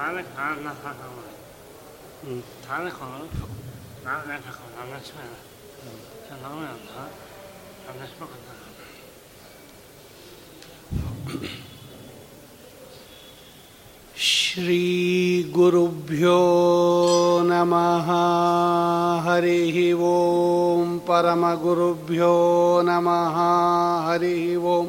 Tane kan na ha ha. Tane kan na na ka kan na chme. Sa na na na. Na chme kan na. श्रीगुरुभ्यो नमः हरिः ॐ परमगुरुभ्यो नमः हरिः ॐ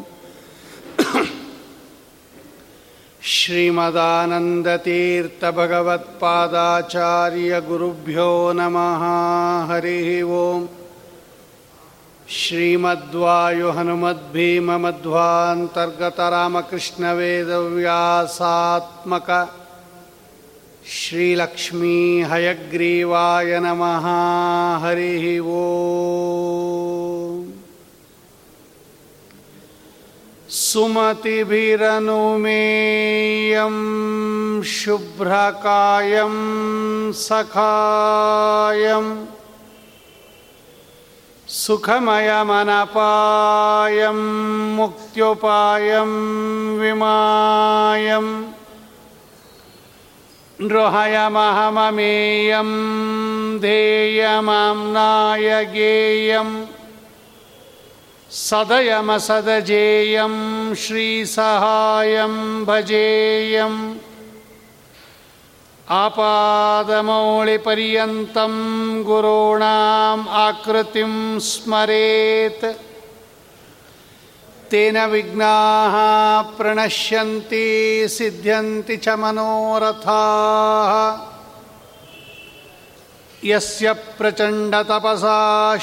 श्रीमदानन्दतीर्थभगवत्पादाचार्यगुरुभ्यो नमः। हरिः ॐ श्रीमद्वायुहनुमद्भीममध्वान्तर्गतरामकृष्णवेदव्यासात्मक श्रीलक्ष्मी हयग्रीवाय नमः। हरिः वो सुमतिभिरनुमेयं शुभ्रकायं सखायम् सुखमयमनपायं मुक्त्युपायं विमायम् नृहयमहममेयं ध्येयमाम्नाय गेयम् सदयमसदजेयं श्रीसहायं भजेयम् आपादमौलिपर्यन्तं गुरूणाम् आकृतिं स्मरेत् तेन विघ्नाः प्रणश्यन्ति सिद्ध्यन्ति च मनोरथाः यस्य प्रचण्डतपसा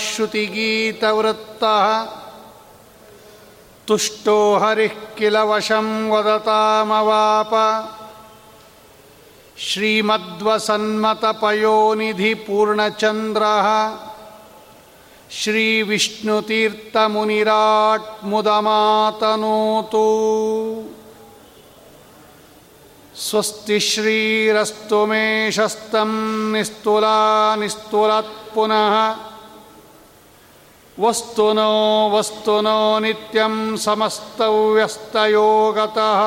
श्रुतिगीतवृत्तः तुष्टो हरिः किल वशं वदतामवाप। श्रीमद्वसन्मतपयोनिधिपूर्णचन्द्रः। श्रीविष्णुतीर्थमुनिराट् मुदमातनोतु स्वस्ति श्रीरस्तु मेषस्तं निस्तुला निस्तुलत् पुनः। वस्तुनो वस्तुनो नित्यं समस्तौ व्यस्तयोगतः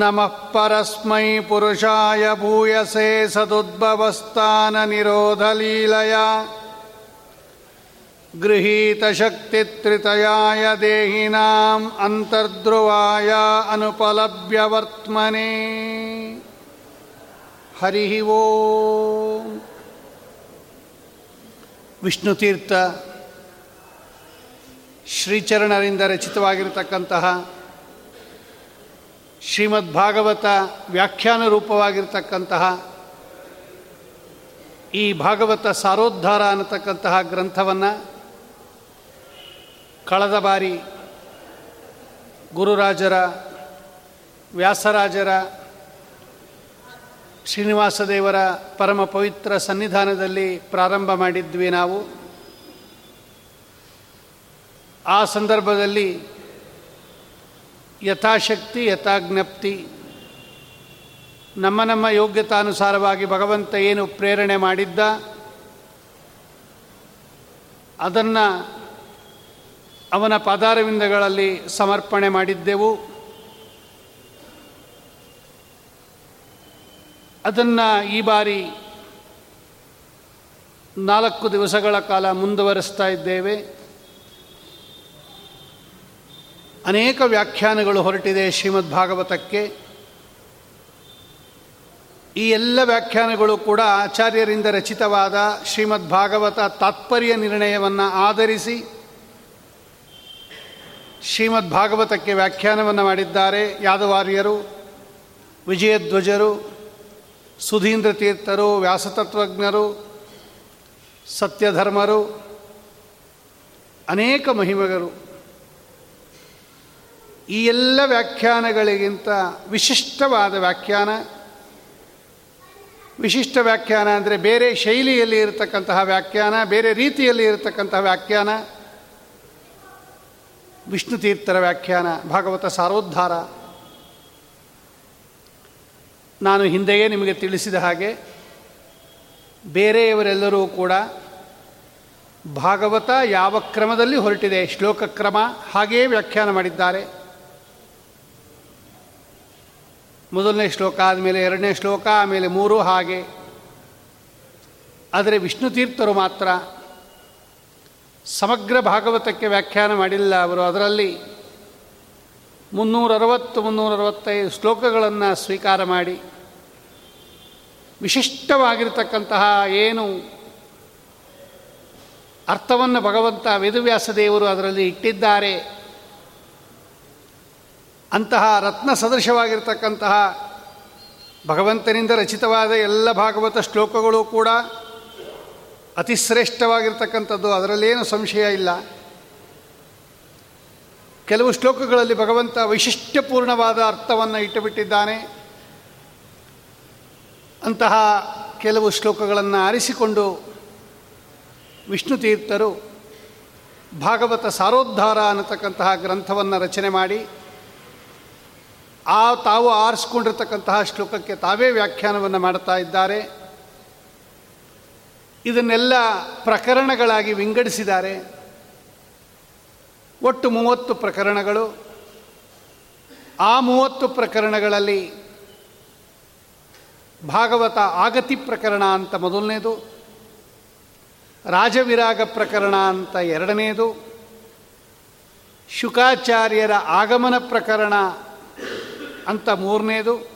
नमः परस्मै पुरुषाय भूयसे सदुद्भवस्थाननिरोधलीलया गृहीतशक्तित्रितयाय देहिनाम् अन्तर्ध्रुवाय अनुपलभ्यवर्त्मने हरिः वो ವಿಷ್ಣುತೀರ್ಥ ಶ್ರೀಚರಣರಿಂದ ರಚಿತವಾಗಿರತಕ್ಕಂತಹ ಶ್ರೀಮದ್ ಭಾಗವತ ವ್ಯಾಖ್ಯಾನ ರೂಪವಾಗಿರ್ತಕ್ಕಂತಹ ಈ ಭಾಗವತ ಸಾರೋದ್ಧಾರ ಅನ್ನತಕ್ಕಂತಹ ಗ್ರಂಥವನ್ನು ಕಳೆದ ಬಾರಿ ಗುರುರಾಜರ, ವ್ಯಾಸರಾಜರ ಶ್ರೀನಿವಾಸ ದೇವರ ಪರಮ ಪವಿತ್ರ ಸನ್ನಿಧಾನದಲ್ಲಿ ಪ್ರಾರಂಭ ಮಾಡಿದ್ವಿ ನಾವು. ಆ ಸಂದರ್ಭದಲ್ಲಿ ಯಥಾಶಕ್ತಿ, ಯಥಾಜ್ಞಪ್ತಿ, ನಮ್ಮ ನಮ್ಮ ಯೋಗ್ಯತಾನುಸಾರವಾಗಿ ಭಗವಂತ ಏನು ಪ್ರೇರಣೆ ಮಾಡಿದ್ದ, ಅದನ್ನು ಅವನ ಪಾದಾರವಿಂದಗಳಲ್ಲಿ ಸಮರ್ಪಣೆ ಮಾಡಿದ್ದೆವು. ಅದನ್ನು ಈ ಬಾರಿ ನಾಲ್ಕು ದಿವಸಗಳ ಕಾಲ ಮುಂದುವರಿಸ್ತಾ ಇದ್ದೇವೆ. ಅನೇಕ ವ್ಯಾಖ್ಯಾನಗಳು ಹೊರಟಿದೆ ಶ್ರೀಮದ್ ಭಾಗವತಕ್ಕೆ. ಈ ಎಲ್ಲ ವ್ಯಾಖ್ಯಾನಗಳು ಕೂಡ ಆಚಾರ್ಯರಿಂದ ರಚಿತವಾದ ಶ್ರೀಮದ್ ಭಾಗವತ ತಾತ್ಪರ್ಯ ನಿರ್ಣಯವನ್ನು ಆಧರಿಸಿ ಶ್ರೀಮದ್ ಭಾಗವತಕ್ಕೆ ವ್ಯಾಖ್ಯಾನವನ್ನು ಮಾಡಿದ್ದಾರೆ ಯಾದವಾರ್ಯರು, ವಿಜಯಧ್ವಜರು ಸುಧೀಂದ್ರ ತೀರ್ಥರು ವ್ಯಾಸತತ್ವಜ್ಞರು ಸತ್ಯಧರ್ಮರು, ಅನೇಕ ಮಹಿಮಗರು. ಈ ಎಲ್ಲ ವ್ಯಾಖ್ಯಾನಗಳಿಗಿಂತ ವಿಶಿಷ್ಟವಾದ ವ್ಯಾಖ್ಯಾನ, ವಿಶಿಷ್ಟ ವ್ಯಾಖ್ಯಾನ ಅಂದರೆ ಬೇರೆ ಶೈಲಿಯಲ್ಲಿ ಇರತಕ್ಕಂತಹ ವ್ಯಾಖ್ಯಾನ, ಬೇರೆ ರೀತಿಯಲ್ಲಿ ಇರತಕ್ಕಂತಹ ವ್ಯಾಖ್ಯಾನ, ವಿಷ್ಣು ತೀರ್ಥರ ವ್ಯಾಖ್ಯಾನ, ಭಾಗವತ ಸಾರೋದ್ಧಾರ ನಾನು ಹಿಂದೆಯೇ ನಿಮಗೆ ತಿಳಿಸಿದ ಹಾಗೆ ಬೇರೆಯವರೆಲ್ಲರೂ ಕೂಡ ಭಾಗವತ ಯಾವ ಕ್ರಮದಲ್ಲಿ ಹೊರಟಿದೆ, ಶ್ಲೋಕ ಕ್ರಮ ಹಾಗೆಯೇ ವ್ಯಾಖ್ಯಾನ ಮಾಡಿದ್ದಾರೆ. ಮೊದಲನೇ ಶ್ಲೋಕ ಆದಮೇಲೆ ಎರಡನೇ ಶ್ಲೋಕ, ಆಮೇಲೆ ಮೂರು ಹಾಗೆ. ಆದರೆ ವಿಷ್ಣು ತೀರ್ಥರು ಮಾತ್ರ ಸಮಗ್ರ ಭಾಗವತಕ್ಕೆ ವ್ಯಾಖ್ಯಾನ ಮಾಡಿಲ್ಲ. ಅವರು ಅದರಲ್ಲಿ ಮುನ್ನೂರ ಅರವತ್ತು ಮುನ್ನೂರ ಅರವತ್ತೈದು ಶ್ಲೋಕಗಳನ್ನು ಸ್ವೀಕಾರ ಮಾಡಿ ವಿಶಿಷ್ಟವಾಗಿರತಕ್ಕಂತಹ ಏನು ಅರ್ಥವನ್ನು ಭಗವಂತ ವೇದವ್ಯಾಸ ದೇವರು ಅದರಲ್ಲಿ ಇಟ್ಟಿದ್ದಾರೆ, ಅಂತಹ ರತ್ನ ಸದೃಶವಾಗಿರ್ತಕ್ಕಂತಹ ಭಗವಂತನಿಂದ ರಚಿತವಾದ ಎಲ್ಲ ಭಾಗವತ ಶ್ಲೋಕಗಳು ಕೂಡ ಅತಿಶ್ರೇಷ್ಠವಾಗಿರ್ತಕ್ಕಂಥದ್ದು ಅದರಲ್ಲೇನು ಸಂಶಯ ಇಲ್ಲ. ಕೆಲವು ಶ್ಲೋಕಗಳಲ್ಲಿ ಭಗವಂತ ವೈಶಿಷ್ಟ್ಯಪೂರ್ಣವಾದ ಅರ್ಥವನ್ನು ಇಟ್ಟುಬಿಟ್ಟಿದ್ದಾನೆ. ಅಂತಹ ಕೆಲವು ಶ್ಲೋಕಗಳನ್ನು ಆರಿಸಿಕೊಂಡು ವಿಷ್ಣು ತೀರ್ಥರು ಭಾಗವತ ಸಾರೋದ್ಧಾರ ಅನ್ನತಕ್ಕಂತಹ ಗ್ರಂಥವನ್ನು ರಚನೆ ಮಾಡಿ, ಆ ತಾವು ಆರಿಸ್ಕೊಂಡಿರ್ತಕ್ಕಂತಹ ಶ್ಲೋಕಕ್ಕೆ ತಾವೇ ವ್ಯಾಖ್ಯಾನವನ್ನು ಮಾಡ್ತಾ ಇದ್ದಾರೆ. ಇದನ್ನೆಲ್ಲ ಪ್ರಕರಣಗಳಾಗಿ ವಿಂಗಡಿಸಿದ್ದಾರೆ. ಒಟ್ಟು ಮೂವತ್ತು ಪ್ರಕರಣಗಳು. ಆ ಮೂವತ್ತು ಪ್ರಕರಣಗಳಲ್ಲಿ ಭಾಗವತ ಆಗತಿ ಪ್ರಕರಣ ಅಂತ ಮೊದಲನೇದು, ರಾಜವಿರಾಗ ಪ್ರಕರಣ ಅಂತ ಎರಡನೇದು, ಶುಕಾಚಾರ್ಯರ ಆಗಮನ ಪ್ರಕರಣ ಅಂತ ಮೂರನೇದು.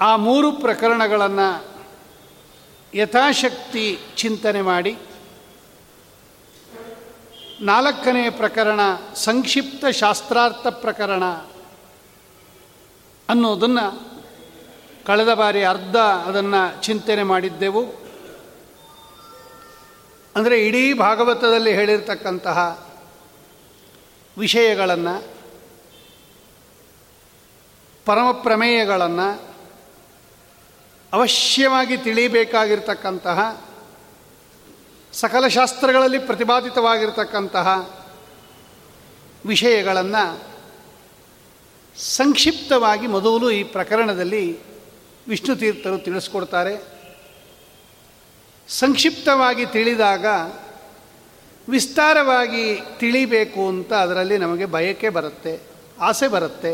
ಆ ಮೂರು ಪ್ರಕರಣಗಳನ್ನು ಯಥಾಶಕ್ತಿ ಚಿಂತನೆ ಮಾಡಿ, ನಾಲ್ಕನೇ ಪ್ರಕರಣ ಸಂಕ್ಷಿಪ್ತ ಶಾಸ್ತ್ರಾರ್ಥ ಪ್ರಕರಣ ಅನ್ನೋದನ್ನು ಕಳೆದ ಬಾರಿ ಅರ್ಧ ಅದನ್ನು ಚಿಂತನೆ ಮಾಡಿದ್ದೆವು. ಅಂದರೆ ಇಡೀ ಭಾಗವತದಲ್ಲಿ ಹೇಳಿರ್ತಕ್ಕಂತಹ ವಿಷಯಗಳನ್ನು, ಪರಮ ಪ್ರಮೇಯಗಳನ್ನು ಅವಶ್ಯವಾಗಿ ತಿಳಿಬೇಕಾಗಿರ್ತಕ್ಕಂತಹ ಸಕಲ ಶಾಸ್ತ್ರಗಳಲ್ಲಿ ಪ್ರತಿಪಾದಿತವಾಗಿರ್ತಕ್ಕಂತಹ ವಿಷಯಗಳನ್ನು ಸಂಕ್ಷಿಪ್ತವಾಗಿ ಮೊದಲು ಈ ಪ್ರಕರಣದಲ್ಲಿ ವಿಷ್ಣು ತೀರ್ಥರು ತಿಳಿಸ್ಕೊಡ್ತಾರೆ. ಸಂಕ್ಷಿಪ್ತವಾಗಿ ತಿಳಿದಾಗ ವಿಸ್ತಾರವಾಗಿ ತಿಳಿಬೇಕು ಅಂತ ಅದರಲ್ಲಿ ನಮಗೆ ಬಯಕೆ ಬರುತ್ತೆ, ಆಸೆ ಬರುತ್ತೆ.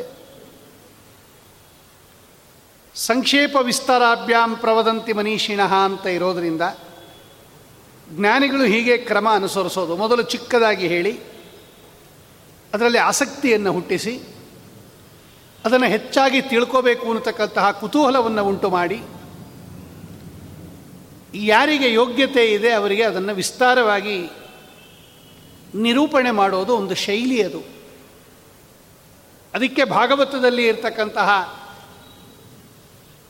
ಸಂಕ್ಷೇಪ ವಿಸ್ತಾರಾಭ್ಯಾಂ ಪ್ರವದಂತಿ ಮನೀಷಿಣಃ ಅಂತ ಇರೋದರಿಂದ ಜ್ಞಾನಿಗಳು ಹೀಗೆ ಕ್ರಮ ಅನುಸರಿಸೋದು. ಮೊದಲು ಚಿಕ್ಕದಾಗಿ ಹೇಳಿ, ಅದರಲ್ಲಿ ಆಸಕ್ತಿಯನ್ನು ಹುಟ್ಟಿಸಿ ಅದನ್ನು ಹೆಚ್ಚಾಗಿ ತಿಳ್ಕೋಬೇಕು ಅನ್ನತಕ್ಕಂತಹ ಕುತೂಹಲವನ್ನು ಉಂಟು ಮಾಡಿ. ಯಾರಿಗೆ ಯೋಗ್ಯತೆ ಇದೆ ಅವರಿಗೆ ಅದನ್ನು ವಿಸ್ತಾರವಾಗಿ ನಿರೂಪಣೆ ಮಾಡೋದು ಒಂದು ಶೈಲಿ ಅದು. ಅದಕ್ಕೆ ಭಾಗವತದಲ್ಲಿ ಇರತಕ್ಕಂತಹ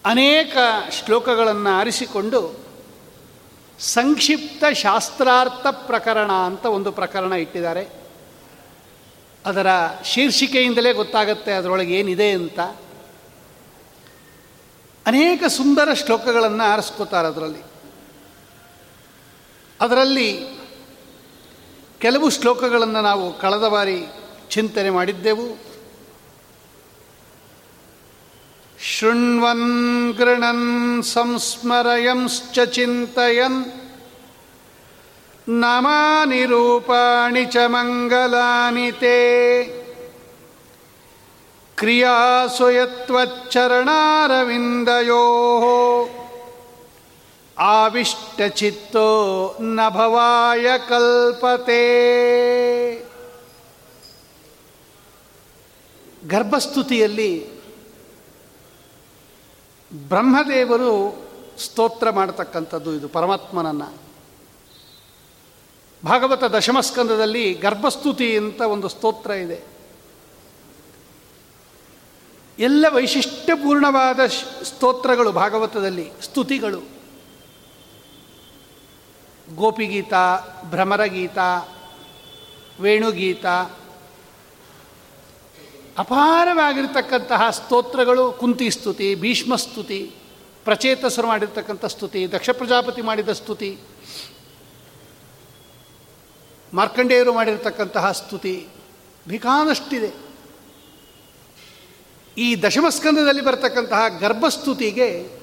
ಅನೇಕ ಶ್ಲೋಕಗಳನ್ನು ಆರಿಸಿಕೊಂಡು ಸಂಕ್ಷಿಪ್ತ ಶಾಸ್ತ್ರಾರ್ಥ ಪ್ರಕರಣ ಅಂತ ಒಂದು ಪ್ರಕರಣ ಇಟ್ಟಿದ್ದಾರೆ. ಅದರ ಶೀರ್ಷಿಕೆಯಿಂದಲೇ ಗೊತ್ತಾಗುತ್ತೆ ಅದರೊಳಗೆ ಏನಿದೆ ಅಂತ. ಅನೇಕ ಸುಂದರ ಶ್ಲೋಕಗಳನ್ನು ಆರಿಸ್ಕೋತಾರೆ ಅದರಲ್ಲಿ. ಅದರಲ್ಲಿ ಕೆಲವು ಶ್ಲೋಕಗಳನ್ನು ನಾವು ಕಳೆದ ಬಾರಿ ಚಿಂತನೆ ಮಾಡಿದ್ದೆವು. ಶೃಣ್ವನ್ ಗೃಣನ್ ಸಂಸ್ಮರಯಂಶ್ಚ ಚಿಂತಯನ್ ನಮಾನಿ ರೂಪಾಣಿ ಚ ಮಂಗಲಾನಿ ತೇ. ಕ್ರಿಯಾಸು ಯತ್ವಚ್ಚರಣಾರವಿಂದಯೋ ಆವಿಷ್ಟಚಿತ್ತೋ ನ ಭವಾಯ ಕಲ್ಪತೆ. ಗರ್ಭಸ್ತುತಿಯಲ್ಲಿ ಬ್ರಹ್ಮದೇವರು ಸ್ತೋತ್ರ ಮಾಡತಕ್ಕಂಥದ್ದು ಇದು ಪರಮಾತ್ಮನನ್ನು. ಭಾಗವತ ದಶಮಸ್ಕಂದದಲ್ಲಿ ಗರ್ಭಸ್ತುತಿ ಅಂತ ಒಂದು ಸ್ತೋತ್ರ ಇದೆ. ಎಲ್ಲ ವೈಶಿಷ್ಟ್ಯಪೂರ್ಣವಾದ ಸ್ತೋತ್ರಗಳು ಭಾಗವತದಲ್ಲಿ, ಸ್ತುತಿಗಳು. ಗೋಪಿಗೀತ, ಭ್ರಮರಗೀತ, ವೇಣುಗೀತ, ಅಪಾರವಾಗಿರ್ತಕ್ಕಂತಹ ಸ್ತೋತ್ರಗಳು, ಕುಂತಿ ಸ್ತುತಿ, ಭೀಷ್ಮ ಸ್ತುತಿ ಪ್ರಚೇತಸರು ಮಾಡಿರ್ತಕ್ಕಂಥ ಸ್ತುತಿ ದಕ್ಷ ಪ್ರಜಾಪತಿ ಮಾಡಿದ ಸ್ತುತಿ ಮಾರ್ಕಂಡೇಯರು ಮಾಡಿರತಕ್ಕಂತಹ ಸ್ತುತಿ ಬೇಕಾದಷ್ಟಿದೆ. ಈ ದಶಮಸ್ಕಂದದಲ್ಲಿ ಬರತಕ್ಕಂತಹ ಗರ್ಭಸ್ತುತಿಗೆ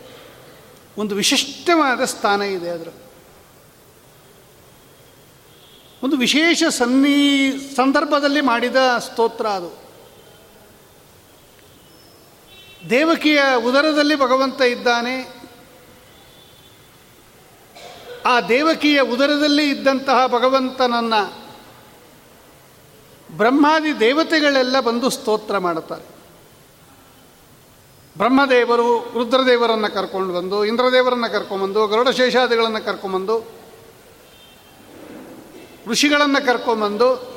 ಒಂದು ವಿಶಿಷ್ಟವಾದ ಸ್ಥಾನ ಇದೆ ಅದರ. ಒಂದು ವಿಶೇಷ ಸನ್ನಿ ಸಂದರ್ಭದಲ್ಲಿ ಮಾಡಿದ ಸ್ತೋತ್ರ ಅದು. ದೇವಕಿಯ ಉದರದಲ್ಲಿ ಭಗವಂತ ಇದ್ದಾನೆ. ಆ ದೇವಕಿಯ ಉದರದಲ್ಲಿ ಇದ್ದಂತಹ ಭಗವಂತನನ್ನು ಬ್ರಹ್ಮಾದಿ ದೇವತೆಗಳೆಲ್ಲ ಬಂದು ಸ್ತೋತ್ರ ಮಾಡುತ್ತಾರೆ. ಬ್ರಹ್ಮದೇವರು ರುದ್ರದೇವರನ್ನು ಕರ್ಕೊಂಡು ಬಂದು, ಇಂದ್ರದೇವರನ್ನು ಕರ್ಕೊಂಬಂದು ಗರುಡಶೇಷಾದಿಗಳನ್ನು ಕರ್ಕೊಂಬಂದು ಋಷಿಗಳನ್ನು ಕರ್ಕೊಂಬಂದು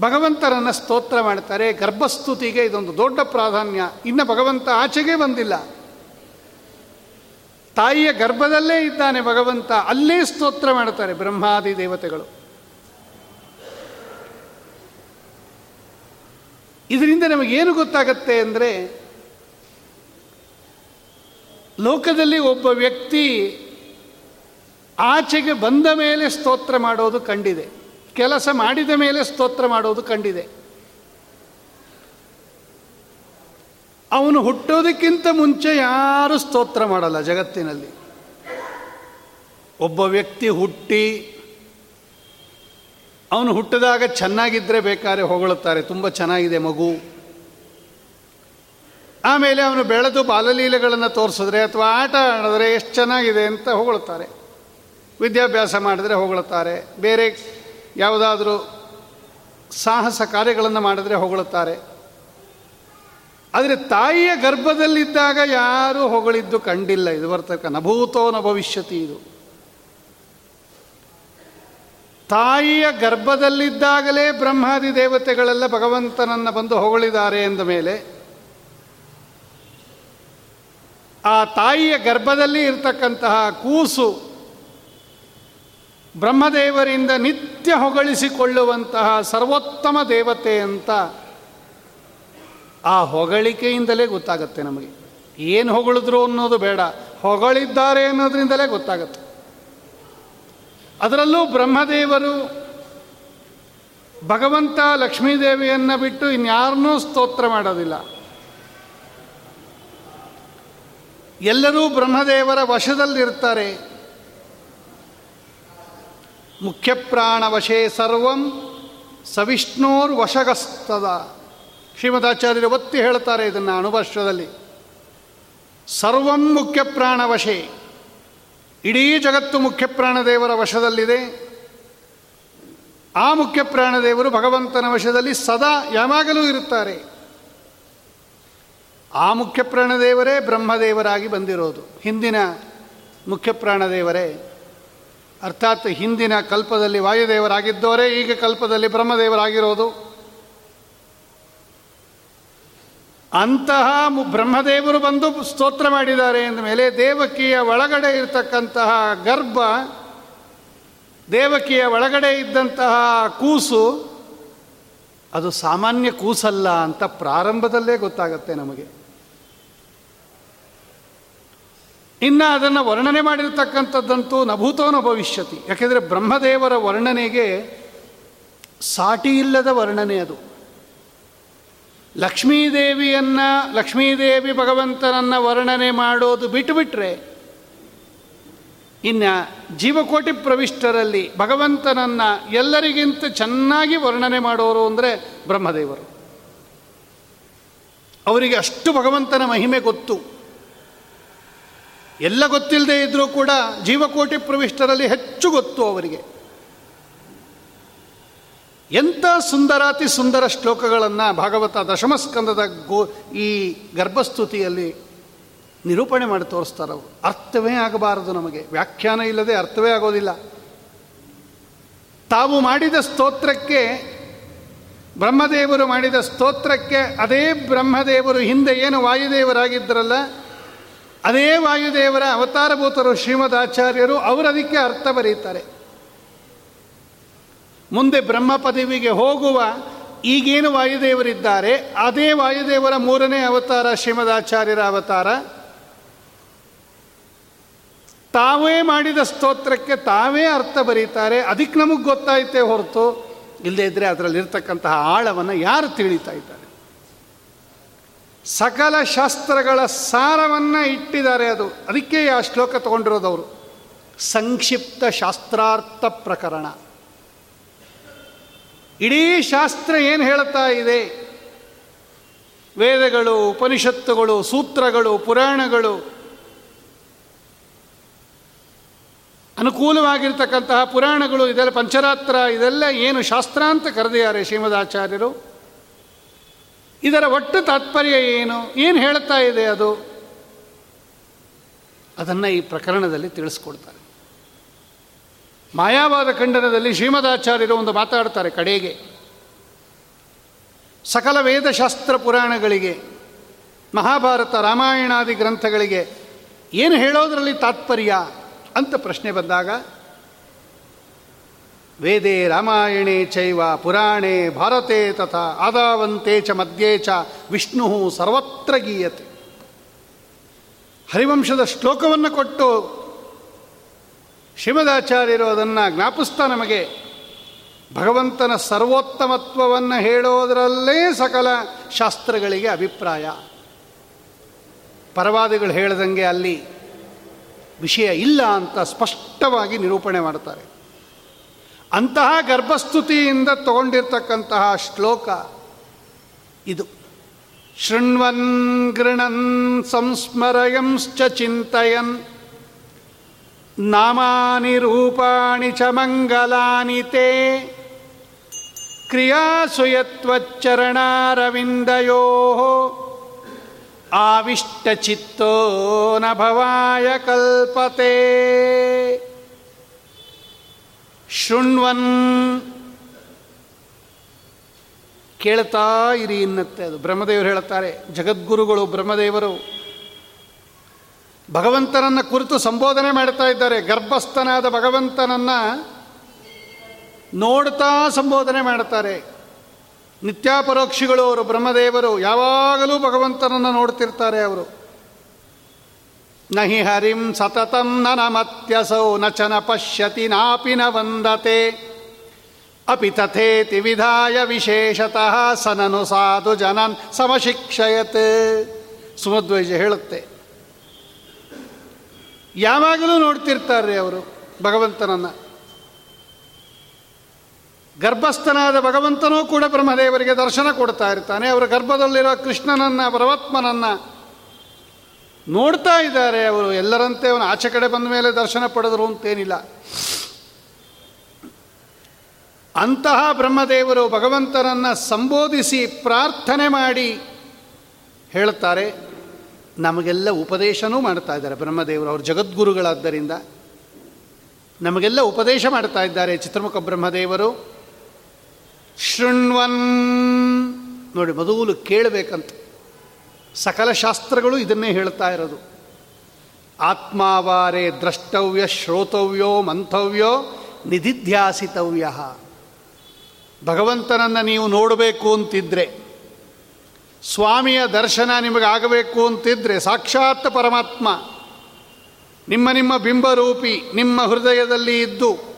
ಭಗವಂತರನ್ನು ಸ್ತೋತ್ರ ಮಾಡ್ತಾರೆ. ಗರ್ಭಸ್ತುತಿಗೆ ಇದೊಂದು ದೊಡ್ಡ ಪ್ರಾಧಾನ್ಯ. ಇನ್ನು ಭಗವಂತ ಆಚೆಗೆ ಬಂದಿಲ್ಲ. ತಾಯಿಯ ಗರ್ಭದಲ್ಲೇ ಇದ್ದಾನೆ ಭಗವಂತ, ಅಲ್ಲೇ ಸ್ತೋತ್ರ ಮಾಡ್ತಾರೆ ಬ್ರಹ್ಮಾದಿ ದೇವತೆಗಳು. ಇದರಿಂದ ನಮಗೇನು ಗೊತ್ತಾಗತ್ತೆ ಅಂದರೆ, ಲೋಕದಲ್ಲಿ ಒಬ್ಬ ವ್ಯಕ್ತಿ ಆಚೆಗೆ ಬಂದ ಮೇಲೆ ಸ್ತೋತ್ರ ಮಾಡೋದು ಕಂಡಿದೆ, ಕೆಲಸ ಮಾಡಿದ ಮೇಲೆ ಸ್ತೋತ್ರ ಮಾಡೋದು ಕಂಡಿದೆ. ಅವನು ಹುಟ್ಟೋದಕ್ಕಿಂತ ಮುಂಚೆ ಯಾರು ಸ್ತೋತ್ರ ಮಾಡಲ್ಲ ಜಗತ್ತಿನಲ್ಲಿ. ಒಬ್ಬ ವ್ಯಕ್ತಿ ಹುಟ್ಟಿ, ಅವನು ಹುಟ್ಟಿದಾಗ ಚೆನ್ನಾಗಿದ್ದರೆ ಬೇಕಾದ್ರೆ ಹೊಗಳುತ್ತಾರೆ, ತುಂಬ ಚೆನ್ನಾಗಿದೆ ಮಗು. ಆಮೇಲೆ ಅವನು ಬೆಳೆದು ಬಾಲಲೀಲೆಗಳನ್ನು ತೋರಿಸಿದ್ರೆ ಅಥವಾ ಆಟ ಆಡಿದ್ರೆ ಎಷ್ಟು ಚೆನ್ನಾಗಿದೆ ಅಂತ ಹೊಗಳುತ್ತಾರೆ. ವಿದ್ಯಾಭ್ಯಾಸ ಮಾಡಿದ್ರೆ ಹೊಗಳುತ್ತಾರೆ, ಬೇರೆ ಯಾವುದಾದ್ರೂ ಸಾಹಸ ಕಾರ್ಯಗಳನ್ನು ಮಾಡಿದ್ರೆ ಹೊಗಳುತ್ತಾರೆ. ಆದರೆ ತಾಯಿಯ ಗರ್ಭದಲ್ಲಿದ್ದಾಗ ಯಾರೂ ಹೊಗಳಿದ್ದು ಕಂಡಿಲ್ಲ. ಇದು ಬರ್ತಕ್ಕ ನಭೂತೋ ನ ಭವಿಷ್ಯತಿ ಇದು. ತಾಯಿಯ ಗರ್ಭದಲ್ಲಿದ್ದಾಗಲೇ ಬ್ರಹ್ಮಾದಿ ದೇವತೆಗಳೆಲ್ಲ ಭಗವಂತನನ್ನು ಬಂದು ಹೊಗಳಿದ್ದಾರೆ ಎಂದ ಮೇಲೆ ಆ ತಾಯಿಯ ಗರ್ಭದಲ್ಲಿ ಇರತಕ್ಕಂತಹ ಕೂಸು ಬ್ರಹ್ಮದೇವರಿಂದ ನಿತ್ಯ ಹೊಗಳಿಸಿಕೊಳ್ಳುವಂತಹ ಸರ್ವೋತ್ತಮ ದೇವತೆ ಅಂತ ಆ ಹೊಗಳಿಕೆಯಿಂದಲೇ ಗೊತ್ತಾಗುತ್ತೆ ನಮಗೆ. ಏನು ಹೊಗಳಿದ್ರು ಅನ್ನೋದು ಬೇಡ. ಹೊಗಳಿದ್ದಾರೆ ಅನ್ನೋದ್ರಿಂದಲೇ ಗೊತ್ತಾಗುತ್ತೆ. ಅದರಲ್ಲೂ ಬ್ರಹ್ಮದೇವರು ಭಗವಂತ ಲಕ್ಷ್ಮೀದೇವಿಯನ್ನು ಬಿಟ್ಟು ಇನ್ಯಾರನ್ನೂ ಸ್ತೋತ್ರ ಮಾಡೋದಿಲ್ಲ. ಎಲ್ಲರೂ ಬ್ರಹ್ಮದೇವರ ವಶದಲ್ಲಿರ್ತಾರೆ. ಮುಖ್ಯಪ್ರಾಣ ವಶೇ ಸರ್ವಂ ಸವಿಷ್ಣೋರ್ ವಶಗಸ್ತದ ಶ್ರೀಮದಾಚಾರ್ಯರು ಒತ್ತಿ ಹೇಳ್ತಾರೆ ಇದನ್ನು ಅಣುಭಾಷ್ಯದಲ್ಲಿ ಸರ್ವಂ ಮುಖ್ಯ ವಶೆ. ಇಡೀ ಜಗತ್ತು ಮುಖ್ಯ ಪ್ರಾಣದೇವರ ವಶದಲ್ಲಿದೆ. ಆ ಮುಖ್ಯ ಪ್ರಾಣದೇವರು ಭಗವಂತನ ವಶದಲ್ಲಿ ಸದಾ ಯಾವಾಗಲೂ ಇರುತ್ತಾರೆ. ಆ ಮುಖ್ಯ ಪ್ರಾಣದೇವರೇ ಬ್ರಹ್ಮದೇವರಾಗಿ ಬಂದಿರೋದು. ಹಿಂದಿನ ಮುಖ್ಯ ಪ್ರಾಣದೇವರೇ ಅರ್ಥಾತ್ ಹಿಂದಿನ ಕಲ್ಪದಲ್ಲಿ ವಾಯುದೇವರಾಗಿದ್ದವರೇ, ಈಗ ಕಲ್ಪದಲ್ಲಿ ಬ್ರಹ್ಮದೇವರಾಗಿರೋದು. ಅಂತಹ ಬ್ರಹ್ಮದೇವರು ಬಂದು ಸ್ತೋತ್ರ ಮಾಡಿದ್ದಾರೆ ಮೇಲೆ ದೇವಕಿಯ ಒಳಗಡೆ ಇರತಕ್ಕಂತಹ ಗರ್ಭ, ದೇವಕಿಯ ಒಳಗಡೆ ಇದ್ದಂತಹ ಕೂಸು, ಅದು ಸಾಮಾನ್ಯ ಕೂಸಲ್ಲ ಅಂತ ಪ್ರಾರಂಭದಲ್ಲೇ ಗೊತ್ತಾಗತ್ತೆ ನಮಗೆ. ಇನ್ನು ಅದನ್ನು ವರ್ಣನೆ ಮಾಡಿರ್ತಕ್ಕಂಥದ್ದಂತೂ ನಭೂತೋನ ಭವಿಷ್ಯತಿ ಯಾಕೆಂದರೆ ಬ್ರಹ್ಮದೇವರ ವರ್ಣನೆಗೆ ಸಾಟಿ ಇಲ್ಲದ ವರ್ಣನೆ ಅದು. ಲಕ್ಷ್ಮೀದೇವಿಯನ್ನು, ಲಕ್ಷ್ಮೀದೇವಿ ಭಗವಂತನನ್ನು ವರ್ಣನೆ ಮಾಡೋದು ಬಿಟ್ಟುಬಿಟ್ರೆ, ಇನ್ನು ಜೀವಕೋಟಿ ಪ್ರವಿಷ್ಟರಲ್ಲಿ ಭಗವಂತನನ್ನು ಎಲ್ಲರಿಗಿಂತ ಚೆನ್ನಾಗಿ ವರ್ಣನೆ ಮಾಡೋರು ಅಂದರೆ ಬ್ರಹ್ಮದೇವರು. ಅವರಿಗೆ ಅಷ್ಟು ಭಗವಂತನ ಮಹಿಮೆ ಗೊತ್ತು. ಎಲ್ಲ ಗೊತ್ತಿಲ್ಲದೆ ಇದ್ದರೂ ಕೂಡ ಜೀವಕೋಟಿ ಪ್ರವಿಷ್ಟರಲ್ಲಿ ಹೆಚ್ಚು ಗೊತ್ತು ಅವರಿಗೆ. ಎಂಥ ಸುಂದರಾತಿ ಸುಂದರ ಶ್ಲೋಕಗಳನ್ನು ಭಾಗವತ ದಶಮಸ್ಕಂದದ ಗೋ ಈ ಗರ್ಭಸ್ತುತಿಯಲ್ಲಿ ನಿರೂಪಣೆ ಮಾಡಿ ತೋರಿಸ್ತಾರೆ ಅವರು. ಅರ್ಥವೇ ಆಗಬಾರದು ನಮಗೆ. ವ್ಯಾಖ್ಯಾನ ಇಲ್ಲದೆ ಅರ್ಥವೇ ಆಗೋದಿಲ್ಲ. ತಾವು ಮಾಡಿದ ಸ್ತೋತ್ರಕ್ಕೆ, ಬ್ರಹ್ಮದೇವರು ಮಾಡಿದ ಸ್ತೋತ್ರಕ್ಕೆ ಅದೇ ಬ್ರಹ್ಮದೇವರು ಹಿಂದೆ ಏನು ವಾಯುದೇವರಾಗಿದ್ದರಲ್ಲ, ಅದೇ ವಾಯುದೇವರ ಅವತಾರಭೂತರು ಶ್ರೀಮದ್ ಆಚಾರ್ಯರು ಅವರದಕ್ಕೆ ಅರ್ಥ ಬರೀತಾರೆ. ಮುಂದೆ ಬ್ರಹ್ಮ ಪದವಿಗೆ ಹೋಗುವ ಈಗೇನು ವಾಯುದೇವರಿದ್ದಾರೆ, ಅದೇ ವಾಯುದೇವರ ಮೂರನೇ ಅವತಾರ ಶ್ರೀಮದಾಚಾರ್ಯರ ಅವತಾರ. ತಾವೇ ಮಾಡಿದ ಸ್ತೋತ್ರಕ್ಕೆ ತಾವೇ ಅರ್ಥ ಬರೀತಾರೆ, ಅದಕ್ಕೆ ನಮಗೆ ಗೊತ್ತಾಯಿತೆ ಹೊರತು ಇಲ್ಲದೇ ಇದ್ದರೆ ಅದರಲ್ಲಿರ್ತಕ್ಕಂತಹ ಆಳವನ್ನು ಯಾರು ತಿಳಿತಾ ಇದ್ದಾರೆ? ಸಕಲ ಶಾಸ್ತ್ರಗಳ ಸಾರವನ್ನು ಇಟ್ಟಿದ್ದಾರೆ ಅದು. ಅದಕ್ಕೆ ಆ ಶ್ಲೋಕ ತಗೊಂಡಿರೋದವರು ಸಂಕ್ಷಿಪ್ತ ಶಾಸ್ತ್ರಾರ್ಥ ಪ್ರಕರಣ. ಇಡೀ ಶಾಸ್ತ್ರ ಏನು ಹೇಳ್ತಾ ಇದೆ? ವೇದಗಳು, ಉಪನಿಷತ್ತುಗಳು, ಸೂತ್ರಗಳು, ಪುರಾಣಗಳು ಅನುಕೂಲವಾಗಿರ್ತಕ್ಕಂತಹ ಪುರಾಣಗಳು, ಇದೆಲ್ಲ ಪಂಚರಾತ್ರ, ಇದೆಲ್ಲ ಏನು ಶಾಸ್ತ್ರ ಅಂತ ಕರೆದಿದ್ದಾರೆ ಶ್ರೀಮದಾಚಾರ್ಯರು. ಇದರ ಒಟ್ಟು ತಾತ್ಪರ್ಯ ಏನು? ಏನು ಹೇಳ್ತಾ ಇದೆ ಅದು? ಅದನ್ನು ಈ ಪ್ರಕರಣದಲ್ಲಿ ತಿಳಿಸ್ಕೊಡ್ತಾರೆ. ಮಾಯಾವಾದ ಖಂಡನದಲ್ಲಿ ಶ್ರೀಮದಾಚಾರ್ಯರು ಒಂದು ಮಾತಾಡ್ತಾರೆ ಕಡೆಗೆ. ಸಕಲ ವೇದಶಾಸ್ತ್ರ ಪುರಾಣಗಳಿಗೆ, ಮಹಾಭಾರತ ರಾಮಾಯಣಾದಿ ಗ್ರಂಥಗಳಿಗೆ ಏನು ಹೇಳೋದರಲ್ಲಿ ತಾತ್ಪರ್ಯ ಅಂತ ಪ್ರಶ್ನೆ ಬಂದಾಗ, ವೇದೇ ರಾಮಾಯಣೇ ಚೈವ ಪುರಾಣೇ ಭಾರತೆ ತಥಾ ಆದಾವಂತೆ ಚ ಮಧ್ಯೆ ಚ ವಿಷ್ಣು ಸರ್ವತ್ರ ಗೀಯತೆ. ಹರಿವಂಶದ ಶ್ಲೋಕವನ್ನು ಕೊಟ್ಟು ಶ್ರೀಮದಾಚಾರ್ಯರು ಅದನ್ನು ಜ್ಞಾಪಿಸ್ತಾ ನಮಗೆ. ಭಗವಂತನ ಸರ್ವೋತ್ತಮತ್ವವನ್ನು ಹೇಳೋದರಲ್ಲೇ ಸಕಲ ಶಾಸ್ತ್ರಗಳಿಗೆ ಅಭಿಪ್ರಾಯ. ಪರವಾದಿಗಳು ಹೇಳ್ದಂಗೆ ಅಲ್ಲಿ ವಿಷಯ ಇಲ್ಲ ಅಂತ ಸ್ಪಷ್ಟವಾಗಿ ನಿರೂಪಣೆ ಮಾಡ್ತಾರೆ. ಅಂತಹ ಗರ್ಭಸ್ತುತಿಯಿಂದ ತಗೊಂಡಿರ್ತಕ್ಕಂತಹ ಶ್ಲೋಕ ಇದು. ಶೃಣ್ವನ್ ಗೃಣನ್ ಸಂಸ್ಮರಯಂಶ್ಚ ಚಿಂತಯನ್ ನಾಮಾನಿ ರೂಪಾಣಿ ಚ ಮಂಗಲಾನಿ ತೇ ಕ್ರಿಯಾಸುಯತ್ವಚ್ಚರಣಾರವಿಂದಯೋ ಆವಿಷ್ಟಚಿತ್ತೋ ನ ಭವಾಯ ಕಲ್ಪತೆ ಶೃಣ್ವನ್ ಕೇಳ್ತಾ ಇರಿ ಇನ್ನತ್ತೆ ಅದು. ಬ್ರಹ್ಮದೇವರು ಹೇಳ್ತಾರೆ ಜಗದ್ಗುರುಗಳು ಬ್ರಹ್ಮದೇವರು ಭಗವಂತನನ್ನು ಕುರಿತು ಸಂಬೋಧನೆ ಮಾಡ್ತಾ ಇದ್ದಾರೆ. ಗರ್ಭಸ್ಥನಾದ ಭಗವಂತನನ್ನು ನೋಡ್ತಾ ಸಂಬೋಧನೆ ಮಾಡ್ತಾರೆ. ನಿತ್ಯಾಪರೋಕ್ಷಿಗಳು ಅವರು, ಬ್ರಹ್ಮದೇವರು, ಯಾವಾಗಲೂ ಭಗವಂತನನ್ನು ನೋಡ್ತಿರ್ತಾರೆ ಅವರು. ನಹಿ ಹರಿಂ ಸತತಂ ನಮತ್ಯಸೌ ನ ನಚನ ಪಶ್ಯತಿ ನಾಪಿ ನ ವಂದತೆ. ಅಪಿ ತಥೇತಿ ವಿಧಾಯ ವಿಶೇಷತಃ ಸನನು ಸಾಧು ಜನನ್ ಸಮಶಿಕ್ಷಯತ್. ಸುಮಧ್ವೈಜ ಹೇಳುತ್ತೆ. ಯಾವಾಗಲೂ ನೋಡ್ತಿರ್ತಾರೆ ಅವರು ಭಗವಂತನನ್ನು. ಗರ್ಭಸ್ಥನಾದ ಭಗವಂತನೂ ಕೂಡ ಬ್ರಹ್ಮದೇವರಿಗೆ ದರ್ಶನ ಕೊಡ್ತಾ ಇರ್ತಾನೆ. ಅವರ ಗರ್ಭದಲ್ಲಿರೋ ಕೃಷ್ಣನನ್ನು, ಪರಮಾತ್ಮನನ್ನು ನೋಡ್ತಾ ಇದ್ದಾರೆ ಅವರು. ಎಲ್ಲರಂತೆ ಅವನು ಆಚೆ ಕಡೆ ಬಂದ ಮೇಲೆ ದರ್ಶನ ಪಡೆದರು ಅಂತೇನಿಲ್ಲ. ಅಂತಹ ಬ್ರಹ್ಮದೇವರು ಭಗವಂತನನ್ನು ಸಂಬೋಧಿಸಿ ಪ್ರಾರ್ಥನೆ ಮಾಡಿ ಹೇಳುತ್ತಾರೆ ನಮಗೆಲ್ಲ ಉಪದೇಶನೂ ಮಾಡ್ತಾ ಇದ್ದಾರೆ ಬ್ರಹ್ಮದೇವರು. ಅವರು ಜಗದ್ಗುರುಗಳಾದ್ದರಿಂದ. ನಮಗೆಲ್ಲ ಉಪದೇಶ ಮಾಡ್ತಾ ಇದ್ದಾರೆ ಚಿತ್ರಮುಖ ಬ್ರಹ್ಮದೇವರು. ಶೃಣ್ವನ್, ನೋಡಿ ಮೊದಲು ಕೇಳಬೇಕಂತ. ಸಕಲ ಶಾಸ್ತ್ರಗಳು ಇದನ್ನೇ ಹೇಳ್ತಾ ಇರೋದು. ಆತ್ಮಾವಾರೆ ದ್ರಷ್ಟವ್ಯ, ಶ್ರೋತವ್ಯೋ, ಮಂಥವ್ಯೋ, ನಿಧಿಧ್ಯಾಸಿತವ್ಯ. ಭಗವಂತನನ್ನು ನೀವು ನೋಡಬೇಕು ಅಂತಿದ್ರೆ ಸ್ವಾಮಿಯ ದರ್ಶನ ನಿಮಗಾಗಬೇಕು ಅಂತಿದ್ರೆ ಸಾಕ್ಷಾತ್ ಪರಮಾತ್ಮ. ನಿಮ್ಮ ನಿಮ್ಮ ಬಿಂಬರೂಪಿ ನಿಮ್ಮ ಹೃದಯದಲ್ಲಿ ಇದ್ದು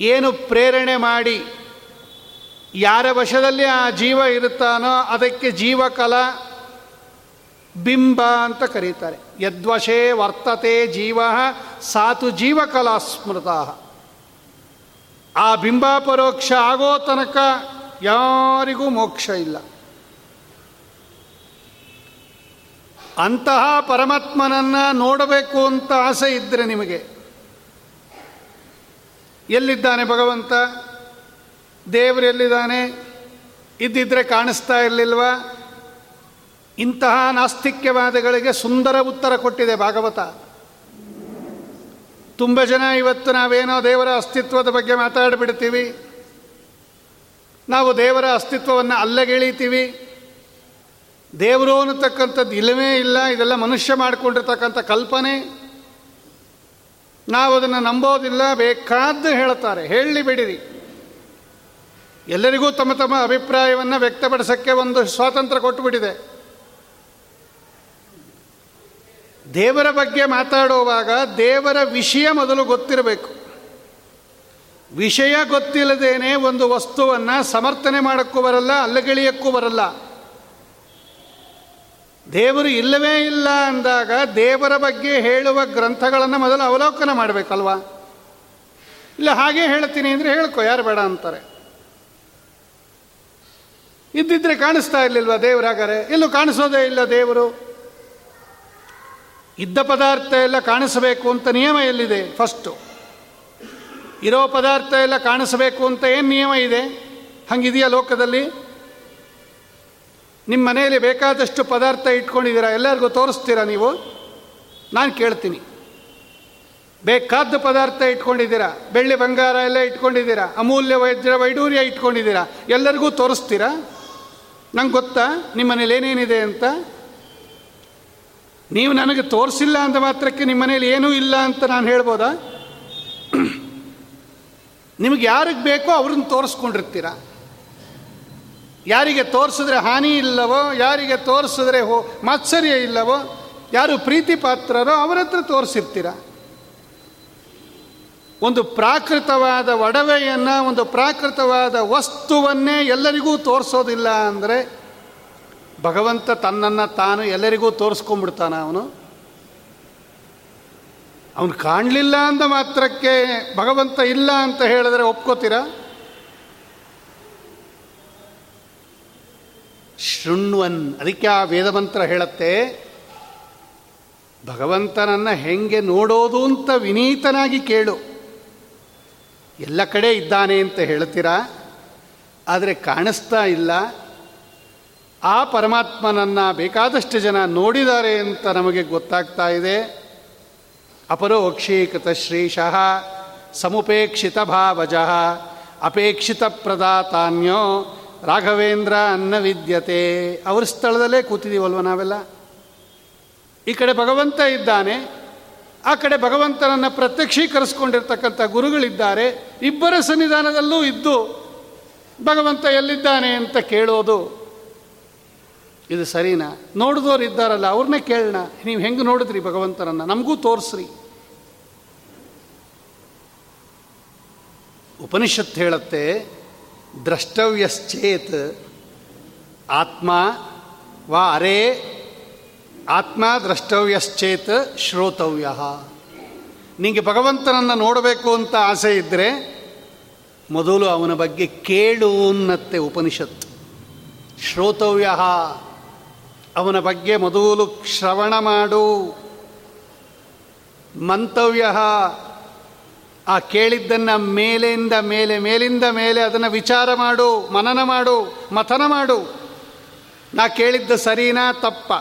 ಏನು ಪ್ರೇರಣೆ ಮಾಡಿ ಯಾರ ವಶದಲ್ಲಿ ಆ ಜೀವ ಇರುತ್ತಾನೋ ಅದಕ್ಕೆ ಜೀವಕಲ ಬಿಂಬ ಅಂತ ಕರೀತಾರೆ. ಯದ್ವಶೇ ವರ್ತತೆ ಜೀವ ಸಾತು ಜೀವಕಲಾ ಸ್ಮೃತ. ಆ ಬಿಂಬಾಪರೋಕ್ಷ ಆಗೋ ತನಕ ಯಾರಿಗೂ ಮೋಕ್ಷ ಇಲ್ಲ. ಅಂತಹ ಪರಮಾತ್ಮನನ್ನು ನೋಡಬೇಕು ಅಂತ ಆಸೆ ಇದ್ದರೆ ನಿಮಗೆ. ಎಲ್ಲಿದ್ದಾನೆ ಭಗವಂತ? ದೇವರು ಎಲ್ಲಿದ್ದಾನೆ? ಇದ್ದಿದ್ರೆ ಕಾಣಿಸ್ತಾ ಇರಲಿಲ್ವಾ? ಇಂತಹ ನಾಸ್ತಿಕ್ಯವಾದಗಳಿಗೆ ಸುಂದರ ಉತ್ತರ ಕೊಟ್ಟಿದೆ ಭಾಗವತ. ತುಂಬ ಜನ ಇವತ್ತು ನಾವೇನೋ ದೇವರ ಅಸ್ತಿತ್ವದ ಬಗ್ಗೆ ಮಾತಾಡಿಬಿಡ್ತೀವಿ. ನಾವು ದೇವರ ಅಸ್ತಿತ್ವವನ್ನು ಅಲ್ಲಗೆಳೀತೀವಿ. ದೇವರು ಅನ್ನತಕ್ಕಂಥದ್ದು ಇಲ್ಲವೇ ಇಲ್ಲ, ಇದೆಲ್ಲ ಮನುಷ್ಯ ಮಾಡಿಕೊಂಡಿರ್ತಕ್ಕಂಥ ಕಲ್ಪನೆ. ನಾವು ಅದನ್ನು ನಂಬೋದಿಲ್ಲ, ಬೇಕಾದ್ದು ಹೇಳ್ತಾರೆ ಹೇಳಿ ಬಿಡಿರಿ. ಎಲ್ಲರಿಗೂ ತಮ್ಮ ತಮ್ಮ ಅಭಿಪ್ರಾಯವನ್ನು ವ್ಯಕ್ತಪಡಿಸೋಕ್ಕೆ ಒಂದು ಸ್ವಾತಂತ್ರ್ಯ ಕೊಟ್ಟುಬಿಟ್ಟಿದೆ. ದೇವರ ಬಗ್ಗೆ ಮಾತಾಡುವಾಗ ದೇವರ ವಿಷಯ ಮೊದಲು ಗೊತ್ತಿರಬೇಕು. ವಿಷಯ ಗೊತ್ತಿಲ್ಲದೇನೆ ಒಂದು ವಸ್ತುವನ್ನು ಸಮರ್ಥನೆ ಮಾಡೋಕ್ಕೂ ಬರಲ್ಲ, ಅಲ್ಲಗಿಳಿಯಕ್ಕೂ ಬರಲ್ಲ. ದೇವರು ಇಲ್ಲವೇ ಇಲ್ಲ ಅಂದಾಗ ದೇವರ ಬಗ್ಗೆ ಹೇಳುವ ಗ್ರಂಥಗಳನ್ನು ಮೊದಲು ಅವಲೋಕನ ಮಾಡಬೇಕಲ್ವಾ? ಇಲ್ಲ, ಹಾಗೆ ಹೇಳ್ತೀನಿ ಅಂದರೆ ಹೇಳ್ಕೊ, ಯಾರು ಬೇಡ ಅಂತಾರೆ. ಇದ್ದಿದ್ರೆ ಕಾಣಿಸ್ತಾ ಇರಲಿಲ್ವ ದೇವರಾಗಾರೆ ಎಲ್ಲೂ ಕಾಣಿಸೋದೇ ಇಲ್ಲ ದೇವರು. ಇದ್ದ ಪದಾರ್ಥ ಎಲ್ಲ ಕಾಣಿಸಬೇಕು ಅಂತ ನಿಯಮ ಎಲ್ಲಿದೆ? ಫಸ್ಟು ಇರೋ ಪದಾರ್ಥ ಎಲ್ಲ ಕಾಣಿಸಬೇಕು ಅಂತ ಏನು ನಿಯಮ ಇದೆ? ಹಂಗಿದೆಯಾ ಲೋಕದಲ್ಲಿ? ನಿಮ್ಮ ಮನೆಯಲ್ಲಿ ಬೇಕಾದಷ್ಟು ಪದಾರ್ಥ ಇಟ್ಕೊಂಡಿದ್ದೀರಾ? ಎಲ್ಲರಿಗೂ ತೋರಿಸ್ತೀರಾ ನೀವು? ನಾನು ಕೇಳ್ತೀನಿ. ಬೇಕಾದ ಪದಾರ್ಥ ಇಟ್ಕೊಂಡಿದ್ದೀರಾ? ಬೆಳ್ಳಿ ಬಂಗಾರ ಎಲ್ಲ ಇಟ್ಕೊಂಡಿದ್ದೀರಾ? ಅಮೂಲ್ಯ ವೈದ್ಯ ವೈಡೂರ್ಯ ಇಟ್ಕೊಂಡಿದ್ದೀರಾ? ಎಲ್ಲರಿಗೂ ತೋರಿಸ್ತೀರಾ? ನಂಗೆ ಗೊತ್ತಾ? ನಿಮ್ಮ ಮನೇಲಿ ಏನೇನಿದೆ ಅಂತ? ನೀವು ನನಗೆ ತೋರಿಸಿಲ್ಲ ಅಂತ ಮಾತ್ರಕ್ಕೆ ನಿಮ್ಮ ಮನೇಲಿ ಏನೂ ಇಲ್ಲ ಅಂತ ನಾನು ಹೇಳ್ಬೋದಾ? ನಿಮಗೆ ಯಾರಿಗೆ ಬೇಕೋ ಅವ್ರನ್ನ ತೋರಿಸ್ಕೊಂಡಿರ್ತೀರ? ಯಾರಿಗೆ ತೋರಿಸಿದ್ರೆ ಹಾನಿ ಇಲ್ಲವೋ, ಯಾರಿಗೆ ತೋರಿಸಿದ್ರೆ ಹೋ, ಮಾತ್ಸರ್ಯ ಇಲ್ಲವೋ, ಯಾರು ಪ್ರೀತಿ ಪಾತ್ರರೋ ಅವರ ಹತ್ರ ತೋರಿಸಿರ್ತೀರ. ಒಂದು ಪ್ರಾಕೃತವಾದ ಒಡವೆಯನ್ನು, ಒಂದು ಪ್ರಾಕೃತವಾದ ವಸ್ತುವನ್ನೇ ಎಲ್ಲರಿಗೂ ತೋರಿಸೋದಿಲ್ಲ ಅಂದರೆ ಭಗವಂತ ತನ್ನನ್ನು ತಾನು ಎಲ್ಲರಿಗೂ ತೋರಿಸ್ಕೊಂಡ್ಬಿಡ್ತಾನ ಅವನು? ಅವನು ಕಾಣಲಿಲ್ಲ ಅಂದ ಮಾತ್ರಕ್ಕೆ ಭಗವಂತ ಇಲ್ಲ ಅಂತ ಹೇಳಿದ್ರೆ ಒಪ್ಕೋತೀರಾ? ಶೃಣ್ವನ್ ಅದಕ್ಕೆ ಆ ವೇದಮಂತ್ರ ಹೇಳತ್ತೆ, ಭಗವಂತನನ್ನು ಹೆಂಗೆ ನೋಡೋದು ಅಂತ ವಿನೀತನಾಗಿ ಕೇಳು. ಎಲ್ಲ ಕಡೆ ಇದ್ದಾನೆ ಅಂತ ಹೇಳ್ತೀರಾ? ಆದರೆ ಕಾಣಿಸ್ತಾ ಇಲ್ಲ. ಆ ಪರಮಾತ್ಮನನ್ನು ಬೇಕಾದಷ್ಟು ಜನ ನೋಡಿದ್ದಾರೆ ಅಂತ ನಮಗೆ ಗೊತ್ತಾಗ್ತಾ ಇದೆ. ಅಪರೋಕ್ಷೀಕೃತ ಶ್ರೀಶಃ, ಸಮುಪೇಕ್ಷಿತ ಭಾವಜಃ, ಅಪೇಕ್ಷಿತ ಪ್ರದಾತಾನ್ಯೋ ರಾಘವೇಂದ್ರ ಅನ್ನ ವಿದ್ಯತೆ ಅವ್ರ ಸ್ಥಳದಲ್ಲೇ ಕೂತಿದ್ದೀವಲ್ವ ನಾವೆಲ್ಲ? ಈ ಕಡೆ ಭಗವಂತ ಇದ್ದಾನೆ, ಆ ಕಡೆ ಭಗವಂತನನ್ನು ಪ್ರತ್ಯಕ್ಷೀಕರಿಸ್ಕೊಂಡಿರ್ತಕ್ಕಂಥ ಗುರುಗಳಿದ್ದಾರೆ, ಇಬ್ಬರ ಸನ್ನಿಧಾನದಲ್ಲೂ ಇದ್ದು ಭಗವಂತ ಎಲ್ಲಿದ್ದಾನೆ ಅಂತ ಕೇಳೋದು ಇದು ಸರಿನಾ? ನೋಡಿದವ್ರು ಇದ್ದಾರಲ್ಲ ಅವ್ರನ್ನೇ ಕೇಳೋಣ. ನೀವು ಹೆಂಗೆ ನೋಡಿದ್ರಿ ಭಗವಂತನನ್ನು? ನಮಗೂ ತೋರಿಸ್ರಿ. ಉಪನಿಷತ್ ಹೇಳುತ್ತೆ ದ್ರಷ್ಟವ್ಯಶ್ಚೇತ್. ಆತ್ಮ ವಾ ಅರೆ, ಆತ್ಮ ದ್ರಷ್ಟವ್ಯಶ್ಚೇತ್ ಶ್ರೋತವ್ಯ. ನಿಮಗೆ ಭಗವಂತನನ್ನು ನೋಡಬೇಕು ಅಂತ ಆಸೆ ಇದ್ದರೆ ಮೊದಲು ಅವನ ಬಗ್ಗೆ ಕೇಳು ಅನ್ನತ್ತೆ ಉಪನಿಷತ್ತು. ಶ್ರೋತವ್ಯ. ಅವನ ಬಗ್ಗೆ ಮೊದಲು ಶ್ರವಣ ಮಾಡು. ಮಂತವ್ಯ. ಆ ಕೇಳಿದ್ದನ್ನು ಮೇಲಿಂದ ಮೇಲೆ ಮೇಲಿಂದ ಮೇಲೆ ಅದನ್ನು ವಿಚಾರ ಮಾಡು, ಮನನ ಮಾಡು, ಮಥನ ಮಾಡು. ನಾ ಕೇಳಿದ್ದ ಸರಿನಾ, ತಪ್ಪ?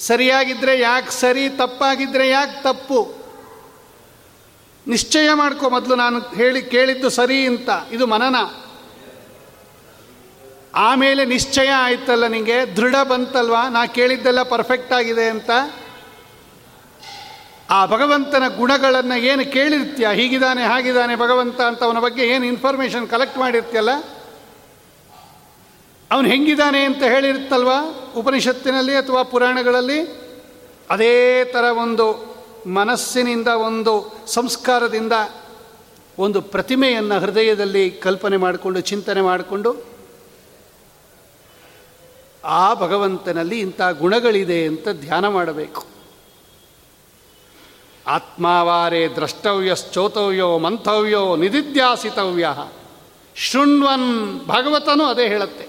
ಸರಿಯಾಗಿದ್ದರೆ ಯಾಕೆ ಸರಿ ತಪ್ಪಾಗಿದ್ದರೆ ಯಾಕೆ ತಪ್ಪು? ನಿಶ್ಚಯ ಮಾಡ್ಕೊ ಮೊದಲು ನಾನು ಹೇಳಿ, ಕೇಳಿದ್ದು ಸರಿ ಅಂತ. ಇದು ಮನನ. ಆಮೇಲೆ ನಿಶ್ಚಯ ಆಯ್ತಲ್ಲ ನಿಮಗೆ ದೃಢ ಬಂತಲ್ವಾ? ನಾ ಕೇಳಿದ್ದೆಲ್ಲ ಪರ್ಫೆಕ್ಟ್ ಆಗಿದೆ ಅಂತ? ಆ ಭಗವಂತನ ಗುಣಗಳನ್ನು ಏನು ಕೇಳಿರ್ತೀಯ? ಹೀಗಿದ್ದಾನೆ ಹಾಗಿದ್ದಾನೆ ಭಗವಂತ ಅಂತ ಅವನ ಬಗ್ಗೆ ಏನು ಇನ್ಫಾರ್ಮೇಷನ್ ಕಲೆಕ್ಟ್ ಮಾಡಿರ್ತೀಯಲ್ಲ? ಅವನು ಹೆಂಗಿದ್ದಾನೆ ಅಂತ ಹೇಳಿರ್ತಲ್ವ ಉಪನಿಷತ್ತಿನಲ್ಲಿ ಅಥವಾ ಪುರಾಣಗಳಲ್ಲಿ? ಅದೇ ಥರ ಒಂದು ಮನಸ್ಸಿನಿಂದ, ಒಂದು ಸಂಸ್ಕಾರದಿಂದ, ಒಂದು ಪ್ರತಿಮೆಯನ್ನು ಹೃದಯದಲ್ಲಿ ಕಲ್ಪನೆ ಮಾಡಿಕೊಂಡು, ಚಿಂತನೆ ಮಾಡಿಕೊಂಡು, ಆ ಭಗವಂತನಲ್ಲಿ ಇಂಥ ಗುಣಗಳಿದೆ ಅಂತ ಧ್ಯಾನ ಮಾಡಬೇಕು. ಆತ್ಮಾವಾರೇ ದ್ರಷ್ಟವ್ಯಶ್ಚೋತವ್ಯೋ ಮಂಥವ್ಯೋ ನಿಧಿಧ್ಯಾಸಿತವ್ಯ. ಶೃಣ್ವನ್ ಭಗವತನು ಅದೇ ಹೇಳುತ್ತೆ.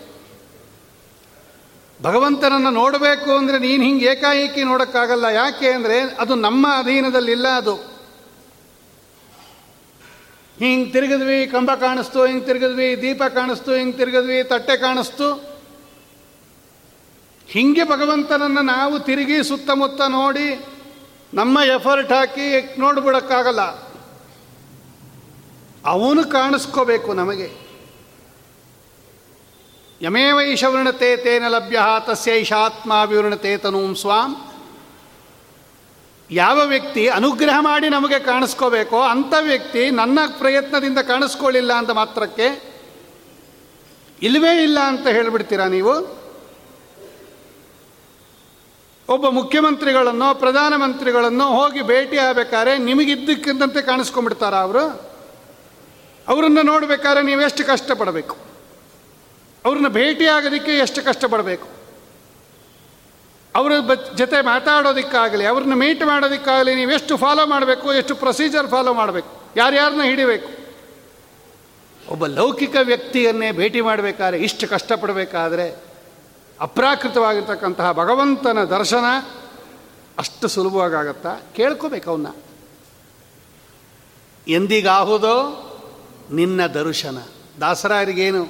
ಭಗವಂತನನ್ನು ನೋಡಬೇಕು ಅಂದರೆ ನೀನು ಹಿಂಗೆ ಏಕಾಏಕಿ ನೋಡೋಕ್ಕಾಗಲ್ಲ. ಯಾಕೆ ಅಂದರೆ ಅದು ನಮ್ಮ ಅಧೀನದಲ್ಲಿಲ್ಲ ಅದು. ಹಿಂಗೆ ತಿರುಗಿದ್ವಿ, ಕಂಬ ಕಾಣಿಸ್ತು, ಹಿಂಗೆ ತಿರುಗಿದ್ವಿ, ದೀಪ ಕಾಣಿಸ್ತು, ಹಿಂಗೆ ತಿರುಗಿದ್ವಿ, ತಟ್ಟೆ ಕಾಣಿಸ್ತು. ಹಿಂಗೆ ಭಗವಂತನನ್ನು ನಾವು ತಿರುಗಿ ಸುತ್ತಮುತ್ತ ನೋಡಿ ನಮ್ಮ ಎಫರ್ಟ್ ಹಾಕಿ ನೋಡ್ಬಿಡೋಕ್ಕಾಗಲ್ಲ. ಅವನು ಕಾಣಿಸ್ಕೋಬೇಕು ನಮಗೆ. ಯಮೇವೈಷ ವೃಣತೆ ತೇನ ಲಭ್ಯ ತಸ್ಯೈಷಾತ್ಮ ವಿವೃಣತೆ ತನೂಂ ಸ್ವಾಂ. ಯಾವ ವ್ಯಕ್ತಿ ಅನುಗ್ರಹ ಮಾಡಿ ನಮಗೆ ಕಾಣಿಸ್ಕೋಬೇಕೋ ಅಂಥ ವ್ಯಕ್ತಿ ನನ್ನ ಪ್ರಯತ್ನದಿಂದ ಕಾಣಿಸ್ಕೊಳ್ಳಿಲ್ಲ ಅಂತ ಮಾತ್ರಕ್ಕೆ ಇಲ್ಲವೇ ಇಲ್ಲ ಅಂತ ಹೇಳಿಬಿಡ್ತೀರಾ ನೀವು? ಒಬ್ಬ ಮುಖ್ಯಮಂತ್ರಿಗಳನ್ನು, ಪ್ರಧಾನಮಂತ್ರಿಗಳನ್ನು ಹೋಗಿ ಭೇಟಿ ಆಗಬೇಕಾದ್ರೆ ನಿಮಗಿದ್ದಕ್ಕಿದ್ದಂತೆ ಕಾಣಿಸ್ಕೊಂಡ್ಬಿಡ್ತಾರ ಅವರು? ಅವರನ್ನು ನೋಡಬೇಕಾದ್ರೆ ಎಷ್ಟು ಕಷ್ಟಪಡಬೇಕು? ಅವ್ರನ್ನ ಭೇಟಿ ಆಗೋದಕ್ಕೆ ಎಷ್ಟು ಕಷ್ಟಪಡಬೇಕು? ಅವರ ಬ ಜೊತೆ ಮಾತಾಡೋದಕ್ಕಾಗಲಿ, ಅವ್ರನ್ನ ಮೀಟ್ ಮಾಡೋದಕ್ಕಾಗಲಿ ನೀವು ಎಷ್ಟು ಫಾಲೋ ಮಾಡಬೇಕು, ಎಷ್ಟು ಪ್ರೊಸೀಜರ್ ಫಾಲೋ ಮಾಡಬೇಕು? ಯಾರ್ಯಾರನ್ನ ಹಿಡಿಬೇಕು? ಒಬ್ಬ ಲೌಕಿಕ ವ್ಯಕ್ತಿಯನ್ನೇ ಭೇಟಿ ಮಾಡಬೇಕಾದ್ರೆ ಇಷ್ಟು ಕಷ್ಟಪಡಬೇಕಾದ್ರೆ ಅಪ್ರಾಕೃತವಾಗಿರ್ತಕ್ಕಂತಹ ಭಗವಂತನ ದರ್ಶನ ಅಷ್ಟು ಸುಲಭವಾಗತ್ತಾ? ಕೇಳ್ಕೋಬೇಕು ಅವನ್ನ ಎಂದಿಗಾಹುದೋ ನಿನ್ನ ದರ್ಶನ. ದಾಸರಾಯರಿಗೇನು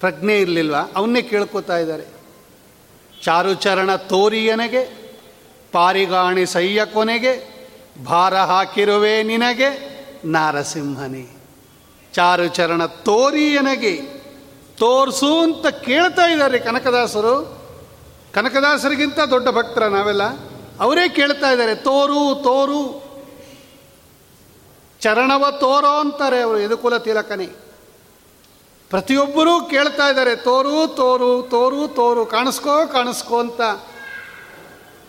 ಪ್ರಜ್ಞೆ ಇರಲಿಲ್ವ? ಅವನ್ನೇ ಕೇಳ್ಕೋತಾ ಇದ್ದಾರೆ. ಚಾರುಚರಣ ತೋರಿಯನಗೆ, ಪಾರಿಗಾಣಿ ಸಯ್ಯ ಕೊನೆಗೆ, ಭಾರ ಹಾಕಿರುವೆ ನಿನಗೆ, ನಾರಸಿಂಹನೇ. ಚಾರುಚರಣ ತೋರಿಯನಗೆ ತೋರ್ಸು ಅಂತ ಕೇಳ್ತಾ ಇದ್ದಾರೆ ಕನಕದಾಸರು. ಕನಕದಾಸರಿಗಿಂತ ದೊಡ್ಡ ಭಕ್ತರ ನಾವೆಲ್ಲ. ಅವರೇ ಕೇಳ್ತಾ ಇದ್ದಾರೆ, ತೋರು ತೋರು. ಚರಣವ ತೋರೋ ಅಂತಾರೆ ಅವರು, ಯದುಕುಲ ತಿಲಕನೇ. ಪ್ರತಿಯೊಬ್ಬರೂ ಕೇಳ್ತಾ ಇದ್ದಾರೆ, ತೋರು ತೋರು ತೋರು ತೋರು. ಕಾಣಿಸ್ಕೋ ಕಾಣಿಸ್ಕೋ ಅಂತ.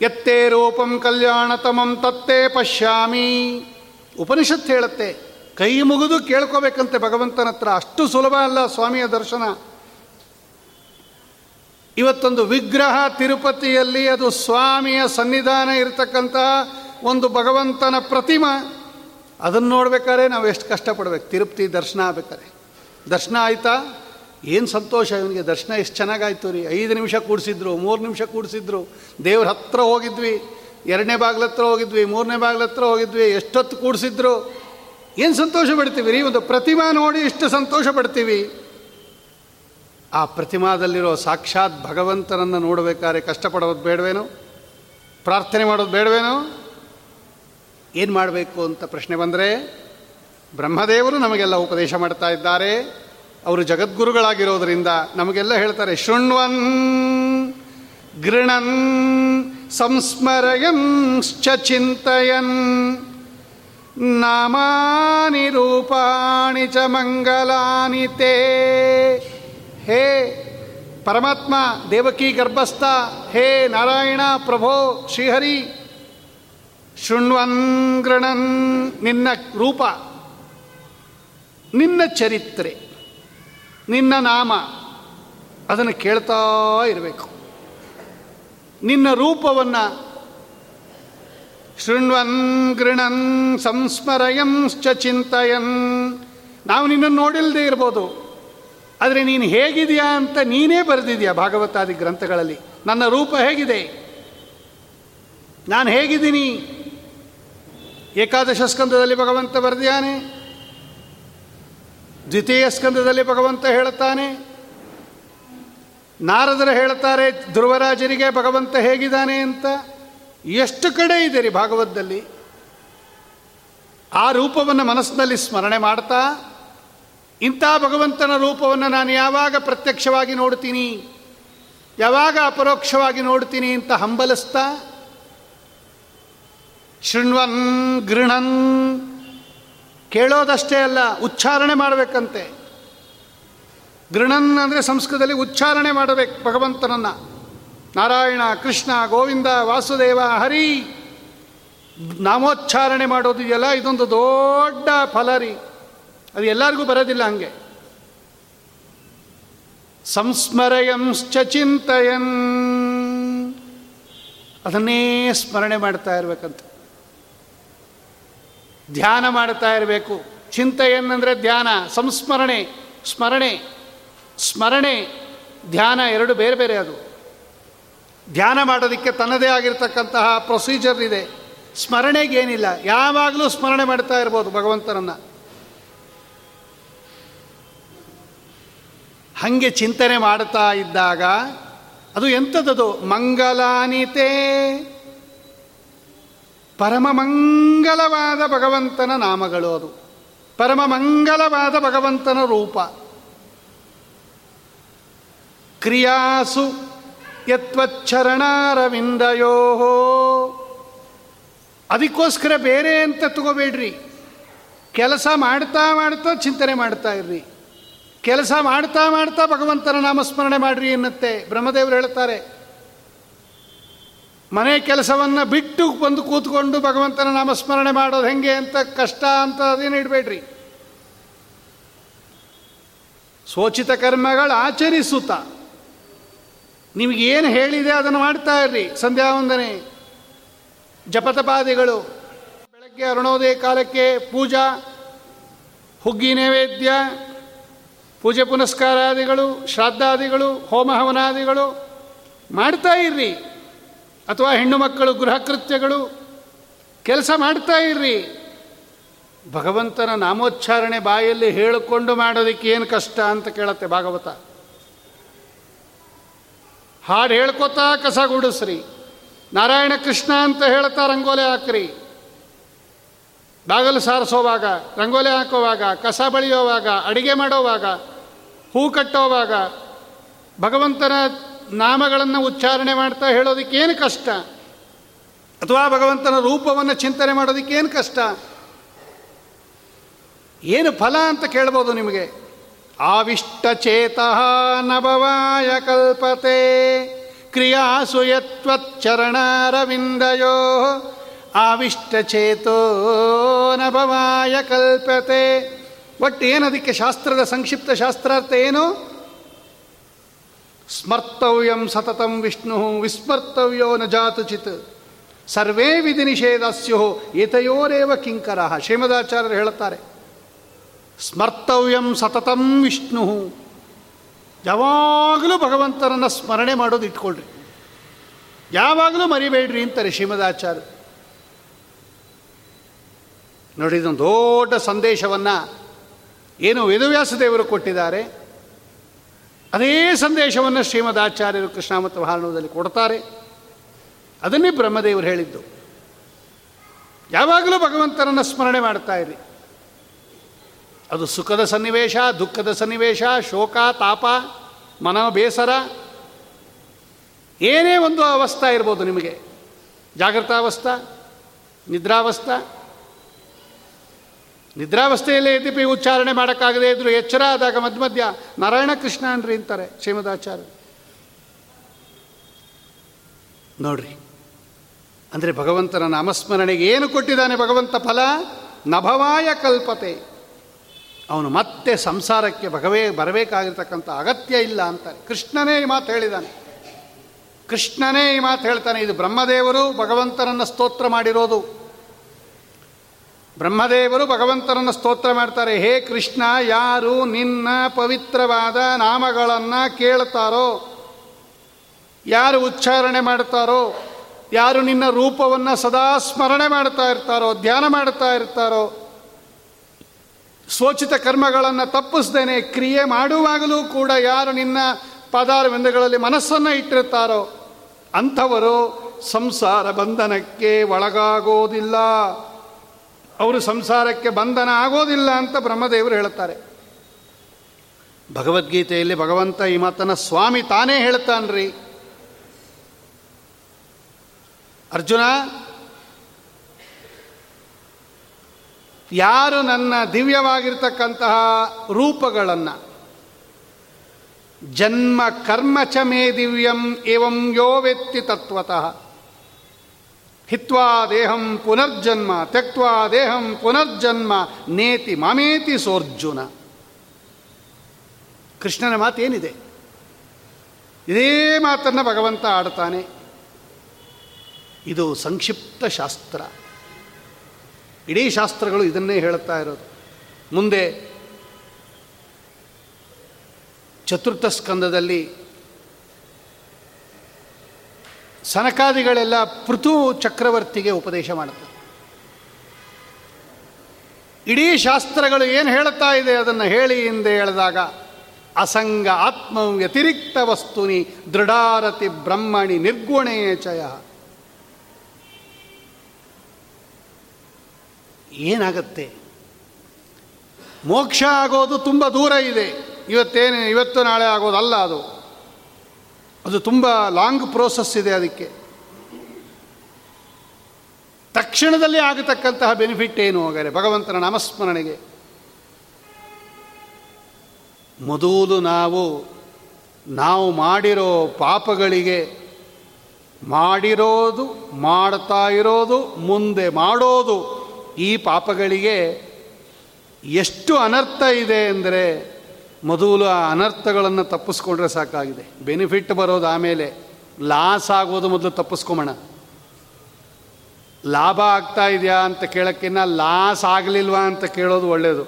ಎತ್ತೇ ರೂಪಂ ಕಲ್ಯಾಣತಮಂ ತತ್ತೇ ಪಶ್ಯಾಮಿ. ಉಪನಿಷತ್ ಹೇಳುತ್ತೆ ಕೈ ಮುಗಿದು ಕೇಳ್ಕೋಬೇಕಂತೆ ಭಗವಂತನ ಹತ್ರ ಅಷ್ಟು ಸುಲಭ ಅಲ್ಲ ಸ್ವಾಮಿಯ ದರ್ಶನ. ಇವತ್ತೊಂದು ವಿಗ್ರಹ ತಿರುಪತಿಯಲ್ಲಿ ಅದು ಸ್ವಾಮಿಯ ಸನ್ನಿಧಾನ ಇರತಕ್ಕಂತಹ ಒಂದು ಭಗವಂತನ ಪ್ರತಿಮಾ. ಅದನ್ನು ನೋಡ್ಬೇಕಾದ್ರೆ ನಾವು ಎಷ್ಟು ಕಷ್ಟಪಡ್ಬೇಕು. ತಿರುಪತಿ ದರ್ಶನ ಆಗ್ಬೇಕಾರೆ ದರ್ಶನ ಆಯ್ತಾ? ಏನು ಸಂತೋಷ ಇವನಿಗೆ. ದರ್ಶನ ಎಷ್ಟು ಚೆನ್ನಾಗಾಯ್ತು ರೀ. ಐದು ನಿಮಿಷ ಕೂಡಿಸಿದ್ರು, ಮೂರು ನಿಮಿಷ ಕೂಡಿಸಿದ್ರು. ದೇವ್ರ ಹತ್ರ ಹೋಗಿದ್ವಿ. ಎರಡನೇ ಬಾಗ್ಲ ಹತ್ರ ಹೋಗಿದ್ವಿ, ಮೂರನೇ ಬಾಗ್ಲ ಹತ್ರ ಹೋಗಿದ್ವಿ. ಎಷ್ಟೊತ್ತು ಕೂಡಿಸಿದ್ರು? ಏನು ಸಂತೋಷ ಪಡ್ತೀವಿ ರೀ, ಒಂದು ಪ್ರತಿಮಾ ನೋಡಿ ಇಷ್ಟು ಸಂತೋಷ ಪಡ್ತೀವಿ ಆ ಪ್ರತಿಮಾದಲ್ಲಿರೋ ಸಾಕ್ಷಾತ್ ಭಗವಂತನನ್ನು ನೋಡಬೇಕಾದ್ರೆ ಕಷ್ಟಪಡೋದು ಬೇಡವೇನು? ಪ್ರಾರ್ಥನೆ ಮಾಡೋದು ಬೇಡವೇನು? ಏನು ಮಾಡಬೇಕು ಅಂತ ಪ್ರಶ್ನೆ ಬಂದರೆ, ಬ್ರಹ್ಮದೇವರು ನಮಗೆಲ್ಲ ಉಪದೇಶ ಮಾಡ್ತಾ ಇದ್ದಾರೆ. ಅವರು ಜಗದ್ಗುರುಗಳಾಗಿರೋದರಿಂದ ನಮಗೆಲ್ಲ ಹೇಳ್ತಾರೆ, ಶೃಣ್ವನ್, ಗೃಣನ್, ಸಂಸ್ಮರಯಂಶ್ಚ ಚಿಂತಯನ್. ನಾಮಾನಿ ರೂಪಾಣಿ ಚ ಮಂಗಲಾನಿ ತೇ ಹೇ ಪರಮಾತ್ಮ ದೇವಕಿ ಗರ್ಭಸ್ಥ ಹೇ ನಾರಾಯಣ ಪ್ರಭೋ ಶ್ರೀಹರಿ ಶೃಣ್ವನ್ ನಿನ್ನ ರೂಪ ನಿನ್ನ ಚರಿತ್ರೆ ನಿನ್ನ ನಾಮ ಅದನ್ನು ಕೇಳ್ತಾ ಇರಬೇಕು. ನಿನ್ನ ರೂಪವನ್ನು ಶೃಣ್ವನ್ ಗೃಣನ್ ಸಂಸ್ಮರಯಂಶ್ಚ ಚಿಂತಯನ್. ನಾವು ನಿನ್ನನ್ನು ನೋಡಿಲ್ಲದೆ ಇರ್ಬೋದು. ಆದರೆ ನೀನು ಹೇಗಿದೆಯಾ ಅಂತ ನೀನೇ ಬರೆದಿದೆಯಾ ಭಾಗವತಾದಿ ಗ್ರಂಥಗಳಲ್ಲಿ? ನನ್ನ ರೂಪ ಹೇಗಿದೆ? ನಾನು ಹೇಗಿದ್ದೀನಿ? ಏಕಾದಶ ಸ್ಕಂದದಲ್ಲಿ ಭಗವಂತ ಬರೆದಿಯಾನೆ ದ್ವಿತೀಯ ಸ್ಕಂದದಲ್ಲಿ ಭಗವಂತ ಹೇಳುತ್ತಾನೆ. ನಾರದರು ಹೇಳುತ್ತಾರೆ, ಧ್ರುವರಾಜರಿಗೆ ಭಗವಂತ ಹೇಗಿದ್ದಾನೆ ಅಂತ. ಎಷ್ಟು ಕಡೆ ಇದೆ ರೀ ಭಾಗವತದಲ್ಲಿ? ಆ ರೂಪವನ್ನು ಮನಸ್ಸಿನಲ್ಲಿ ಸ್ಮರಣೆ ಮಾಡ್ತಾ, ಇಂಥ ಭಗವಂತನ ರೂಪವನ್ನು ನಾನು ಯಾವಾಗ ಪ್ರತ್ಯಕ್ಷವಾಗಿ ನೋಡ್ತೀನಿ, ಯಾವಾಗ ಅಪರೋಕ್ಷವಾಗಿ ನೋಡ್ತೀನಿ ಅಂತ ಹಂಬಲಿಸ್ತಾ, ಶೃಣ್ವನ್ ಗೃಣನ್ ಕೇಳೋದಷ್ಟೇ ಅಲ್ಲ, ಉಚ್ಚಾರಣೆ ಮಾಡಬೇಕಂತೆ. ಗೃಣನ್ ಅಂದರೆ ಸಂಸ್ಕೃತದಲ್ಲಿ ಉಚ್ಚಾರಣೆ ಮಾಡಬೇಕು ಭಗವಂತನನ್ನು. ನಾರಾಯಣ, ಕೃಷ್ಣ, ಗೋವಿಂದ, ವಾಸುದೇವ, ಹರಿ. ನಾಮೋಚ್ಚಾರಣೆ ಮಾಡೋದು ಇದೆಯಲ್ಲ, ಇದೊಂದು ದೊಡ್ಡ ಫಲರಿ ಅದು ಎಲ್ಲರಿಗೂ ಬರೋದಿಲ್ಲ ಹಂಗೆ. ಸಂಸ್ಮರಯಂಶ್ಚ ಚಿಂತಯನ್. ಅದನ್ನೇ ಸ್ಮರಣೆ ಮಾಡ್ತಾ ಇರಬೇಕಂತ. ಧ್ಯಾನ ಮಾಡ್ತಾ ಇರಬೇಕು. ಚಿಂತೆಯನ್ ಅಂದರೆ ಧ್ಯಾನ, ಸಂಸ್ಮರಣೆ, ಸ್ಮರಣೆ. ಸ್ಮರಣೆ, ಧ್ಯಾನ ಎರಡು ಬೇರೆ ಬೇರೆ ಅದು. ಧ್ಯಾನ ಮಾಡೋದಕ್ಕೆ ತನ್ನದೇ ಆಗಿರ್ತಕ್ಕಂತಹ ಪ್ರೊಸೀಜರ್ ಇದೆ. ಸ್ಮರಣೆಗೇನಿಲ್ಲ. ಯಾವಾಗಲೂ ಸ್ಮರಣೆ ಮಾಡ್ತಾ ಇರ್ಬೋದು ಭಗವಂತನನ್ನು. ಹಾಗೆ ಚಿಂತನೆ ಮಾಡ್ತಾ ಇದ್ದಾಗ ಅದು ಎಂಥದ್ದು ಮಂಗಲಾನಿತೆ. ಪರಮ ಮಂಗಲವಾದ ಭಗವಂತನ ನಾಮಗಳು ಅದು. ಪರಮ ಮಂಗಲವಾದ ಭಗವಂತನ ರೂಪ. ಕ್ರಿಯಾಸು ಯತ್ವಚ್ಚರಣಾರವಿಂದಯೋ ಅದಕ್ಕೋಸ್ಕರ ಬೇರೆ ಅಂತ ತಗೋಬೇಡ್ರಿ. ಕೆಲಸ ಮಾಡ್ತಾ ಮಾಡ್ತಾ ಚಿಂತನೆ ಮಾಡ್ತಾ ಇರ್ರಿ. ಕೆಲಸ ಮಾಡ್ತಾ ಮಾಡ್ತಾ ಭಗವಂತನ ನಾಮಸ್ಮರಣೆ ಮಾಡ್ರಿ ಎನ್ನುತ್ತೆ. ಬ್ರಹ್ಮದೇವರು ಹೇಳ್ತಾರೆ. ಮನೆ ಕೆಲಸವನ್ನು ಬಿಟ್ಟು ಬಂದು ಕೂತ್ಕೊಂಡು ಭಗವಂತನ ನಾಮಸ್ಮರಣೆ ಮಾಡೋದು ಹೆಂಗೆ ಅಂತ ಕಷ್ಟ ಅಂತ ಅದೇನು ಇಡಬೇಡ್ರಿ. ಸೋಚಿತ ಕರ್ಮಗಳು ಆಚರಿಸುತ್ತ. ನಿಮಗೇನು ಹೇಳಿದೆ ಅದನ್ನು ಮಾಡ್ತಾ ಇರ್ರಿ, ಸಂಧ್ಯಾ ವಂದನೆ. ಜಪತಪಾದಿಗಳು, ಬೆಳಗ್ಗೆ ಅರುಣೋದಯ ಕಾಲಕ್ಕೆ ಪೂಜಾ, ಹುಗ್ಗಿ ನೈವೇದ್ಯ, ಪೂಜೆ ಪುನಸ್ಕಾರಾದಿಗಳು, ಶ್ರಾದ್ದಾದಿಗಳು ಹೋಮ ಹವನಾದಿಗಳು ಮಾಡ್ತಾ ಇರ್ರಿ. ಅಥವಾ ಹೆಣ್ಣು ಮಕ್ಕಳು ಗೃಹ ಕೃತ್ಯಗಳು ಕೆಲಸ ಮಾಡ್ತಾ ಇರ್ರಿ. ಭಗವಂತನ ನಾಮೋಚ್ಚಾರಣೆ ಬಾಯಲ್ಲಿ ಹೇಳಿಕೊಂಡು ಮಾಡೋದಕ್ಕೆ ಏನು ಕಷ್ಟ ಅಂತ ಕೇಳತ್ತೆ ಭಾಗವತ. ಹಾಡು ಹೇಳ್ಕೊತಾ ಕಸ ಗುಡಿಸ್ರಿ. ನಾರಾಯಣ ಕೃಷ್ಣ ಅಂತ ಹೇಳ್ತಾ ರಂಗೋಲೆ ಹಾಕ್ರಿ. ಬಾಗಲು ಸಾರಿಸೋವಾಗ, ರಂಗೋಲೆ ಹಾಕೋವಾಗ, ಕಸ ಬಳಿಯೋವಾಗ, ಅಡಿಗೆ ಮಾಡೋವಾಗ, ಹೂ ಕಟ್ಟೋವಾಗ, ಭಗವಂತನ ನಾಮಗಳನ್ನು ಉಚ್ಚಾರಣೆ ಮಾಡ್ತಾ ಹೇಳೋದಕ್ಕೇನು ಕಷ್ಟ? ಅಥವಾ ಭಗವಂತನ ರೂಪವನ್ನು ಚಿಂತನೆ ಮಾಡೋದಕ್ಕೇನು ಕಷ್ಟ? ಏನು ಫಲ ಅಂತ ಕೇಳ್ಬೋದು ನಿಮಗೆ? ಆವಿಷ್ಟಚೇತ ನಭವಾಯ ಕಲ್ಪತೆ. ಕ್ರಿಯಾಸು ಯತ್ವಚ್ಚರಣಾರವಿಂದಯೋ. ಆವಿಷ್ಟಚೇತೋ ನಭವಾಯ ಕಲ್ಪತೆ. ಒಟ್ಟು ಏನದಕ್ಕೆ ಶಾಸ್ತ್ರದ ಸಂಕ್ಷಿಪ್ತ ಶಾಸ್ತ್ರಾರ್ಥ ಏನು? ಸ್ಮರ್ತವ್ಯಂ ಸತತಂ ವಿಷ್ಣು ವಿಸ್ಮರ್ತವ್ಯೋ ನ ಜಾತುಚಿತ್. ಸರ್ವೇ ವಿಧಿ ನಿಷೇಧಸ್ಯೋ ಏತಯೋರೇವ ಕಿಂಕರ. ಶ್ರೀಮದಾಚಾರ್ಯರು ಹೇಳುತ್ತಾರೆ ಸ್ಮರ್ತವ್ಯಂ ಸತತಂ ವಿಷ್ಣು. ಯಾವಾಗಲೂ ಭಗವಂತನನ್ನು ಸ್ಮರಣೆ ಮಾಡೋದು ಇಟ್ಕೊಳ್ರಿ. ಯಾವಾಗಲೂ ಮರಿಬೇಡ್ರಿ ಅಂತಾರೆ ಶ್ರೀಮದಾಚಾರ್ಯ. ನೋಡಿ, ಇದೊಂದು ದೊಡ್ಡ ಸಂದೇಶವನ್ನು ಏನು ವೇದವ್ಯಾಸ ದೇವರು ಕೊಟ್ಟಿದ್ದಾರೆ. ಅದೇ ಸಂದೇಶವನ್ನು ಶ್ರೀಮದಾಚಾರ್ಯರು ಕೃಷ್ಣಾಮತ ಭಾರಣದಲ್ಲಿ ಕೊಡ್ತಾರೆ. ಅದನ್ನೇ ಬ್ರಹ್ಮದೇವರು ಹೇಳಿದ್ದು. ಯಾವಾಗಲೂ ಭಗವಂತನನ್ನು ಸ್ಮರಣೆ ಮಾಡ್ತಾ ಇರಿ. ಅದು ಸುಖದ ಸನ್ನಿವೇಶ, ದುಃಖದ ಸನ್ನಿವೇಶ, ಶೋಕ, ತಾಪ, ಮನ, ಬೇಸರ. ಏನೇ ಒಂದು ಅವಸ್ಥಾ ಇರ್ಬೋದು ನಿಮಗೆ. ಜಾಗೃತಾವಸ್ಥಾ ನಿದ್ರಾವಸ್ಥಾ. ನಿದ್ರಾವಸ್ಥೆಯಲ್ಲೇ ಎದ್ದಿಪಿ ಉಚ್ಚಾರಣೆ ಮಾಡೋಕ್ಕಾಗದೇ ಇದ್ರು ಎಚ್ಚರ ಆದಾಗ ಮಧ್ಯ ಮಧ್ಯ ನಾರಾಯಣ ಕೃಷ್ಣ ಅನ್ರಿ ಅಂತಾರೆ ಶ್ರೀಮದಾಚಾರ್ಯ. ನೋಡ್ರಿ, ಅಂದರೆ ಭಗವಂತನ ನಾಮಸ್ಮರಣೆಗೆ ಏನು ಕೊಟ್ಟಿದ್ದಾನೆ ಭಗವಂತ ಫಲ? ನಭವಾಯ ಕಲ್ಪತೆ. ಅವನು ಮತ್ತೆ ಸಂಸಾರಕ್ಕೆ ಭಗವೇ ಬರಬೇಕಾಗಿರ್ತಕ್ಕಂಥ ಅಗತ್ಯ ಇಲ್ಲ ಅಂತಾನೆ. ಕೃಷ್ಣನೇ ಈ ಮಾತು ಹೇಳಿದ್ದಾನೆ ಕೃಷ್ಣನೇ ಈ ಮಾತು ಹೇಳ್ತಾನೆ, ಇದು ಬ್ರಹ್ಮದೇವರು ಭಗವಂತನನ್ನು ಸ್ತೋತ್ರ ಮಾಡಿರೋದು. ಬ್ರಹ್ಮದೇವರು ಭಗವಂತನನ್ನು ಸ್ತೋತ್ರ ಮಾಡ್ತಾರೆ, ಹೇ ಕೃಷ್ಣ, ಯಾರು ನಿನ್ನ ಪವಿತ್ರವಾದ ನಾಮಗಳನ್ನು ಕೇಳ್ತಾರೋ, ಯಾರು ಉಚ್ಚಾರಣೆ ಮಾಡ್ತಾರೋ, ಯಾರು ನಿನ್ನ ರೂಪವನ್ನು ಸದಾ ಸ್ಮರಣೆ ಮಾಡ್ತಾ ಇರ್ತಾರೋ, ಧ್ಯಾನ ಮಾಡ್ತಾ ಇರ್ತಾರೋ ಸ್ವೋಚಿತ ಕರ್ಮಗಳನ್ನು ತಪ್ಪಿಸ್ದೇನೆ, ಕ್ರಿಯೆ ಮಾಡುವಾಗಲೂ ಕೂಡ ಯಾರು ನಿನ್ನ ಪದಾರ್ವಿಂದಗಳಲ್ಲಿ ಮನಸ್ಸನ್ನು ಇಟ್ಟಿರ್ತಾರೋ, ಅಂಥವರು ಸಂಸಾರ ಬಂಧನಕ್ಕೆ ಒಳಗಾಗೋದಿಲ್ಲ. ಅವರು ಸಂಸಾರಕ್ಕೆ ಬಂಧನ ಆಗೋದಿಲ್ಲ ಅಂತ ಬ್ರಹ್ಮದೇವರು ಹೇಳ್ತಾರೆ ಭಗವದ್ಗೀತೆಯಲ್ಲಿ ಭಗವಂತ ಈ ಮಾತನ್ನು ಸ್ವಾಮಿ ತಾನೇ ಹೇಳ್ತಾನ್ರಿ ಅರ್ಜುನ ಯಾರು ನನ್ನ ದಿವ್ಯವಾಗಿರ್ತಕ್ಕಂತಹ ರೂಪಗಳನ್ನು ಜನ್ಮ ಕರ್ಮ ಚ ಮೇ ದಿವ್ಯಂ ಏವಂ ಯೋ ವೆತ್ತಿ ತತ್ವತಃ ಹಿತ್ವಾ ದೇಹಂ ಪುನರ್ಜನ್ಮ ತ್ಯಕ್ವಾ ದೇಹಂ ಪುನರ್ಜನ್ಮ, ನೇತಿ ಮಾಮೇತಿ ಸೋರ್ಜುನ. ಕೃಷ್ಣನ ಮಾತೇನಿದೆ? ಇದೇ ಮಾತನ್ನು ಭಗವಂತ ಆಡ್ತಾನೆ ಇದು ಸಂಕ್ಷಿಪ್ತ ಶಾಸ್ತ್ರ. ಇಡೀ ಶಾಸ್ತ್ರಗಳು ಇದನ್ನೇ ಹೇಳುತ್ತಾ ಇರೋದು. ಮುಂದೆ ಚತುರ್ಥ ಸ್ಕಂದದಲ್ಲಿ ಸನಕಾದಿಗಳೆಲ್ಲ ಪೃಥು ಚಕ್ರವರ್ತಿಗೆ ಉಪದೇಶ ಮಾಡುತ್ತೆ. ಇಡೀ ಶಾಸ್ತ್ರಗಳು ಏನು ಹೇಳುತ್ತಾ ಇದೆ ಅದನ್ನು ಹೇಳಿ ಹಿಂದೆ ಹೇಳಿದಾಗ ಅಸಂಗ ಆತ್ಮ ವ್ಯತಿರಿಕ್ತ ವಸ್ತುನಿ ದೃಢಾರತಿ ಬ್ರಹ್ಮಣಿ ನಿರ್ಗುಣೇಚಯ. ಏನಾಗತ್ತೆ? ಮೋಕ್ಷ ಆಗೋದು ತುಂಬ ದೂರ ಇದೆ. ಇವತ್ತೇನು, ಇವತ್ತು ನಾಳೆ ಆಗೋದಲ್ಲ ಅದು. ಅದು ತುಂಬ ಲಾಂಗ್ ಪ್ರೋಸೆಸ್ ಇದೆ ಅದಕ್ಕೆ. ತಕ್ಷಣದಲ್ಲಿ ಆಗತಕ್ಕಂತಹ ಬೆನಿಫಿಟ್ ಏನು ಹಾಗಾದರೆ? ಭಗವಂತನ ನಾಮಸ್ಮರಣೆಗೆ. ಮೊದಲು ನಾವು ನಾವು ಮಾಡಿರೋ ಪಾಪಗಳಿಗೆ ಮಾಡಿರೋದು, ಮಾಡ್ತಾ ಇರೋದು, ಮುಂದೆ ಮಾಡೋದು ಈ ಪಾಪಗಳಿಗೆ ಎಷ್ಟು ಅನರ್ಥ ಇದೆ ಅಂದರೆ ಮೊದಲು ಆ ಅನರ್ಥಗಳನ್ನು ತಪ್ಪಿಸ್ಕೊಂಡ್ರೆ ಸಾಕಾಗಿದೆ. ಬೆನಿಫಿಟ್ ಬರೋದು ಆಮೇಲೆ ಲಾಸ್ ಆಗೋದು ಮೊದಲು ತಪ್ಪಿಸ್ಕೊಂಬೋಣ. ಲಾಭ ಆಗ್ತಾ ಇದೆಯಾ ಅಂತ ಕೇಳೋಕ್ಕಿನ್ನ ಲಾಸ್ ಆಗಲಿಲ್ವಾ ಅಂತ ಕೇಳೋದು ಒಳ್ಳೆಯದು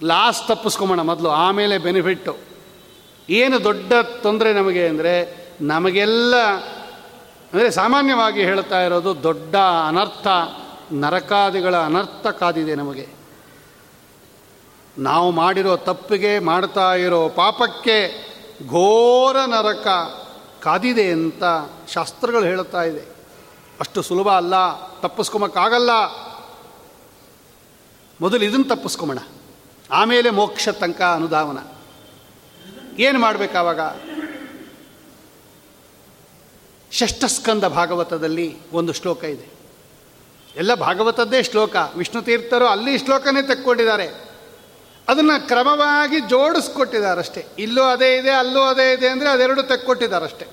ಲಾಸ್ ತಪ್ಪಿಸ್ಕೊಂಬೋಣ ಮೊದಲು, ಆಮೇಲೆ ಬೆನಿಫಿಟ್ಟು ಏನು ದೊಡ್ಡ ತೊಂದರೆ ನಮಗೆ ಅಂದರೆ ನಮಗೆಲ್ಲ ಅಂದರೆ ಸಾಮಾನ್ಯವಾಗಿ ಹೇಳ್ತಾ ಇರೋದು ದೊಡ್ಡ ಅನರ್ಥ. ನರಕಾದಿಗಳ ಅನರ್ಥ ಕಾದಿದೆ ನಮಗೆ. ನಾವು ಮಾಡಿರೋ ತಪ್ಪಿಗೆ ಮಾಡ್ತಾ ಇರೋ ಪಾಪಕ್ಕೆ ಘೋರ ನರಕ ಕಾದಿದೆ ಅಂತ ಶಾಸ್ತ್ರಗಳು ಹೇಳುತ್ತಾ ಇದೆ. ಅಷ್ಟು ಸುಲಭ ಅಲ್ಲ ತಪ್ಪಿಸ್ಕೊಂಬಕ್ಕಾಗಲ್ಲ ಮೊದಲು ಇದನ್ನು ತಪ್ಪಿಸ್ಕೊಂಬೋಣ ಆಮೇಲೆ ಮೋಕ್ಷ ತನಕ ಅನುಧಾವನ. ಏನು ಮಾಡಬೇಕಾವಾಗ? ಷಷ್ಠಸ್ಕಂದ ಭಾಗವತದಲ್ಲಿ ಒಂದು ಶ್ಲೋಕ ಇದೆ. ಎಲ್ಲ ಭಾಗವತದ್ದೇ ಶ್ಲೋಕ. ವಿಷ್ಣು ತೀರ್ಥರು ಅಲ್ಲಿ ಶ್ಲೋಕನೇ ತೆಕ್ಕೊಂಡಿದ್ದಾರೆ. ಅದನ್ನು ಕ್ರಮವಾಗಿ ಜೋಡಿಸ್ಕೊಟ್ಟಿದ್ದಾರಷ್ಟೇ. ಇಲ್ಲೂ ಅದೇ ಇದೆ, ಅಲ್ಲೂ ಅದೇ ಇದೆ ಅಂದರೆ ಅದೆರಡು ತೆಕ್ಕೊಟ್ಟಿದ್ದಾರಷ್ಟೇ.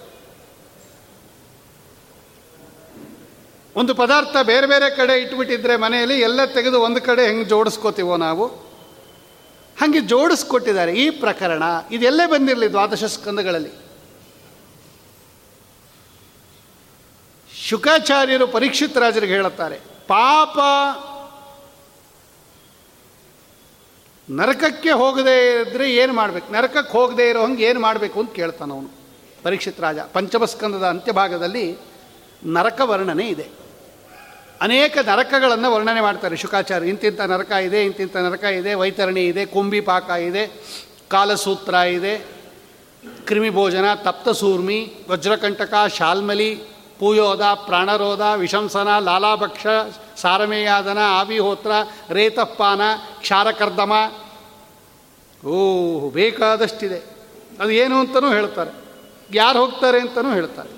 ಒಂದು ಪದಾರ್ಥ ಬೇರೆ ಬೇರೆ ಕಡೆ ಇಟ್ಬಿಟ್ಟಿದ್ರೆ ಮನೆಯಲ್ಲಿ ಎಲ್ಲ ತೆಗೆದು ಒಂದು ಕಡೆ ಹೆಂಗೆ ಜೋಡಿಸ್ಕೋತೀವೋ ನಾವು? ಹಾಗೆ ಜೋಡಿಸ್ಕೊಟ್ಟಿದ್ದಾರೆ. ಈ ಪ್ರಕರಣ ಇದೆಲ್ಲೇ ಬಂದಿರಲಿ ದ್ವಾದಶ ಸ್ಕಂದಗಳಲ್ಲಿ ಶುಕಾಚಾರ್ಯರು ಪರೀಕ್ಷಿತ್ ರಾಜರಿಗೆ ಹೇಳುತ್ತಾರೆ. ಪಾಪ ನರಕಕ್ಕೆ ಹೋಗದೇ ಇದ್ರೆ ಏನು ಮಾಡಬೇಕು? ನರಕಕ್ಕೆ ಹೋಗದೇ ಇರೋ ಹಂಗೆ ಏನು ಮಾಡಬೇಕು ಅಂತ ಕೇಳ್ತಾನೆ ಅವನು. ಪರೀಕ್ಷಿತ್ ರಾಜ, ಪಂಚಮಸ್ಕಂದದ ಅಂತ್ಯಭಾಗದಲ್ಲಿ ನರಕ ವರ್ಣನೆ ಇದೆ. ಅನೇಕ ನರಕಗಳನ್ನು ವರ್ಣನೆ ಮಾಡ್ತಾರೆ ಶುಕಾಚಾರ್ಯ. ಇಂತಿಂಥ ನರಕ ಇದೆ ಇಂತಿಂಥ ನರಕ ಇದೆ, ವೈತರಣಿ ಇದೆ ಕುಂಬಿ ಪಾಕ ಇದೆ, ಕಾಲಸೂತ್ರ ಇದೆ, ಕ್ರಿಮಿಭೋಜನ, ತಪ್ತಸೂರ್ಮಿ, ವಜ್ರಕಂಟಕ, ಶಾಲ್ಮಲಿ ಪೂಯೋದ ಪ್ರಾಣರೋಧ ವಿಶಂಸನ, ಲಾಲಾಭಕ್ಷ, ಸಾರಮೇಯಾದನ, ಆವಿಹೋತ್ರ, ರೇತಪ್ಪಾನ, ಕ್ಷಾರಕರ್ದಮ. ಓ ಬೇಕಾದಷ್ಟಿದೆ. ಅದು ಏನು ಅಂತಲೂ ಹೇಳ್ತಾರೆ. ಯಾರು ಹೋಗ್ತಾರೆ ಅಂತಲೂ ಹೇಳ್ತಾರೆ.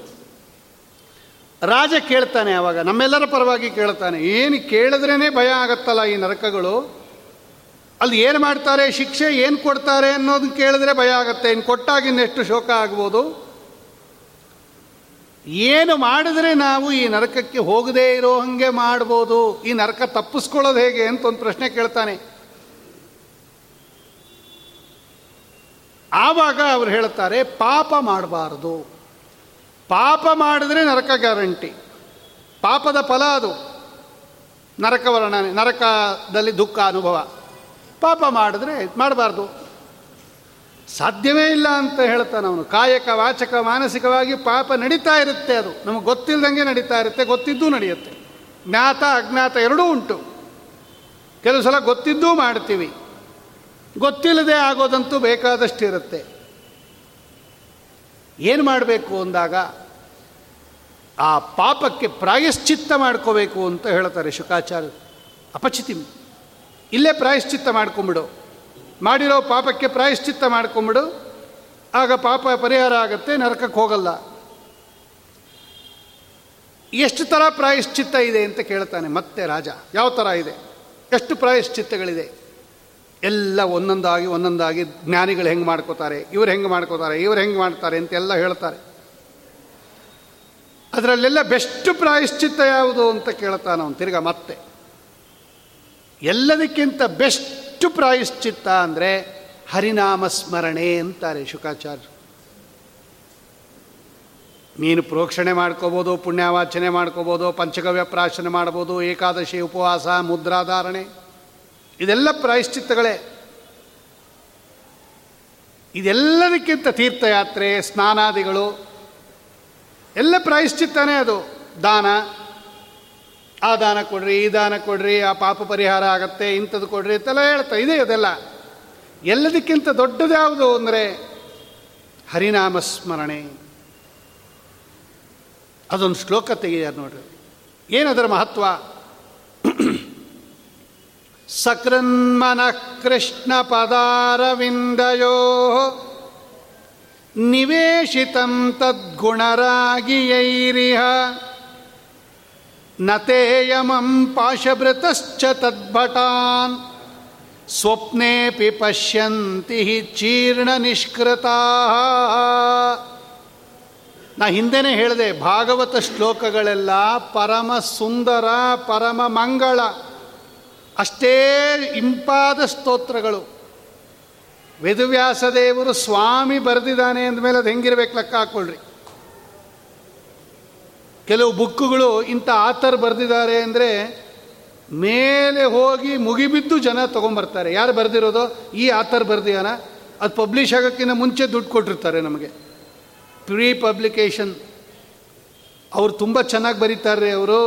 ರಾಜ ಕೇಳ್ತಾನೆ ಆವಾಗ ನಮ್ಮೆಲ್ಲರ ಪರವಾಗಿ ಕೇಳ್ತಾನೆ. ಏನು ಕೇಳಿದ್ರೇ ಭಯ ಆಗತ್ತಲ್ಲ ಈ ನರಕಗಳು? ಅಲ್ಲಿ ಏನು ಮಾಡ್ತಾರೆ? ಶಿಕ್ಷೆ ಏನು ಕೊಡ್ತಾರೆ ಅನ್ನೋದನ್ನ ಕೇಳಿದ್ರೆ ಭಯ ಆಗುತ್ತೆ. ಇನ್ನು ಕೊಟ್ಟಾಗ ಇನ್ನೆಷ್ಟು ಶೋಕ ಆಗ್ಬೋದು? ಏನು ಮಾಡಿದ್ರೆ ನಾವು ಈ ನರಕಕ್ಕೆ ಹೋಗದೇ ಇರೋ ಹಂಗೆ ಮಾಡ್ಬೋದು? ಈ ನರಕ ತಪ್ಪಿಸ್ಕೊಳ್ಳೋದು ಹೇಗೆ ಅಂತ ಒಂದು ಪ್ರಶ್ನೆ ಕೇಳ್ತಾನೆ. ಆವಾಗ ಅವ್ರು ಹೇಳ್ತಾರೆ, ಪಾಪ ಮಾಡಬಾರ್ದು. ಪಾಪ ಮಾಡಿದ್ರೆ ನರಕ ಗ್ಯಾರಂಟಿ. ಪಾಪದ ಫಲ ಅದು. ನರಕ ವರ್ಣನೆ, ನರಕದಲ್ಲಿ ದುಃಖ, ಅನುಭವ. ಪಾಪ ಮಾಡಿದ್ರೆ ಮಾಡಬಾರ್ದು. ಸಾಧ್ಯವೇ ಇಲ್ಲ ಅಂತ ಹೇಳ್ತಾನೆ ಅವನು. ಕಾಯಕ, ವಾಚಕ, ಮಾನಸಿಕವಾಗಿ ಪಾಪ ನಡೀತಾ ಇರುತ್ತೆ ಅದು. ನಮಗೆ ಗೊತ್ತಿಲ್ಲದಂಗೆ ನಡೀತಾ ಇರುತ್ತೆ, ಗೊತ್ತಿದ್ದೂ ನಡೆಯುತ್ತೆ. ಜ್ಞಾತ, ಅಜ್ಞಾತ ಎರಡೂ ಉಂಟು. ಕೆಲವು ಸಲ ಗೊತ್ತಿದ್ದೂ ಮಾಡ್ತೀವಿ. ಗೊತ್ತಿಲ್ಲದೆ ಆಗೋದಂತೂ ಬೇಕಾದಷ್ಟಿರುತ್ತೆ. ಏನು ಮಾಡಬೇಕು ಅಂದಾಗ, ಆ ಪಾಪಕ್ಕೆ ಪ್ರಾಯಶ್ಚಿತ್ತ ಮಾಡ್ಕೋಬೇಕು ಅಂತ ಹೇಳ್ತಾರೆ ಶುಕಾಚಾರ್ಯ ಅಪಚಿತಿ. ಇಲ್ಲೇ ಪ್ರಾಯಶ್ಚಿತ್ತ ಮಾಡ್ಕೊಂಬಿಡು ಮಾಡಿರೋ ಪಾಪಕ್ಕೆ ಪ್ರಾಯಶ್ಚಿತ್ತ ಮಾಡ್ಕೊಂಬಿಡು. ಆಗ ಪಾಪ ಪರಿಹಾರ ಆಗುತ್ತೆ, ನರಕಕ್ಕೆ ಹೋಗಲ್ಲ. ಎಷ್ಟು ಥರ ಪ್ರಾಯಶ್ಚಿತ್ತ ಇದೆ ಅಂತ ಕೇಳ್ತಾನೆ ಮತ್ತೆ ರಾಜ. ಯಾವ ಥರ ಇದೆ? ಎಷ್ಟು ಪ್ರಾಯಶ್ಚಿತ್ತಗಳಿದೆ? ಎಲ್ಲ ಒಂದೊಂದಾಗಿ ಒಂದೊಂದಾಗಿ ಜ್ಞಾನಿಗಳು ಹೆಂಗೆ ಮಾಡ್ಕೋತಾರೆ, ಇವ್ರು ಹೆಂಗೆ ಮಾಡ್ಕೋತಾರೆ, ಇವ್ರು ಹೆಂಗೆ ಮಾಡ್ತಾರೆ ಅಂತೆಲ್ಲ ಹೇಳ್ತಾರೆ. ಅದರಲ್ಲೆಲ್ಲ ಬೆಸ್ಟ್ ಪ್ರಾಯಶ್ಚಿತ್ತ ಯಾವುದು ಅಂತ ಕೇಳ್ತಾನೆ ಅವನು. ತಿರ್ಗ ಮತ್ತೆ. ಎಲ್ಲದಕ್ಕಿಂತ ಬೆಸ್ಟ್ ಪ್ರಾಯಶ್ಚಿತ್ತ ಅಂದರೆ ಹರಿನಾಮ ಸ್ಮರಣೆ ಅಂತಾರೆ ಶುಕಾಚಾರ್ಯ ನೀನು ಪ್ರೋಕ್ಷಣೆ ಮಾಡ್ಕೋಬೋದು, ಪುಣ್ಯವಾಚನೆ ಮಾಡ್ಕೋಬೋದು, ಪಂಚಗವ್ಯ ಪ್ರಾಶನ ಮಾಡ್ಬೋದು, ಏಕಾದಶಿ ಉಪವಾಸ, ಮುದ್ರಾಧಾರಣೆ. ಇದೆಲ್ಲ ಪ್ರಾಯಶ್ಚಿತ್ತಗಳೇ. ಇದೆಲ್ಲದಕ್ಕಿಂತ ತೀರ್ಥಯಾತ್ರೆ, ಸ್ನಾನಾದಿಗಳು, ಎಲ್ಲ ಪ್ರಾಯಶ್ಚಿತ್ತನೇ ಅದು. ದಾನ ಆ ದಾನ ಕೊಡ್ರಿ, ಈ ದಾನ ಕೊಡ್ರಿ, ಆ ಪಾಪ ಪರಿಹಾರ ಆಗತ್ತೆ, ಇಂಥದ್ದು ಕೊಡ್ರಿ ಅಂತೆಲ್ಲ ಹೇಳ್ತಾ ಇದೆ ಅದೆಲ್ಲ ಎಲ್ಲದಕ್ಕಿಂತ ದೊಡ್ಡದು ಯಾವುದು ಅಂದರೆ ಹರಿನಾಮ ಸ್ಮರಣೆ. ಅದೊಂದು ಶ್ಲೋಕ ತೆಗೆಯಾರ ನೋಡ್ರಿ. ಏನದರ ಮಹತ್ವ? ಸಕೃನ್ಮನ ಕೃಷ್ಣ ಪದಾರವಿಂದಯೋ ನಿವೇಶಿತಂ ತದ್ಗುಣರಾಗಿಯೈರಿಹ. ನತೇಯಮಂ ಪಾಶಭೃತಶ್ಚ ತದ್ಭಟಾನ್. ಸ್ವಪ್ನೇಪಿ ಪಶ್ಯಂತಿ ಚೀರ್ಣ ನಿಷ್ಕೃತಾ. ನಾ ಹಿಂದೆನೇ ಹೇಳಿದೆ, ಭಾಗವತ ಶ್ಲೋಕಗಳೆಲ್ಲ ಪರಮ ಸುಂದರ, ಪರಮ ಮಂಗಳ. ಅಷ್ಟೇ ಇಂಪಾದ ಸ್ತೋತ್ರಗಳು. ವೇದವ್ಯಾಸ ದೇವರು ಸ್ವಾಮಿ ಬರೆದಿದ್ದಾನೆ ಅಂದಮೇಲೆ ಅದು ಹೆಂಗಿರ್ಬೇಕು ಲೆಕ್ಕ ಹಾಕ್ಕೊಳ್ರಿ. ಕೆಲವು ಬುಕ್ಕುಗಳು ಇಂಥ ಆತರ್ ಬರೆದಿದ್ದಾರೆ ಅಂದರೆ ಮೇಲೆ ಹೋಗಿ ಮುಗಿಬಿದ್ದು ಜನ ತೊಗೊಂಬರ್ತಾರೆ. ಯಾರು ಬರೆದಿರೋದು? ಈ ಆಥರ್ ಬರೆದಿಯಾನ? ಅದು ಪಬ್ಲಿಷ್ ಆಗೋಕ್ಕಿಂತ ಮುಂಚೆ ದುಡ್ಡು ಕೊಟ್ಟಿರ್ತಾರೆ ನಮಗೆ. ಪ್ರೀ ಪಬ್ಲಿಕೇಶನ್ ಅವರು ತುಂಬ ಚೆನ್ನಾಗಿ ಬರೀತಾರೆ ಅವರು.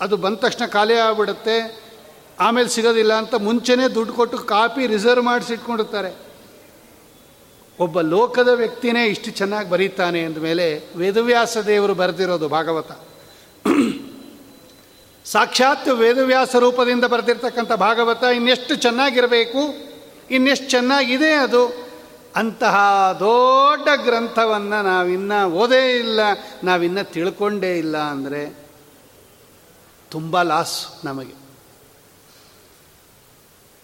ಅದು ಬಂದ ತಕ್ಷಣ ಖಾಲಿ ಆಗ್ಬಿಡುತ್ತೆ. ಆಮೇಲೆ ಸಿಗೋದಿಲ್ಲ ಅಂತ ಮುಂಚೆನೇ ದುಡ್ಡು ಕೊಟ್ಟು ಕಾಪಿ ರಿಸರ್ವ್ ಮಾಡಿಸಿ ಇಟ್ಕೊಂಡಿರ್ತಾರೆ ಒಬ್ಬ ಲೋಕದ ವ್ಯಕ್ತಿನೇ ಇಷ್ಟು ಚೆನ್ನಾಗಿ ಬರೀತಾನೆ ಅಂದಮೇಲೆ ವೇದವ್ಯಾಸ ದೇವರು ಬರೆದಿರೋದು ಭಾಗವತ. ಸಾಕ್ಷಾತ್ ವೇದವ್ಯಾಸ ರೂಪದಿಂದ ಬರೆದಿರ್ತಕ್ಕಂಥ ಭಾಗವತ ಇನ್ನೆಷ್ಟು ಚೆನ್ನಾಗಿರಬೇಕು, ಇನ್ನೆಷ್ಟು ಚೆನ್ನಾಗಿದೆ ಅದು. ಅಂತಹ ದೊಡ್ಡ ಗ್ರಂಥವನ್ನು ನಾವಿನ್ನ ಓದೇ ಇಲ್ಲ, ನಾವಿನ್ನ ತಿಳ್ಕೊಂಡೇ ಇಲ್ಲ ಅಂದರೆ ತುಂಬ ಲಾಸ್ ನಮಗೆ.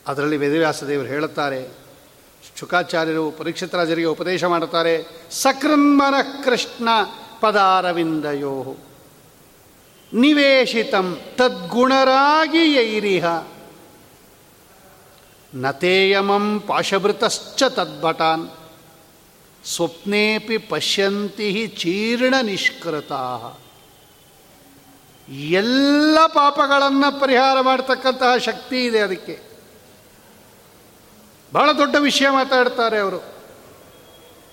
ಅದರಲ್ಲಿ ವೇದವ್ಯಾಸ ದೇವರು ಹೇಳುತ್ತಾರೆ ಶುಕಾಚಾರ್ಯರು ಪರೀಕ್ಷಿತರಾಜರಿಗೆ ಉಪದೇಶ ಮಾಡುತ್ತಾರೆ, ಸಕೃನ್ಮನ ಕೃಷ್ಣ ಪದಾರವಿಂದಯೋ. ನಿವೇಶಿತಂ ತದ್ಗುಣರಾಗಿ ಯೈರಿಹ. ನತೇಯಮಂ ಪಾಶಭೃತಶ್ಚ ತದ್ಭಟಾನ್. ಸ್ವಪ್ನೇಪಿ ಪಶ್ಯಂತಿ ಚೀರ್ಣ ನಿಷ್ಕೃತಾ ಎಲ್ಲ ಪಾಪಗಳನ್ನು ಪರಿಹಾರ ಮಾಡತಕ್ಕಂತಹ ಶಕ್ತಿ ಇದೆ ಅದಕ್ಕೆ. ಬಹಳ ದೊಡ್ಡ ವಿಷಯ ಮಾತಾಡ್ತಾರೆ ಅವರು.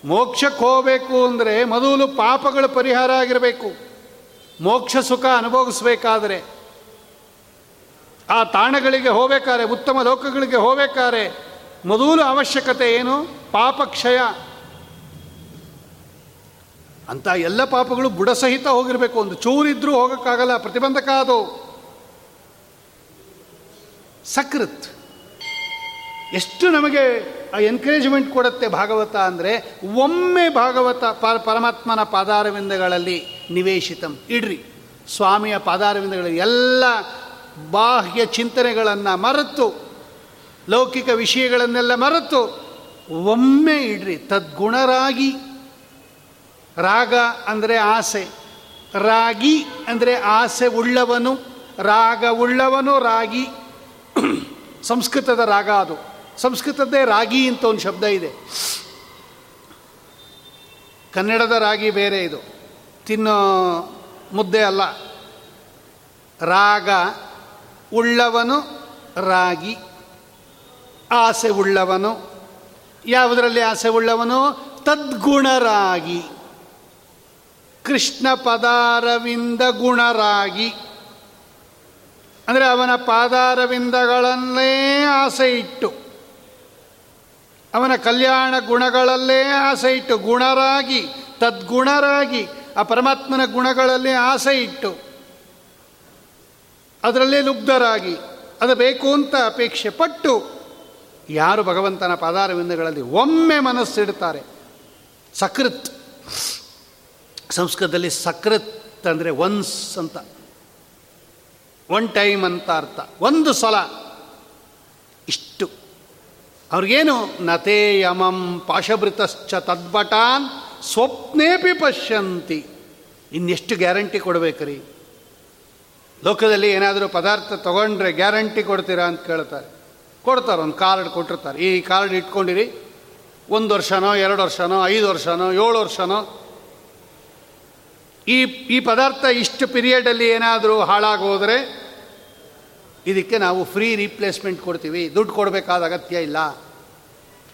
ಮೋಕ್ಷಕ್ಕೆ ಹೋಗಬೇಕು ಅಂದರೆ ಮೊದಲು ಪಾಪಗಳು ಪರಿಹಾರ ಆಗಿರಬೇಕು. ಮೋಕ್ಷ ಸುಖ ಅನುಭವಿಸಬೇಕಾದರೆ. ಆ ತಾಣಗಳಿಗೆ ಹೋಗ್ಬೇಕಾದ್ರೆ, ಉತ್ತಮ ಲೋಕಗಳಿಗೆ ಹೋಗ್ಬೇಕಾದ್ರೆ ಮೊದಲು ಅವಶ್ಯಕತೆ ಏನು? ಪಾಪಕ್ಷಯ. ಅಂತ ಎಲ್ಲ ಪಾಪಗಳು ಬುಡಸಹಿತ ಹೋಗಿರಬೇಕು. ಒಂದು ಚೂರಿದ್ರೂ ಹೋಗೋಕ್ಕಾಗಲ್ಲ, ಪ್ರತಿಬಂಧಕ ಅದು. ಸಕೃತ್. ಎಷ್ಟು ನಮಗೆ ಎನ್ಕರೇಜ್ಮೆಂಟ್ ಕೊಡುತ್ತೆ ಭಾಗವತ ಅಂದರೆ, ಒಮ್ಮೆ ಭಾಗವತ ಪರಮಾತ್ಮನ ಪಾದಾರವಿಂದಗಳಲ್ಲಿ ನಿವೇಶಿತಂ. ಇಡ್ರಿ. ಸ್ವಾಮಿಯ ಪಾದಾರವಿಂದಗಳಲ್ಲಿ ಎಲ್ಲ ಬಾಹ್ಯ ಚಿಂತನೆಗಳನ್ನು ಮರೆತು, ಲೌಕಿಕ ವಿಷಯಗಳನ್ನೆಲ್ಲ ಮರೆತು, ಒಮ್ಮೆ ಇಡ್ರಿ. ತದ್ಗುಣರಾಗಿ. ರಾಗ ಅಂದರೆ ಆಸೆ. ರಾಗಿ ಅಂದರೆ ಆಸೆ ಉಳ್ಳವನು, ರಾಗ ಉಳ್ಳವನು, ರಾಗಿ ಸಂಸ್ಕೃತದ ರಾಗ ಅದು. ಸಂಸ್ಕೃತದ್ದೇ ರಾಗಿ ಅಂತ ಒಂದು ಶಬ್ದ ಇದೆ. ಕನ್ನಡದ ರಾಗಿ ಬೇರೆ ಇದು. ತಿನ್ನೋ ಮುದ್ದೆ ಅಲ್ಲ. ರಾಗ ಉಳ್ಳವನು ರಾಗಿ, ಆಸೆ ಉಳ್ಳವನು. ಯಾವುದರಲ್ಲಿ ಆಸೆ ಉಳ್ಳವನು? ತದ್ಗುಣರಾಗಿ. ಕೃಷ್ಣ ಪದಾರವಿಂದ ಗುಣರಾಗಿ. ಅಂದರೆ ಅವನ ಪಾದಾರವಿಂದಗಳನ್ನೇ ಆಸೆ ಇಟ್ಟು. ಅವನ ಕಲ್ಯಾಣ ಗುಣಗಳಲ್ಲೇ ಆಸೆ ಇಟ್ಟು ಗುಣರಾಗಿ, ತದ್ಗುಣರಾಗಿ ಆ ಪರಮಾತ್ಮನ ಗುಣಗಳಲ್ಲಿ ಆಸೆ ಇಟ್ಟು, ಅದರಲ್ಲೇ ಲುಬ್ಧರಾಗಿ, ಅದು ಬೇಕು ಅಂತ ಅಪೇಕ್ಷೆ ಪಟ್ಟು ಯಾರು ಭಗವಂತನ ಪಾದಾರವಿಂದಗಳಲ್ಲಿ ಒಮ್ಮೆ ಮನಸ್ಸಿಡ್ತಾರೆ. ಸಕೃತ್. ಸಂಸ್ಕೃತದಲ್ಲಿ ಸಕೃತ್ ಅಂದರೆ ಒನ್ಸ್ ಅಂತ. ಒನ್ ಟೈಮ್ ಅಂತ ಅರ್ಥ. ಒಂದು ಸಲ. ಇಷ್ಟು. ಅವ್ರಿಗೇನು? ನತೇ ಯಮಂ ಪಾಶಭೃತಶ್ಚ ತದ್ಭಟಾನ್ ಸ್ವಪ್ನೇಪಿ ಪಶ್ಯಂತಿ. ಇನ್ನೆಷ್ಟು ಗ್ಯಾರಂಟಿ ಕೊಡಬೇಕ್ರಿ? ಲೋಕದಲ್ಲಿ ಏನಾದರೂ ಪದಾರ್ಥ ತಗೊಂಡ್ರೆ ಗ್ಯಾರಂಟಿ ಕೊಡ್ತೀರಾ ಅಂತ ಕೇಳ್ತಾರೆ. ಕೊಡ್ತಾರೆ, ಒಂದು ಕಾರ್ಡ್ ಕೊಟ್ಟಿರ್ತಾರೆ. ಈ ಕಾರ್ಡ್ ಇಟ್ಕೊಂಡಿರಿ. ಒಂದು ವರ್ಷನೋ, ಎರಡು ವರ್ಷನೋ, ಐದು ವರ್ಷನೋ, ಏಳು ವರ್ಷನೋ. ಈ ಈ ಪದಾರ್ಥ ಇಷ್ಟು ಪಿರಿಯಡಲ್ಲಿ ಏನಾದರೂ ಹಾಳಾಗೋದ್ರೆ ಇದಕ್ಕೆ ನಾವು ಫ್ರೀ ರೀಪ್ಲೇಸ್ಮೆಂಟ್ ಕೊಡ್ತೀವಿ. ದುಡ್ಡು ಕೊಡಬೇಕಾದ ಅಗತ್ಯ ಇಲ್ಲ.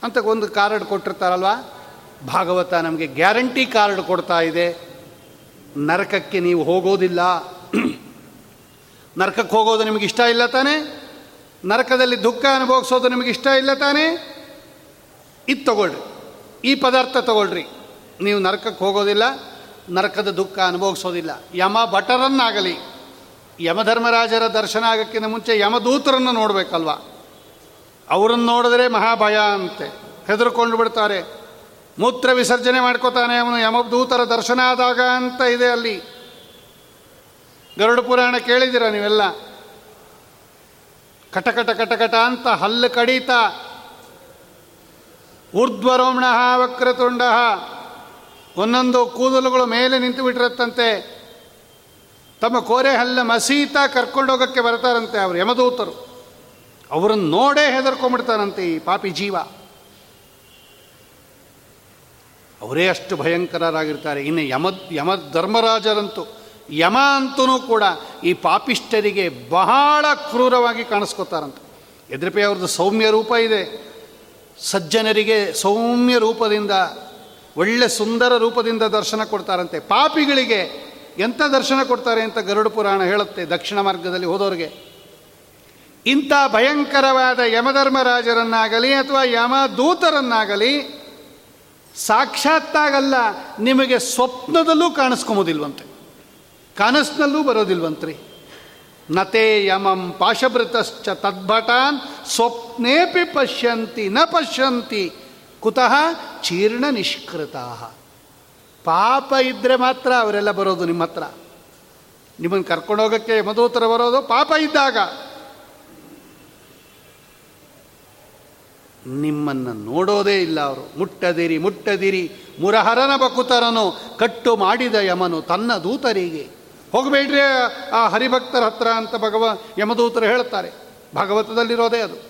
ಅಂತ ಒಂದು ಕಾರ್ಡ್ ಕೊಟ್ಟಿರ್ತಾರಲ್ವ? ಭಾಗವತ ನಮಗೆ ಗ್ಯಾರಂಟಿ ಕಾರ್ಡ್ ಕೊಡ್ತಾ ಇದೆ. ನರಕಕ್ಕೆ ನೀವು ಹೋಗೋದಿಲ್ಲ. ನರಕಕ್ಕೆ ಹೋಗೋದು ನಿಮಗೆ ಇಷ್ಟ ಇಲ್ಲ ತಾನೇ? ನರಕದಲ್ಲಿ ದುಃಖ ಅನುಭವಿಸೋದು ನಿಮಗೆ ಇಷ್ಟ ಇಲ್ಲ ತಾನೇ? ಇದು ತಗೊಳ್ರಿ. ಈ ಪದಾರ್ಥ ತಗೊಳ್ರಿ. ನೀವು ನರಕಕ್ಕೆ ಹೋಗೋದಿಲ್ಲ, ನರಕದ ದುಃಖ ಅನುಭವಿಸೋದಿಲ್ಲ. ಯಮ ಭಟರನ್ನಾಗಲಿ ಯಮಧರ್ಮರಾಜರ ದರ್ಶನ ಆಗೋಕ್ಕಿಂತ ಮುಂಚೆ ಯಮದೂತರನ್ನು ನೋಡಬೇಕಲ್ವ? ಅವರನ್ನು ನೋಡಿದ್ರೆ ಮಹಾಭಯ ಅಂತೆ. ಹೆದರ್ಕೊಂಡು ಬಿಡ್ತಾರೆ. ಮೂತ್ರ ವಿಸರ್ಜನೆ ಮಾಡ್ಕೋತಾನೆ ಅವನು ಯಮದೂತರ ದರ್ಶನ ಆದಾಗ ಅಂತ ಇದೆ ಅಲ್ಲಿ. ಗರುಡ ಪುರಾಣ ಕೇಳಿದ್ದೀರ ನೀವೆಲ್ಲ? ಕಟಕಟ ಕಟಕಟ ಅಂತ ಹಲ್ಲು ಕಡಿತ. ಊರ್ಧ್ವರೋಮಣ ವಕ್ರತುಂಡ ಒಂದೊಂದು ಕೂದಲುಗಳು ಮೇಲೆ ನಿಂತು ಬಿಟ್ಟಿರತ್ತಂತೆ. ತಮ್ಮ ಕೋರೆ ಹಲ್ಲ ಮಸೀತ ಕರ್ಕೊಂಡೋಗಕ್ಕೆ ಬರ್ತಾರಂತೆ ಅವರು ಯಮದೂತರು. ಅವರನ್ನು ನೋಡೇ ಹೆದರ್ಕೊಂಬಿಡ್ತಾರಂತೆ ಈ ಪಾಪಿ ಜೀವ. ಅವರೇ ಅಷ್ಟು ಭಯಂಕರರಾಗಿರ್ತಾರೆ. ಇನ್ನು ಯಮ ಯಮ ಧರ್ಮರಾಜರಂತೂ, ಯಮ ಅಂತೂ ಕೂಡ ಈ ಪಾಪಿಷ್ಟರಿಗೆ ಬಹಳ ಕ್ರೂರವಾಗಿ ಕಾಣಿಸ್ಕೋತಾರಂತೆ. ಎದ್ರಪೆ ಅವ್ರದ್ದು ಸೌಮ್ಯ ರೂಪ ಇದೆ. ಸಜ್ಜನರಿಗೆ ಸೌಮ್ಯ ರೂಪದಿಂದ, ಒಳ್ಳೆ ಸುಂದರ ರೂಪದಿಂದ ದರ್ಶನ ಕೊಡ್ತಾರಂತೆ. ಪಾಪಿಗಳಿಗೆ ಎಂಥ ದರ್ಶನ ಕೊಡ್ತಾರೆ ಅಂತ ಗರುಡ ಪುರಾಣ ಹೇಳುತ್ತೆ ದಕ್ಷಿಣ ಮಾರ್ಗದಲ್ಲಿ ಹೋದವ್ರಿಗೆ ಇಂಥ ಭಯಂಕರವಾದ ಯಮಧರ್ಮರಾಜರನ್ನಾಗಲಿ ಅಥವಾ ಯಮದೂತರನ್ನಾಗಲಿ ಸಾಕ್ಷಾತ್ತಾಗಲ್ಲ, ನಿಮಗೆ ಸ್ವಪ್ನದಲ್ಲೂ ಕಾಣಿಸ್ಕೊಂಬೋದಿಲ್ವಂತೆ ಕನಸಿನಲ್ಲೂ ಬರೋದಿಲ್ವಂತ್ರಿ. ನತೇ ಯಮಂ ಪಾಶಭೃತಶ್ಚ ತದ್ಭಟಾನ್, ಸ್ವಪ್ನೇಪಿ ಪಶ್ಯಂತಿ ನ ಪಶ್ಯಂತಿ, ಕುತಃ ಚೀರ್ಣ ನಿಷ್ಕೃತ. ಪಾಪ ಇದ್ದರೆ ಮಾತ್ರ ಅವರೆಲ್ಲ ಬರೋದು ನಿಮ್ಮ ಹತ್ರ. ನಿಮ್ಮನ್ನು ಕರ್ಕೊಂಡೋಗಕ್ಕೆ ಯಮದೂತರ ಬರೋದು ಪಾಪ ಇದ್ದಾಗ. ನಿಮ್ಮನ್ನು ನೋಡೋದೇ ಇಲ್ಲ ಅವರು. ಮುಟ್ಟದಿರಿ ಮುಟ್ಟದಿರಿ. ಮುರಹರನ ಬಕುತರನು ಕಟ್ಟು ಮಾಡಿದ ಯಮನು ತನ್ನ ದೂತರಿಗೆ. ಹೋಗಬೇಡ್ರಿ ಆ ಹರಿಭಕ್ತರ ಹತ್ರ ಅಂತ ಭಗವ, ಯಮದೂತರು ಹೇಳ್ತಾರೆ. ಭಾಗವತದಲ್ಲಿರೋದೇ ಅದು.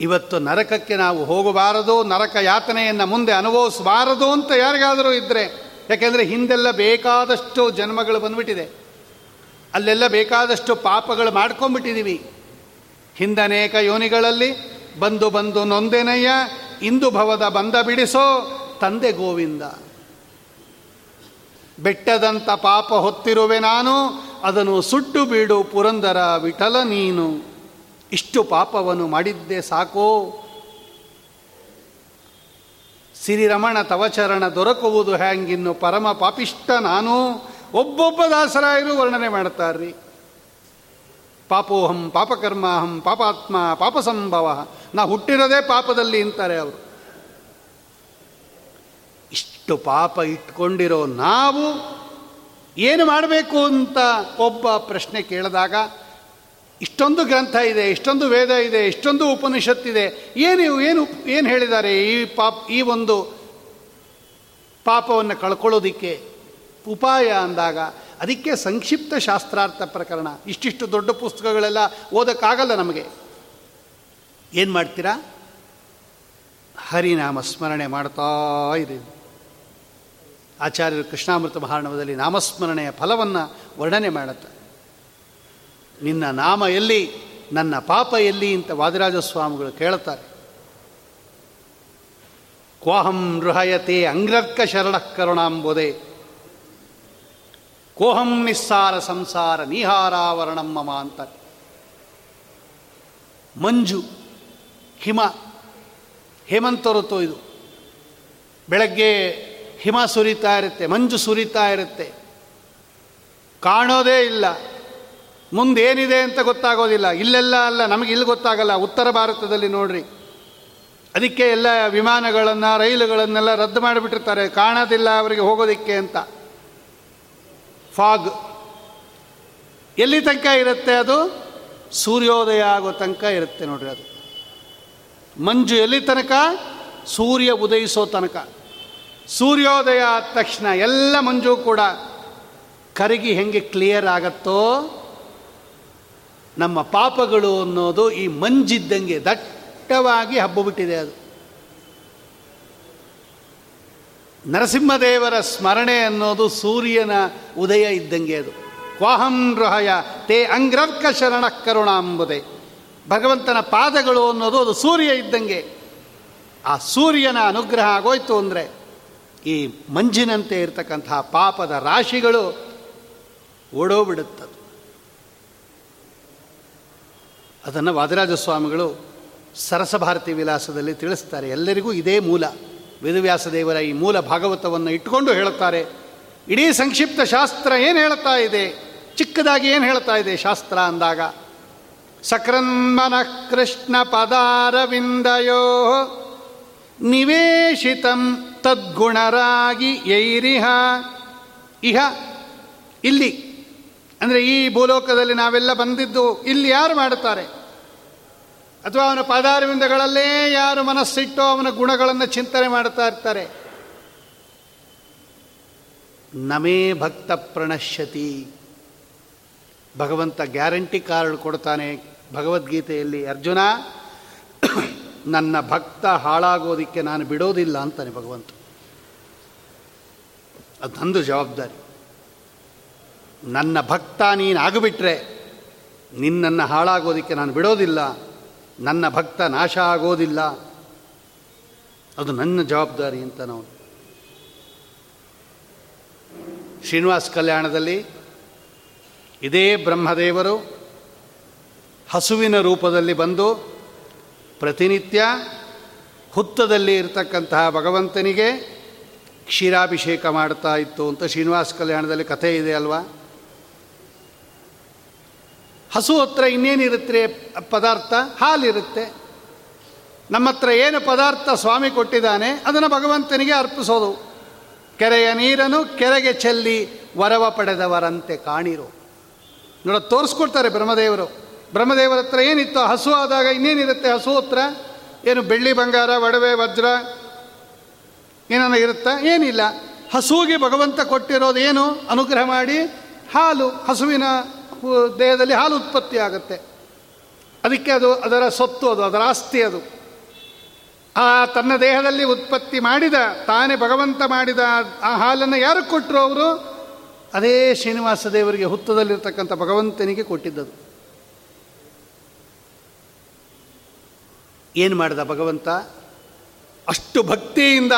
ಇವತ್ತು ನರಕಕ್ಕೆ ನಾವು ಹೋಗಬಾರದು, ನರಕ ಯಾತನೆಯನ್ನು ಮುಂದೆ ಅನುಭವಿಸಬಾರದು ಅಂತ ಯಾರಿಗಾದರೂ ಇದ್ದರೆ ಯಾಕೆಂದರೆ ಹಿಂದೆಲ್ಲ ಬೇಕಾದಷ್ಟು ಜನ್ಮಗಳು ಬಂದ್ಬಿಟ್ಟಿದೆ. ಅಲ್ಲೆಲ್ಲ ಬೇಕಾದಷ್ಟು ಪಾಪಗಳು ಮಾಡ್ಕೊಂಬಿಟ್ಟಿದ್ದೀವಿ ಹಿಂದನೇಕ ಯೋನಿಗಳಲ್ಲಿ, ಬಂದು ಬಂದು ನೊಂದೆನಯ್ಯ, ಇಂದು ಭವದ ಬಂದ ಬಿಡಿಸೋ ತಂದೆ ಗೋವಿಂದ. ಬೆಟ್ಟದಂಥ ಪಾಪ ಹೊತ್ತಿರುವೆ ನಾನು, ಅದನ್ನು ಸುಟ್ಟು ಬೀಡು ಪುರಂದರ ವಿಠಲ ನೀನು. ಇಷ್ಟು ಪಾಪವನ್ನು ಮಾಡಿದ್ದೆ ಸಾಕೋ. ಸಿರಿರಮಣ ತವಚರಣ ದೊರಕುವುದು ಹ್ಯಾಂಗಿನ್ನು ಪರಮ ಪಾಪಿಷ್ಟ ನಾನು. ಒಬ್ಬೊಬ್ಬ ದಾಸರಾಯರು ವರ್ಣನೆ ಮಾಡ್ತಾರ್ರಿ. ಪಾಪೋಹಂ ಪಾಪಕರ್ಮಾಹಂ ಪಾಪಾತ್ಮ ಪಾಪಸಂಭವ. ನಾ ಹುಟ್ಟಿರೋದೇ ಪಾಪದಲ್ಲಿ ಅಂತಾರೆ ಅವರು. ಇಷ್ಟು ಪಾಪ ಇಟ್ಕೊಂಡಿರೋ ನಾವು ಏನು ಮಾಡಬೇಕು ಅಂತ ಒಬ್ಬ ಪ್ರಶ್ನೆ ಕೇಳಿದಾಗ ಇಷ್ಟೊಂದು ಗ್ರಂಥ ಇದೆ, ಇಷ್ಟೊಂದು ವೇದ ಇದೆ, ಇಷ್ಟೊಂದು ಉಪನಿಷತ್ತಿದೆ ಏನು ಏನು ಏನು ಹೇಳಿದ್ದಾರೆ ಈ ಪಾಪ, ಈ ಒಂದು ಪಾಪವನ್ನು ಕಳ್ಕೊಳ್ಳೋದಿಕ್ಕೆ? ಉಪಾಯ ಅಂದಾಗ ಅದಕ್ಕೆ ಸಂಕ್ಷಿಪ್ತ ಶಾಸ್ತ್ರಾರ್ಥ ಪ್ರಕರಣ. ಇಷ್ಟಿಷ್ಟು ದೊಡ್ಡ ಪುಸ್ತಕಗಳೆಲ್ಲ ಓದೋಕ್ಕಾಗಲ್ಲ ನಮಗೆ. ಏನು ಮಾಡ್ತೀರಾ? ಹರಿನಾಮ ಸ್ಮರಣೆ ಮಾಡ್ತಾ ಇರಿ. ಆಚಾರ್ಯರು ಕೃಷ್ಣಾಮೃತ ಮಹಾರಣವದಲ್ಲಿ ನಾಮಸ್ಮರಣೆಯ ಫಲವನ್ನು ವರ್ಣನೆ ಮಾಡುತ್ತೆ ನಿನ್ನ ನಾಮ ಎಲ್ಲಿ, ನನ್ನ ಪಾಪ ಎಲ್ಲಿ ಅಂತ ವಾದಿರಾಜ ಸ್ವಾಮಿಗಳು ಕೇಳ್ತಾರೆ ಕೋಹಂ ರುಹಯತೆ ಅಂಗ್ರರ್ಕ ಶರಣ ಕರುಣಾಂಬೋದೆ. ಕೋಹಂ ನಿಸ್ಸಾರ ಸಂಸಾರ ನೀಹಾರಾವರಣಂ ಮಮ ಅಂತ ಮಂಜು, ಹಿಮ ಹೇಮಂತ ಋತು ಇದು. ಬೆಳಗ್ಗೆ ಹಿಮ ಸುರಿತಾ ಇರುತ್ತೆ, ಮಂಜು ಸುರಿತಾ ಇರುತ್ತೆ. ಕಾಣೋದೇ ಇಲ್ಲ. ಮುಂದೇನಿದೆ ಅಂತ ಗೊತ್ತಾಗೋದಿಲ್ಲ. ಇಲ್ಲೆಲ್ಲ ಅಲ್ಲ, ನಮಗೆ ಇಲ್ಲಿ ಗೊತ್ತಾಗಲ್ಲ. ಉತ್ತರ ಭಾರತದಲ್ಲಿ ನೋಡ್ರಿ. ಅದಕ್ಕೆ ಎಲ್ಲ ವಿಮಾನಗಳನ್ನು, ರೈಲುಗಳನ್ನೆಲ್ಲ ರದ್ದು ಮಾಡಿಬಿಟ್ಟಿರ್ತಾರೆ. ಕಾಣೋದಿಲ್ಲ ಅವರಿಗೆ ಹೋಗೋದಿಕ್ಕೆ ಅಂತ. ಫಾಗ್. ಎಲ್ಲಿ ತನಕ ಇರುತ್ತೆ ಅದು? ಸೂರ್ಯೋದಯ ಆಗೋ ತನಕ ಇರುತ್ತೆ ನೋಡ್ರಿ ಅದು. ಮಂಜು ಎಲ್ಲಿ ತನಕ? ಸೂರ್ಯ ಉದಯಿಸೋ ತನಕ. ಸೂರ್ಯೋದಯ ಆದ ತಕ್ಷಣ ಎಲ್ಲ ಮಂಜು ಕೂಡ ಕರಗಿ ಹೆಂಗೆ ಕ್ಲಿಯರ್ ಆಗತ್ತೋ ನಮ್ಮ ಪಾಪಗಳು ಅನ್ನೋದು ಈ ಮಂಜಿದ್ದಂಗೆ ದಟ್ಟವಾಗಿ ಹಬ್ಬಬಿಟ್ಟಿದೆ ಅದು. ನರಸಿಂಹದೇವರ ಸ್ಮರಣೆ ಅನ್ನೋದು ಸೂರ್ಯನ ಉದಯ ಇದ್ದಂಗೆ ಅದು. ಕ್ವಾಹಂ ರಹಯ ತೇ ಅಂಗ್ರರ್ಕ ಶರಣ ಕರುಣಾಂಬುದೇ. ಭಗವಂತನ ಪಾದಗಳು ಅನ್ನೋದು ಅದು ಸೂರ್ಯ ಇದ್ದಂಗೆ. ಆ ಸೂರ್ಯನ ಅನುಗ್ರಹ ಆಗೋಯ್ತು ಅಂದರೆ ಈ ಮಂಜಿನಂತೆ ಇರತಕ್ಕಂತಹ ಪಾಪದ ರಾಶಿಗಳು ಓಡೋಬಿಡುತ್ತದು ಅದನ್ನು ವಾದಿರಾಜ ಸ್ವಾಮಿಗಳು ಸರಸಭಾರತಿ ವಿಲಾಸದಲ್ಲಿ ತಿಳಿಸ್ತಾರೆ. ಎಲ್ಲರಿಗೂ ಇದೇ ಮೂಲ. ವೇದವ್ಯಾಸ ದೇವರ ಈ ಮೂಲ ಭಾಗವತವನ್ನು ಇಟ್ಟುಕೊಂಡು ಹೇಳುತ್ತಾರೆ, ಇಡೀ ಸಂಕ್ಷಿಪ್ತ ಶಾಸ್ತ್ರ ಏನು ಹೇಳ್ತಾ ಇದೆ? ಚಿಕ್ಕದಾಗಿ ಏನು ಹೇಳ್ತಾ ಇದೆ ಶಾಸ್ತ್ರ? ಅಂದಾಗ ಸಕ್ರನ್ಮನ ಕೃಷ್ಣ ಪದಾರವಿಂದಯೋ ನಿವೇಶಿತಂ ತದ್ಗುಣರಾಗಿ ಯೈರಿಹ. ಇಹ, ಇಲ್ಲಿ, ಅಂದರೆ ಈ ಭೂಲೋಕದಲ್ಲಿ ನಾವೆಲ್ಲ ಬಂದಿದ್ದು ಇಲ್ಲಿ ಯಾರು ಮಾಡುತ್ತಾರೆ? ಅಥವಾ ಅವನ ಪಾದಾರವಿಂದಗಳಲ್ಲೇ ಯಾರು ಮನಸ್ಸಿಟ್ಟು ಅವನ ಗುಣಗಳನ್ನು ಚಿಂತನೆ ಮಾಡ್ತಾ ಇರ್ತಾರೆ. ನಮೇ ಭಕ್ತ ಪ್ರಣಶ್ಯತಿ. ಭಗವಂತ ಗ್ಯಾರಂಟಿ ಕಾರ್ಡ್ ಕೊಡ್ತಾನೆ ಭಗವದ್ಗೀತೆಯಲ್ಲಿ, ಅರ್ಜುನ, ನನ್ನ ಭಕ್ತ ಹಾಳಾಗೋದಿಕ್ಕೆ ನಾನು ಬಿಡೋದಿಲ್ಲ ಅಂತಾನೆ ಭಗವಂತ. ಅದು ಜವಾಬ್ದಾರಿ. ನನ್ನ ಭಕ್ತ ನೀನು ಆಗಿಬಿಟ್ರೆ ನಿನ್ನನ್ನು ಹಾಳಾಗೋದಿಕ್ಕೆ ನಾನು ಬಿಡೋದಿಲ್ಲ. ನನ್ನ ಭಕ್ತ ನಾಶ ಆಗೋದಿಲ್ಲ. ಅದು ನನ್ನ ಜವಾಬ್ದಾರಿ ಅಂತ ನಾವು. ಶ್ರೀನಿವಾಸ ಕಲ್ಯಾಣದಲ್ಲಿ ಇದೇ ಬ್ರಹ್ಮದೇವರು ಹಸುವಿನ ರೂಪದಲ್ಲಿ ಬಂದು ಪ್ರತಿನಿತ್ಯ ಹುತ್ತದಲ್ಲಿ ಇರತಕ್ಕಂತಹ ಭಗವಂತನಿಗೆ ಕ್ಷೀರಾಭಿಷೇಕ ಮಾಡ್ತಾ ಇತ್ತು ಅಂತ ಶ್ರೀನಿವಾಸ ಕಲ್ಯಾಣದಲ್ಲಿ ಕಥೆ ಇದೆ ಅಲ್ವಾ? ಹಸು ಹತ್ರ ಇನ್ನೇನಿರುತ್ತೆ ಪದಾರ್ಥ? ಹಾಲಿರುತ್ತೆ. ನಮ್ಮ ಹತ್ರ ಏನು ಪದಾರ್ಥ ಸ್ವಾಮಿ ಕೊಟ್ಟಿದ್ದಾನೆ, ಅದನ್ನು ಭಗವಂತನಿಗೆ ಅರ್ಪಿಸೋದು. ಕೆರೆಯ ನೀರನ್ನು ಕೆರೆಗೆ ಚೆಲ್ಲಿ ವರವ ಪಡೆದವರಂತೆ ಕಾಣಿರು. ನೋಡ, ತೋರಿಸ್ಕೊಡ್ತಾರೆ ಬ್ರಹ್ಮದೇವರು. ಬ್ರಹ್ಮದೇವರ ಹತ್ರ ಏನಿತ್ತು? ಹಸು ಆದಾಗ ಇನ್ನೇನಿರುತ್ತೆ? ಹಸು ಹತ್ರ ಏನು ಬೆಳ್ಳಿ ಬಂಗಾರ, ಒಡವೆ, ವಜ್ರ ಏನಾನ ಇರುತ್ತಾ? ಏನಿಲ್ಲ. ಹಸುವಿಗೆ ಭಗವಂತ ಕೊಟ್ಟಿರೋದು ಏನು? ಅನುಗ್ರಹ ಮಾಡಿ ಹಾಲು, ಹಸುವಿನ ದೇಹದಲ್ಲಿ ಹಾಲು ಉತ್ಪತ್ತಿ ಆಗುತ್ತೆ. ಅದಕ್ಕೆ ಅದು ಅದರ ಸೊತ್ತು ಅದು, ಅದರ ಆಸ್ತಿ ಅದು. ಆ ತನ್ನ ದೇಹದಲ್ಲಿ ಉತ್ಪತ್ತಿ ಮಾಡಿದ, ತಾನೇ ಭಗವಂತ ಮಾಡಿದ ಆ ಹಾಲನ್ನು ಯಾರು ಕೊಟ್ಟರು ಅವರು? ಅದೇ ಶ್ರೀನಿವಾಸ ದೇವರಿಗೆ ಹುತ್ತದಲ್ಲಿರ್ತಕ್ಕಂಥ ಭಗವಂತನಿಗೆ ಕೊಟ್ಟಿದ್ದದು. ಏನು ಮಾಡಿದ ಭಗವಂತ? ಅಷ್ಟು ಭಕ್ತಿಯಿಂದ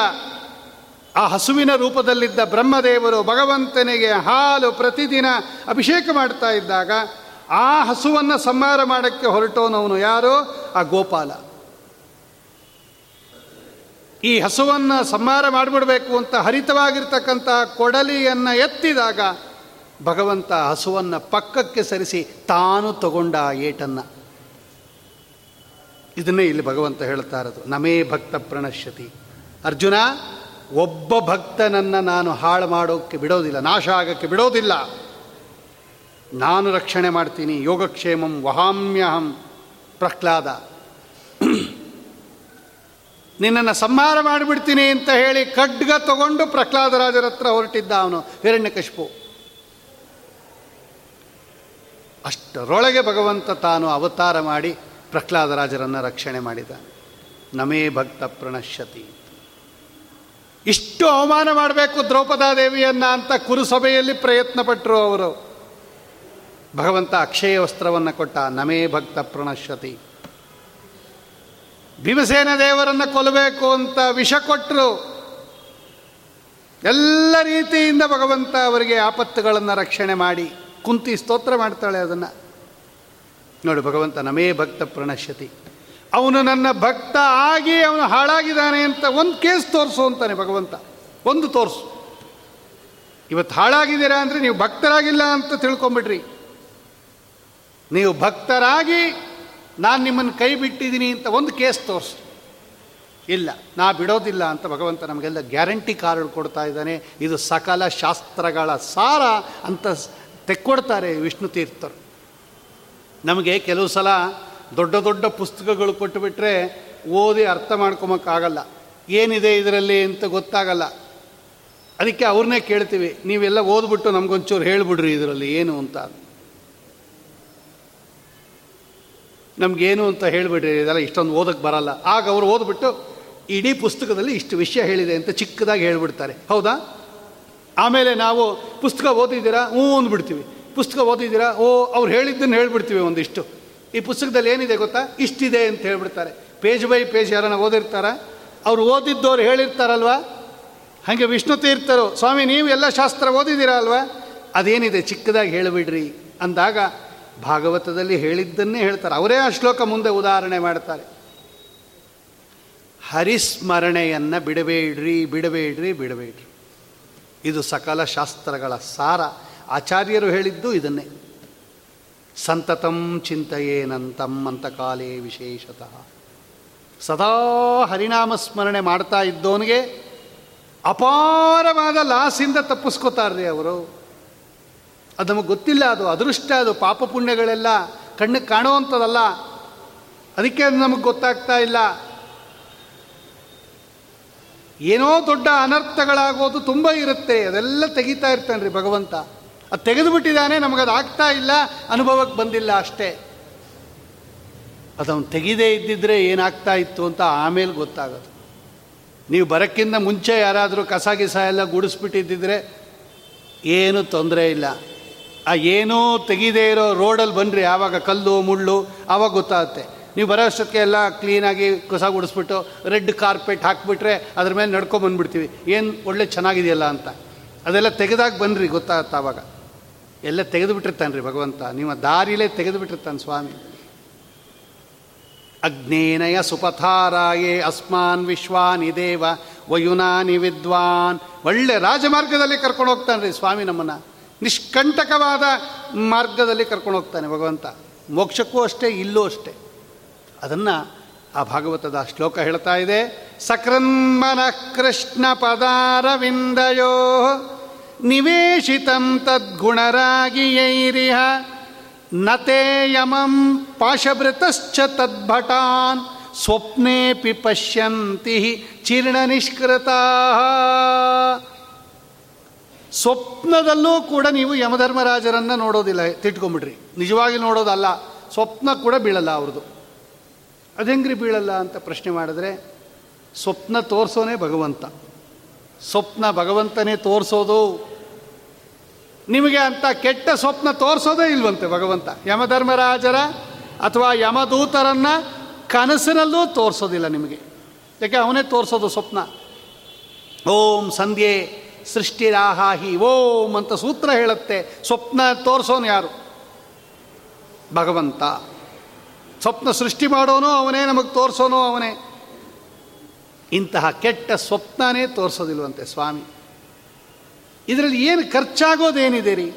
ಆ ಹಸುವಿನ ರೂಪದಲ್ಲಿದ್ದ ಬ್ರಹ್ಮದೇವರು ಭಗವಂತನಿಗೆ ಹಾಲು ಪ್ರತಿದಿನ ಅಭಿಷೇಕ ಮಾಡ್ತಾ ಇದ್ದಾಗ ಆ ಹಸುವನ್ನು ಸಂಹಾರ ಮಾಡೋಕ್ಕೆ ಹೊರಟೋನವನು ಯಾರು? ಆ ಗೋಪಾಲ. ಈ ಹಸುವನ್ನು ಸಂಹಾರ ಮಾಡಿಬಿಡಬೇಕು ಅಂತ ಹರಿತವಾಗಿರ್ತಕ್ಕಂಥ ಕೊಡಲಿಯನ್ನು ಎತ್ತಿದಾಗ ಭಗವಂತ ಹಸುವನ್ನು ಪಕ್ಕಕ್ಕೆ ಸರಿಸಿ ತಾನು ತಗೊಂಡ ಏಟನ್ನು. ಇದನ್ನೇ ಇಲ್ಲಿ ಭಗವಂತ ಹೇಳ್ತಾ ಇರೋದು. ನಮೇ ಭಕ್ತ ಪ್ರಣಶ್ಯತಿ. ಅರ್ಜುನ ಒಬ್ಬ ಭಕ್ತನನ್ನು ನಾನು ಹಾಳು ಮಾಡೋಕ್ಕೆ ಬಿಡೋದಿಲ್ಲ, ನಾಶ ಆಗೋಕ್ಕೆ ಬಿಡೋದಿಲ್ಲ. ನಾನು ರಕ್ಷಣೆ ಮಾಡ್ತೀನಿ, ಯೋಗಕ್ಷೇಮಂ ವಹಾಮ್ಯಹಂ ಪ್ರಹ್ಲಾದ. ನಿನ್ನನ್ನು ಸಂಹಾರ ಮಾಡಿಬಿಡ್ತೀನಿ ಅಂತ ಹೇಳಿ ಖಡ್ಗ ತಗೊಂಡು ಪ್ರಹ್ಲಾದರಾಜರ ಹತ್ರ ಹೊರಟಿದ್ದ ಅವನು ಹಿರಣ್ಯಕಶಿಪು ಅಷ್ಟರೊಳಗೆ ಭಗವಂತ ತಾನು ಅವತಾರ ಮಾಡಿ ಪ್ರಹ್ಲಾದರಾಜರನ್ನು ರಕ್ಷಣೆ ಮಾಡಿದ. ನಮೇ ಭಕ್ತ ಪ್ರಣಶ್ಯತಿ. ಇಷ್ಟು ಅವಮಾನ ಮಾಡಬೇಕು ದ್ರೌಪದಾದೇವಿಯನ್ನ ಅಂತ ಕುರುಸಭೆಯಲ್ಲಿ ಪ್ರಯತ್ನ ಪಟ್ಟರು ಅವರು. ಭಗವಂತ ಅಕ್ಷಯ ವಸ್ತ್ರವನ್ನು ಕೊಟ್ಟ ನಮೇ ಭಕ್ತ ಪ್ರಣಶ್ಯತಿ. ಭೀಮಸೇನ ದೇವರನ್ನು ಕೊಲ್ಲಬೇಕು ಅಂತ ವಿಷ ಕೊಟ್ಟರು ಎಲ್ಲ ರೀತಿಯಿಂದ ಭಗವಂತ ಅವರಿಗೆ ಆಪತ್ತುಗಳನ್ನು ರಕ್ಷಣೆ ಮಾಡಿ ಕುಂತಿ ಸ್ತೋತ್ರ ಮಾಡ್ತಾಳೆ ಅದನ್ನು. ನೋಡಿ ಭಗವಂತ ನಮೇ ಭಕ್ತ ಪ್ರಣಶ್ಯತಿ. ಅವನು ನನ್ನ ಭಕ್ತ ಆಗಿ ಅವನು ಹಾಳಾಗಿದ್ದಾನೆ ಅಂತ ಒಂದು ಕೇಸ್ ತೋರಿಸು ಅಂತಾನೆ ಭಗವಂತ. ಒಂದು ತೋರಿಸು. ಇವತ್ತು ಹಾಳಾಗಿದ್ದೀರಾ ಅಂದರೆ ನೀವು ಭಕ್ತರಾಗಿಲ್ಲ ಅಂತ ತಿಳ್ಕೊಂಬಿಡ್ರಿ. ನೀವು ಭಕ್ತರಾಗಿ ನಾನು ನಿಮ್ಮನ್ನು ಕೈ ಬಿಟ್ಟಿದ್ದೀನಿ ಅಂತ ಒಂದು ಕೇಸ್ ತೋರಿಸು. ಇಲ್ಲ, ನಾ ಬಿಡೋದಿಲ್ಲ ಅಂತ ಭಗವಂತ ನಮಗೆಲ್ಲ ಗ್ಯಾರಂಟಿ ಕಾರ್ಡ್ ಕೊಡ್ತಾ ಇದ್ದಾನೆ. ಇದು ಸಕಲ ಶಾಸ್ತ್ರಗಳ ಸಾರ ಅಂತ ತೆಕ್ಕೊಡ್ತಾರೆ ವಿಷ್ಣು ತೀರ್ಥರು. ನಮಗೆ ಕೆಲವು ಸಲ ದೊಡ್ಡ ದೊಡ್ಡ ಪುಸ್ತಕಗಳು ಕೊಟ್ಟುಬಿಟ್ರೆ ಓದಿ ಅರ್ಥ ಮಾಡ್ಕೊಮಕ್ಕಾಗಲ್ಲ. ಏನಿದೆ ಇದರಲ್ಲಿ ಅಂತ ಗೊತ್ತಾಗಲ್ಲ. ಅದಕ್ಕೆ ಅವ್ರನ್ನೇ ಕೇಳ್ತೀವಿ, ನೀವೆಲ್ಲ ಓದ್ಬಿಟ್ಟು ನಮಗೊಂಚೂರು ಹೇಳ್ಬಿಡ್ರಿ ಇದರಲ್ಲಿ ಏನು ಅಂತ. ನಮಗೇನು ಅಂತ ಹೇಳಿಬಿಡ್ರಿ, ಇದೆಲ್ಲ ಇಷ್ಟೊಂದು ಓದಕ್ಕೆ ಬರಲ್ಲ. ಆಗ ಅವರು ಓದ್ಬಿಟ್ಟು ಇಡೀ ಪುಸ್ತಕದಲ್ಲಿ ಇಷ್ಟು ವಿಷಯ ಹೇಳಿದೆ ಅಂತ ಚಿಕ್ಕದಾಗಿ ಹೇಳ್ಬಿಡ್ತಾರೆ. ಹೌದಾ? ಆಮೇಲೆ ನಾವು ಪುಸ್ತಕ ಓದಿದ್ದೀರಾ? ಹ್ಞೂ ಅಂದ್ಬಿಡ್ತೀವಿ. ಪುಸ್ತಕ ಓದಿದ್ದೀರಾ? ಓ, ಅವ್ರು ಹೇಳಿದ್ದನ್ನು ಹೇಳ್ಬಿಡ್ತೀವಿ ಒಂದಿಷ್ಟು. ಈ ಪುಸ್ತಕದಲ್ಲಿ ಏನಿದೆ ಗೊತ್ತಾ? ಇಷ್ಟಿದೆ ಅಂತ ಹೇಳ್ಬಿಡ್ತಾರೆ. ಪೇಜ್ ಬೈ ಪೇಜ್ ಯಾರನ್ನ ಓದಿರ್ತಾರ? ಅವ್ರು ಓದಿದ್ದವ್ರು ಹೇಳಿರ್ತಾರಲ್ವಾ? ಹಾಗೆ ವಿಷ್ಣು ತೀರ್ಥರು ಸ್ವಾಮಿ, ನೀವು ಎಲ್ಲ ಶಾಸ್ತ್ರ ಓದಿದ್ದೀರಾ ಅಲ್ವಾ? ಅದೇನಿದೆ? ಚಿಕ್ಕದಾಗಿ ಹೇಳಿಬಿಡ್ರಿ ಅಂದಾಗ ಭಾಗವತದಲ್ಲಿ ಹೇಳಿದ್ದನ್ನೇ ಹೇಳ್ತಾರೆ. ಅವರೇ ಆ ಶ್ಲೋಕ ಮುಂದೆ ಉದಾಹರಣೆ ಮಾಡ್ತಾರೆ. ಹರಿಸ್ಮರಣೆಯನ್ನು ಬಿಡಬೇಡ್ರಿ ಬಿಡಬೇಡ್ರಿ ಬಿಡಬೇಡ್ರಿ. ಇದು ಸಕಲ ಶಾಸ್ತ್ರಗಳ ಸಾರ. ಆಚಾರ್ಯರು ಹೇಳಿದ್ದು ಇದನ್ನೇ. ಸಂತತಂ ಚಿಂತೆಯೇನಂತಂ ಅಂತ ಕಾಲೇ ವಿಶೇಷತಃ. ಸದಾ ಹರಿನಾಮ ಸ್ಮರಣೆ ಮಾಡ್ತಾ ಇದ್ದವನಿಗೆ ಅಪಾರವಾದ ಲಾಸಿಂದ ತಪ್ಪಿಸ್ಕೋತಾರ್ರಿ ಅವರು. ಅದು ನಮಗೆ ಗೊತ್ತಿಲ್ಲ, ಅದು ಅದೃಷ್ಟ, ಅದು ಪಾಪ ಪುಣ್ಯಗಳೆಲ್ಲ ಕಣ್ಣಿಗೆ ಕಾಣುವಂಥದ್ದಲ್ಲ. ಅದಕ್ಕೆ ಅದು ನಮಗೆ ಗೊತ್ತಾಗ್ತಾ ಇಲ್ಲ. ಏನೋ ದೊಡ್ಡ ಅನರ್ಥಗಳಾಗೋದು ತುಂಬ ಇರುತ್ತೆ, ಅದೆಲ್ಲ ತೆಗಿತಾ ಇರ್ತಾನೆ ರೀ ಭಗವಂತ. ಅದು ತೆಗೆದುಬಿಟ್ಟಿದ್ದಾನೆ ನಮಗದು ಆಗ್ತಾ ಇಲ್ಲ, ಅನುಭವಕ್ಕೆ ಬಂದಿಲ್ಲ ಅಷ್ಟೇ. ಅದವನು ತೆಗೆದೇ ಇದ್ದಿದ್ರೆ ಏನಾಗ್ತಾ ಇತ್ತು ಅಂತ ಆಮೇಲೆ ಗೊತ್ತಾಗೋದು. ನೀವು ಬರೋಕ್ಕಿಂತ ಮುಂಚೆ ಯಾರಾದರೂ ಕಸ ಗಿಸ ಎಲ್ಲ ಗುಡಿಸ್ಬಿಟ್ಟಿದ್ದಿದ್ರೆ ಏನೂ ತೊಂದರೆ ಇಲ್ಲ. ಆ ಏನೂ ತೆಗೀದೇ ಇರೋ ರೋಡಲ್ಲಿ ಬನ್ನಿರಿ ಆವಾಗ ಕಲ್ಲು, ಮುಳ್ಳು ಆವಾಗ ಗೊತ್ತಾಗುತ್ತೆ. ನೀವು ಬರೋ ಅಷ್ಟಕ್ಕೆ ಎಲ್ಲ ಕ್ಲೀನಾಗಿ ಕಸ ಗುಡಿಸ್ಬಿಟ್ಟು ರೆಡ್ ಕಾರ್ಪೆಟ್ ಹಾಕಿಬಿಟ್ರೆ ಅದ್ರ ಮೇಲೆ ನಡ್ಕೊಂಬಂದ್ಬಿಡ್ತೀವಿ ಏನು ಒಳ್ಳೆ ಚೆನ್ನಾಗಿದೆಯಲ್ಲ ಅಂತ. ಅದೆಲ್ಲ ತೆಗೆದಾಗ ಬನ್ನಿರಿ ಗೊತ್ತಾಗತ್ತೆ ಆವಾಗ. ಎಲ್ಲ ತೆಗೆದುಬಿಟ್ಟಿರ್ತಾನೆ ರೀ ಭಗವಂತ ನಿಮ್ಮ ದಾರಿಲೇ ತೆಗೆದುಬಿಟ್ಟಿರ್ತಾನೆ ಸ್ವಾಮಿ. ಅಗ್ನೇನಯ ಸುಪಥಾರಾಯೇ ಅಸ್ಮಾನ್ ವಿಶ್ವಾನಿ ದೇವ, ವಯುನಾನಿ ವಿದ್ವಾನ್. ಒಳ್ಳೆ ರಾಜಮಾರ್ಗದಲ್ಲಿ ಕರ್ಕೊಂಡು ಹೋಗ್ತಾನೆ ರೀ ಸ್ವಾಮಿ ನಮ್ಮನ್ನು. ನಿಷ್ಕಂಟಕವಾದ ಮಾರ್ಗದಲ್ಲಿ ಕರ್ಕೊಂಡು ಹೋಗ್ತಾನೆ ಭಗವಂತ. ಮೋಕ್ಷಕ್ಕೂ ಅಷ್ಟೇ, ಇಲ್ಲೂ ಅಷ್ಟೇ. ಅದನ್ನು ಆ ಭಾಗವತದ ಶ್ಲೋಕ ಹೇಳ್ತಾ ಇದೆ. ಸಕೃನ್ಮನ ಕೃಷ್ಣ ಪದಾರವಿಂದಯೋ. ನಿವೇಶಿತಂ ತದ್ಗುಣರಾಗಿಯೈರಿಹ ನತೆ ಯಮಂ ಪಾಶಭೃತಶ್ಚ ತದ್ಭಟಾನ್ ಸ್ವಪ್ನೇಪಿ ಪಶ್ಯಂತಿ ಚೀರ್ಣ ನಿಷ್ಕೃತ ಸ್ವಪ್ನದಲ್ಲೂ ಕೂಡ ನೀವು ಯಮಧರ್ಮರಾಜರನ್ನು ನೋಡೋದಿಲ್ಲ ತಿಟ್ಕೊಂಬಿಡ್ರಿ ನಿಜವಾಗಿ ನೋಡೋದಲ್ಲ, ಸ್ವಪ್ನ ಕೂಡ ಬೀಳಲ್ಲ ಅವ್ರದ್ದು. ಅದೆಂಗ್ರಿ ಬೀಳಲ್ಲ ಅಂತ ಪ್ರಶ್ನೆ ಮಾಡಿದ್ರೆ, ಸ್ವಪ್ನ ತೋರಿಸೋನೇ ಭಗವಂತ. ಸ್ವಪ್ನ ಭಗವಂತನೇ ತೋರಿಸೋದು. ನಿಮಗೆ ಅಂತ ಕೆಟ್ಟ ಸ್ವಪ್ನ ತೋರಿಸೋದೇ ಇಲ್ವಂತೆ ಭಗವಂತ. ಯಮಧರ್ಮರಾಜರ ಅಥವಾ ಯಮದೂತರನ್ನು ಕನಸಿನಲ್ಲೂ ತೋರಿಸೋದಿಲ್ಲ ನಿಮಗೆ. ಯಾಕೆ? ಅವನೇ ತೋರಿಸೋದು ಸ್ವಪ್ನ. ಓಂ ಸಂಧ್ಯೆ ಸೃಷ್ಟಿರಾಹಾಹಿ ಓಂ ಅಂತ ಸೂತ್ರ ಹೇಳುತ್ತೆ. ಸ್ವಪ್ನ ತೋರಿಸೋನು ಯಾರು? ಭಗವಂತ. ಸ್ವಪ್ನ ಸೃಷ್ಟಿ ಮಾಡೋನು ಅವನೇ, ನಮಗೆ ತೋರಿಸೋನು ಅವನೇ. ಇಂತಹ ಕೆಟ್ಟ ಸ್ವಪ್ನನೇ ತೋರಿಸೋದಿಲ್ವಂತೆ ಸ್ವಾಮಿ. ಇದರಲ್ಲಿ ಏನು ಖರ್ಚಾಗೋದೇನಿದೆ ರೀ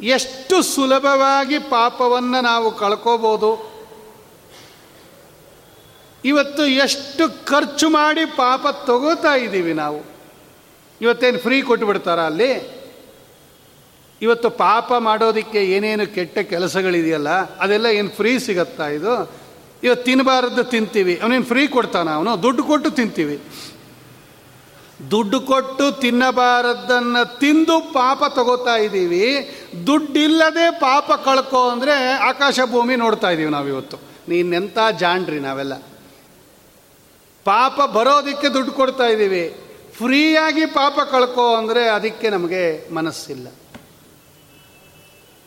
ಎಷ್ಟು ಸುಲಭವಾಗಿ ಪಾಪವನ್ನು ನಾವು ಕಳ್ಕೋಬೋದು? ಇವತ್ತು ಎಷ್ಟು ಖರ್ಚು ಮಾಡಿ ಪಾಪ ತಗೋತಾ ಇದ್ದೀವಿ ನಾವು? ಇವತ್ತೇನು ಫ್ರೀ ಕೊಟ್ಟು ಅಲ್ಲಿ? ಇವತ್ತು ಪಾಪ ಮಾಡೋದಕ್ಕೆ ಏನೇನು ಕೆಟ್ಟ ಕೆಲಸಗಳಿದೆಯಲ್ಲ, ಅದೆಲ್ಲ ಏನು ಫ್ರೀ ಸಿಗತ್ತಾ ಇದು? ಇವತ್ತು ತಿನ್ನಬಾರದ್ದು ತಿಂತೀವಿ. ಅವನೇನು ಫ್ರೀ ಕೊಡ್ತಾನ? ಅವನು ದುಡ್ಡು ಕೊಟ್ಟು ತಿಂತೀವಿ. ದುಡ್ಡು ಕೊಟ್ಟು ತಿನ್ನಬಾರದ್ದನ್ನು ತಿಂದು ಪಾಪ ತಗೋತಾ ಇದ್ದೀವಿ. ದುಡ್ಡಿಲ್ಲದೆ ಪಾಪ ಕಳ್ಕೊ ಅಂದರೆ ಆಕಾಶ ಭೂಮಿ ನೋಡ್ತಾ ಇದ್ದೀವಿ ನಾವಿವತ್ತು. ನೀನೆಂಥ ಜಾಣ್ರಿ ನಾವೆಲ್ಲ. ಪಾಪ ಬರೋದಕ್ಕೆ ದುಡ್ಡು ಕೊಡ್ತಾ ಇದ್ದೀವಿ. ಫ್ರೀಯಾಗಿ ಪಾಪ ಕಳ್ಕೊ ಅಂದರೆ ಅದಕ್ಕೆ ನಮಗೆ ಮನಸ್ಸಿಲ್ಲ.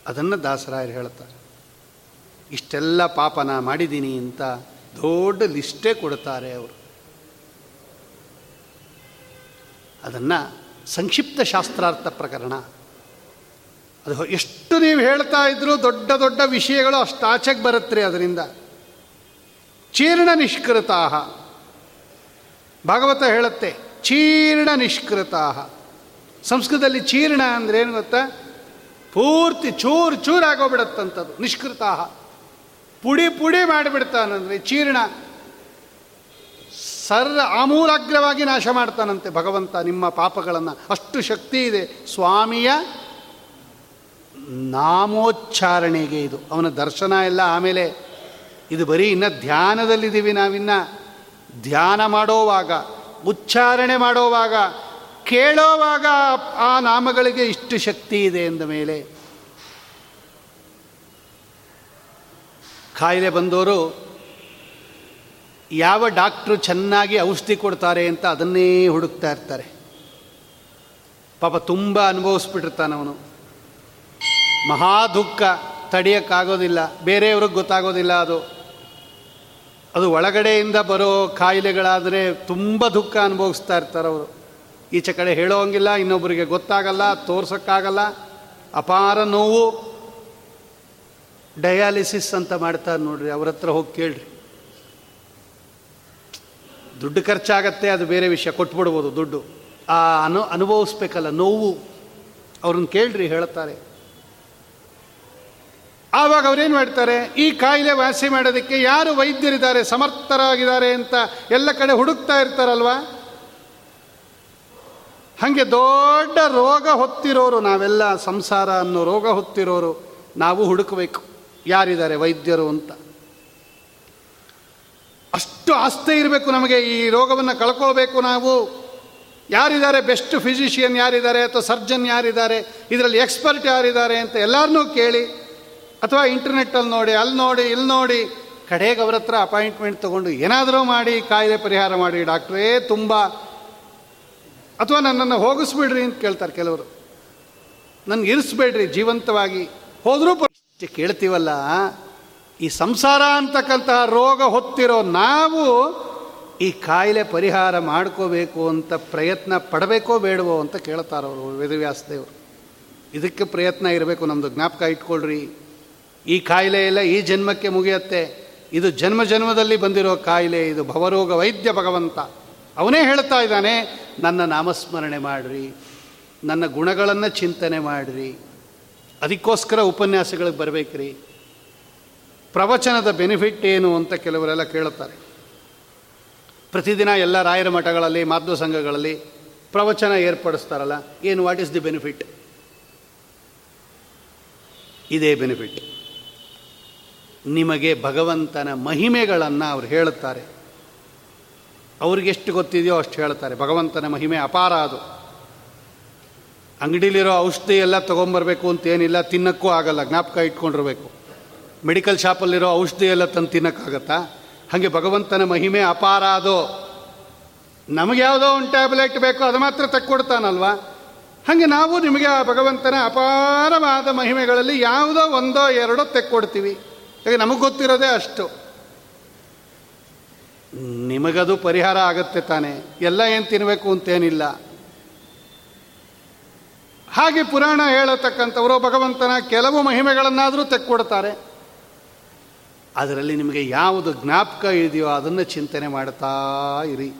ಅದನ್ನು ದಾಸರಾಯರು ಹೇಳ್ತಾರೆ. ಇಷ್ಟೆಲ್ಲ ಪಾಪನ ಮಾಡಿದ್ದೀನಿ ಅಂತ ದೊಡ್ಡ ಲಿಸ್ಟೇ ಕೊಡ್ತಾರೆ ಅವರು. ಅದನ್ನು ಸಂಕ್ಷಿಪ್ತ ಶಾಸ್ತ್ರಾರ್ಥ ಪ್ರಕರಣ. ಅದು ಎಷ್ಟು ನೀವು ಹೇಳ್ತಾ ಇದ್ರು ದೊಡ್ಡ ದೊಡ್ಡ ವಿಷಯಗಳು ಅಷ್ಟು ಆಚೆಗೆ ಬರುತ್ತೆ ಅದರಿಂದ. ಚೀರ್ಣ ನಿಷ್ಕೃತಾ ಭಾಗವತ ಹೇಳುತ್ತೆ, ಚೀರ್ಣ ನಿಷ್ಕೃತಾಹ. ಸಂಸ್ಕೃತದಲ್ಲಿ ಚೀರ್ಣ ಅಂದ್ರೆ ಏನು ಗೊತ್ತಾ? ಪೂರ್ತಿ ಚೂರು ಚೂರಾಗೋಗ್ಬಿಡತ್ತಂಥದ್ದು ನಿಷ್ಕೃತಾ ಪುಡಿ ಪುಡಿ ಮಾಡಿಬಿಡ್ತಾನಂದ್ರೆ ಚೀರ್ಣ. ಸರ್ ಆಮೂಲಾಗ್ರವಾಗಿ ನಾಶ ಮಾಡ್ತಾನಂತೆ ಭಗವಂತ ನಿಮ್ಮ ಪಾಪಗಳನ್ನು. ಅಷ್ಟು ಶಕ್ತಿ ಇದೆ. ಸ್ವಾಮಿಯ ನಾಮೋಚ್ಚಾರಣೆಗೆ ಇದು. ಅವನ ದರ್ಶನ ಎಲ್ಲ ಆಮೇಲೆ ಇದು ಬರೀ ಇನ್ನು ಧ್ಯಾನದಲ್ಲಿದ್ದೀವಿ ನಾವಿನ್ನ. ಧ್ಯಾನ ಮಾಡೋವಾಗ, ಉಚ್ಚಾರಣೆ ಮಾಡೋವಾಗ, ಕೇಳೋವಾಗ ಆ ನಾಮಗಳಿಗೆ ಇಷ್ಟು ಶಕ್ತಿ ಇದೆ ಎಂದ ಮೇಲೆ ಕಾಯಿಲೆ ಬಂದವರು ಯಾವ ಡಾಕ್ಟ್ರು ಚೆನ್ನಾಗಿ ಔಷಧಿ ಕೊಡ್ತಾರೆ ಅಂತ ಅದನ್ನೇ ಹುಡುಕ್ತಾ ಇರ್ತಾರೆ. ಪಾಪ ತುಂಬ ಅನುಭವಿಸ್ಬಿಟ್ಟಿರ್ತಾನವನು ಮಹಾ ದುಃಖ ತಡೆಯೋಕ್ಕಾಗೋದಿಲ್ಲ, ಬೇರೆಯವ್ರಿಗೆ ಗೊತ್ತಾಗೋದಿಲ್ಲ ಅದು. ಅದು ಒಳಗಡೆಯಿಂದ ಬರೋ ಕಾಯಿಲೆಗಳಾದರೆ ತುಂಬ ದುಃಖ ಅನುಭವಿಸ್ತಾ ಇರ್ತಾರೆ ಅವರು. ಈಚೆ ಕಡೆ ಹೇಳೋಂಗಿಲ್ಲ, ಇನ್ನೊಬ್ಬರಿಗೆ ಗೊತ್ತಾಗಲ್ಲ, ತೋರ್ಸೋಕ್ಕಾಗಲ್ಲ. ಅಪಾರ ನೋವು. ಡಯಾಲಿಸಿಸ್ ಅಂತ ಮಾಡ್ತಾರೆ ನೋಡ್ರಿ, ಅವ್ರ ಹತ್ರ ಹೋಗಿ ಕೇಳ್ರಿ. ದುಡ್ಡು ಖರ್ಚಾಗತ್ತೆ, ಅದು ಬೇರೆ ವಿಷಯ, ಕೊಟ್ಬಿಡ್ಬೋದು ದುಡ್ಡು. ಆ ಅನು, ಅನುಭವಿಸ್ಬೇಕಲ್ಲ, ನೋವು. ಅವ್ರನ್ನ ಕೇಳ್ರಿ, ಹೇಳ್ತಾರೆ. ಆವಾಗ ಅವ್ರೇನು ಮಾಡ್ತಾರೆ, ಈ ಕಾಯಿಲೆ ವಾಸಿ ಮಾಡೋದಕ್ಕೆ ಯಾರು ವೈದ್ಯರಿದ್ದಾರೆ, ಸಮರ್ಥರಾಗಿದ್ದಾರೆ ಅಂತ ಎಲ್ಲ ಕಡೆ ಹುಡುಕ್ತಾ ಇರ್ತಾರಲ್ವಾ? ಹಾಗೆ ದೊಡ್ಡ ರೋಗ ಹೊತ್ತಿರೋರು ನಾವೆಲ್ಲ, ಸಂಸಾರ ಅನ್ನೋ ರೋಗ ಹೊತ್ತಿರೋರು, ನಾವು ಹುಡುಕಬೇಕು. ಯಾರಿದ್ದಾರೆ? ವೈದ್ಯರು ಅಂತ. ಅಷ್ಟು ಆಸ್ತಿ ಇರಬೇಕು ನಮಗೆ. ಈ ರೋಗವನ್ನು ಕಳ್ಕೊಳ್ಬೇಕು ನಾವು. ಯಾರಿದ್ದಾರೆ? ಬೆಸ್ಟ್ ಫಿಸಿಷಿಯನ್ ಯಾರಿದ್ದಾರೆ? ಅಥವಾ ಸರ್ಜನ್ ಯಾರಿದ್ದಾರೆ? ಇದರಲ್ಲಿ ಎಕ್ಸ್ಪರ್ಟ್ ಯಾರಿದ್ದಾರೆ ಅಂತ ಎಲ್ಲರನ್ನೂ ಕೇಳಿ. ಅಥವಾ ಇಂಟರ್ನೆಟ್ಟಲ್ಲಿ ನೋಡಿ ಅಲ್ಲಿ ನೋಡಿ ಇಲ್ಲಿ ನೋಡಿ. ಕಡೆಗೆ ಅವ್ರ ಹತ್ರ ಅಪಾಯಿಂಟ್ಮೆಂಟ್ ತೊಗೊಂಡು ಏನಾದರೂ ಮಾಡಿ ಕಾಯಿಲೆ ಪರಿಹಾರ ಮಾಡಿ. ಡಾಕ್ಟ್ರೇ ತುಂಬ. ಅಥವಾ ನನ್ನನ್ನು ಹೋಗಿಸ್ಬಿಡ್ರಿ ಅಂತ ಕೇಳ್ತಾರೆ ಕೆಲವರು. ನನ್ನ ಇರಿಸ್ಬೇಡ್ರಿ ಜೀವಂತವಾಗಿ. ಹೋದರೂ ಕೇಳ್ತೀವಲ್ಲ, ಈ ಸಂಸಾರ ಅಂತಕ್ಕಂತಹ ರೋಗ ಹೊತ್ತಿರೋ ನಾವು ಈ ಕಾಯಿಲೆ ಪರಿಹಾರ ಮಾಡ್ಕೋಬೇಕು ಅಂತ ಪ್ರಯತ್ನ ಪಡಬೇಕೋ ಬೇಡವೋ ಅಂತ ಕೇಳ್ತಾರವರು ವೇದವ್ಯಾಸದೇವರು ಇದಕ್ಕೆ ಪ್ರಯತ್ನ ಇರಬೇಕು ನಮ್ಮದು ಜ್ಞಾಪಕ ಇಟ್ಕೊಳ್ರಿ. ಈ ಕಾಯಿಲೆ ಎಲ್ಲ ಈ ಜನ್ಮಕ್ಕೆ ಮುಗಿಯತ್ತೆ. ಇದು ಜನ್ಮ ಜನ್ಮದಲ್ಲಿ ಬಂದಿರೋ ಕಾಯಿಲೆ, ಇದು ಭವರೋಗ ವೈದ್ಯ ಭಗವಂತ. ಅವನೇ ಹೇಳ್ತಾ ಇದ್ದಾನೆ, ನನ್ನ ನಾಮಸ್ಮರಣೆ ಮಾಡಿರಿ, ನನ್ನ ಗುಣಗಳನ್ನು ಚಿಂತನೆ ಮಾಡಿರಿ. ಅದಕ್ಕೋಸ್ಕರ ಉಪನ್ಯಾಸಗಳಿಗೆ ಬರಬೇಕ್ರಿ. ಪ್ರವಚನದ ಬೆನಿಫಿಟ್ ಏನು ಅಂತ ಕೆಲವರೆಲ್ಲ ಕೇಳುತ್ತಾರೆ. ಪ್ರತಿದಿನ ಎಲ್ಲ ರಾಯರ ಮಠಗಳಲ್ಲಿ, ಮಾಧ್ವ ಸಂಘಗಳಲ್ಲಿ ಪ್ರವಚನ ಏರ್ಪಡಿಸ್ತಾರಲ್ಲ, ಏನು ವಾಟ್ ಈಸ್ ದಿ ಬೆನಿಫಿಟ್ ಇದೇ ಬೆನಿಫಿಟ್ ನಿಮಗೆ ಭಗವಂತನ ಮಹಿಮೆಗಳನ್ನು ಅವ್ರು ಹೇಳುತ್ತಾರೆ. ಅವ್ರಿಗೆಷ್ಟು ಗೊತ್ತಿದೆಯೋ ಅಷ್ಟು ಹೇಳ್ತಾರೆ ಭಗವಂತನ ಮಹಿಮೆ ಅಪಾರ ಅದು. ಅಂಗಡಿಲಿರೋ ಔಷಧಿ ಎಲ್ಲ ತೊಗೊಂಬರ್ಬೇಕು ಅಂತೇನಿಲ್ಲ ತಿನ್ನಕ್ಕೂ ಆಗಲ್ಲ, ಜ್ಞಾಪಕ ಇಟ್ಕೊಂಡಿರ್ಬೇಕು. ಮೆಡಿಕಲ್ ಶಾಪಲ್ಲಿರೋ ಔಷಧಿ ಎಲ್ಲ ತಂದು ತಿನ್ನೋಕ್ಕಾಗತ್ತಾ? ಹಾಗೆ ಭಗವಂತನ ಮಹಿಮೆ ಅಪಾರ ಅದು. ನಮಗೆ ಯಾವುದೋ ಒಂದು ಟ್ಯಾಬ್ಲೆಟ್ ಬೇಕು, ಅದು ಮಾತ್ರ ತಕ್ಕೊಡ್ತಾನಲ್ವಾ? ಹಾಗೆ ನಾವು ನಿಮಗೆ ಆ ಭಗವಂತನ ಅಪಾರವಾದ ಮಹಿಮೆಗಳಲ್ಲಿ ಯಾವುದೋ ಒಂದೋ ಎರಡೋ ತೆಕ್ಕೊಡ್ತೀವಿ. ಹಾಗೆ ನಮಗೆ ಗೊತ್ತಿರೋದೇ ಅಷ್ಟು. ನಿಮಗದು ಪರಿಹಾರ ಆಗತ್ತೆ ತಾನೆ. ಎಲ್ಲ ಏನು ತಿನ್ನಬೇಕು ಅಂತೇನಿಲ್ಲ ಹಾಗೆ ಪುರಾಣ ಹೇಳತಕ್ಕಂಥವರು ಭಗವಂತನ ಕೆಲವು ಮಹಿಮೆಗಳನ್ನಾದರೂ ತೆಕ್ಕೊಡ್ತಾರೆ. ಅದರಲ್ಲಿ ನಿಮಗೆ ಯಾವುದು ಜ್ಞಾಪಕ ಇದೆಯೋ ಅದನ್ನು ಚಿಂತನೆ ಮಾಡ್ತಾ ಇರಿ.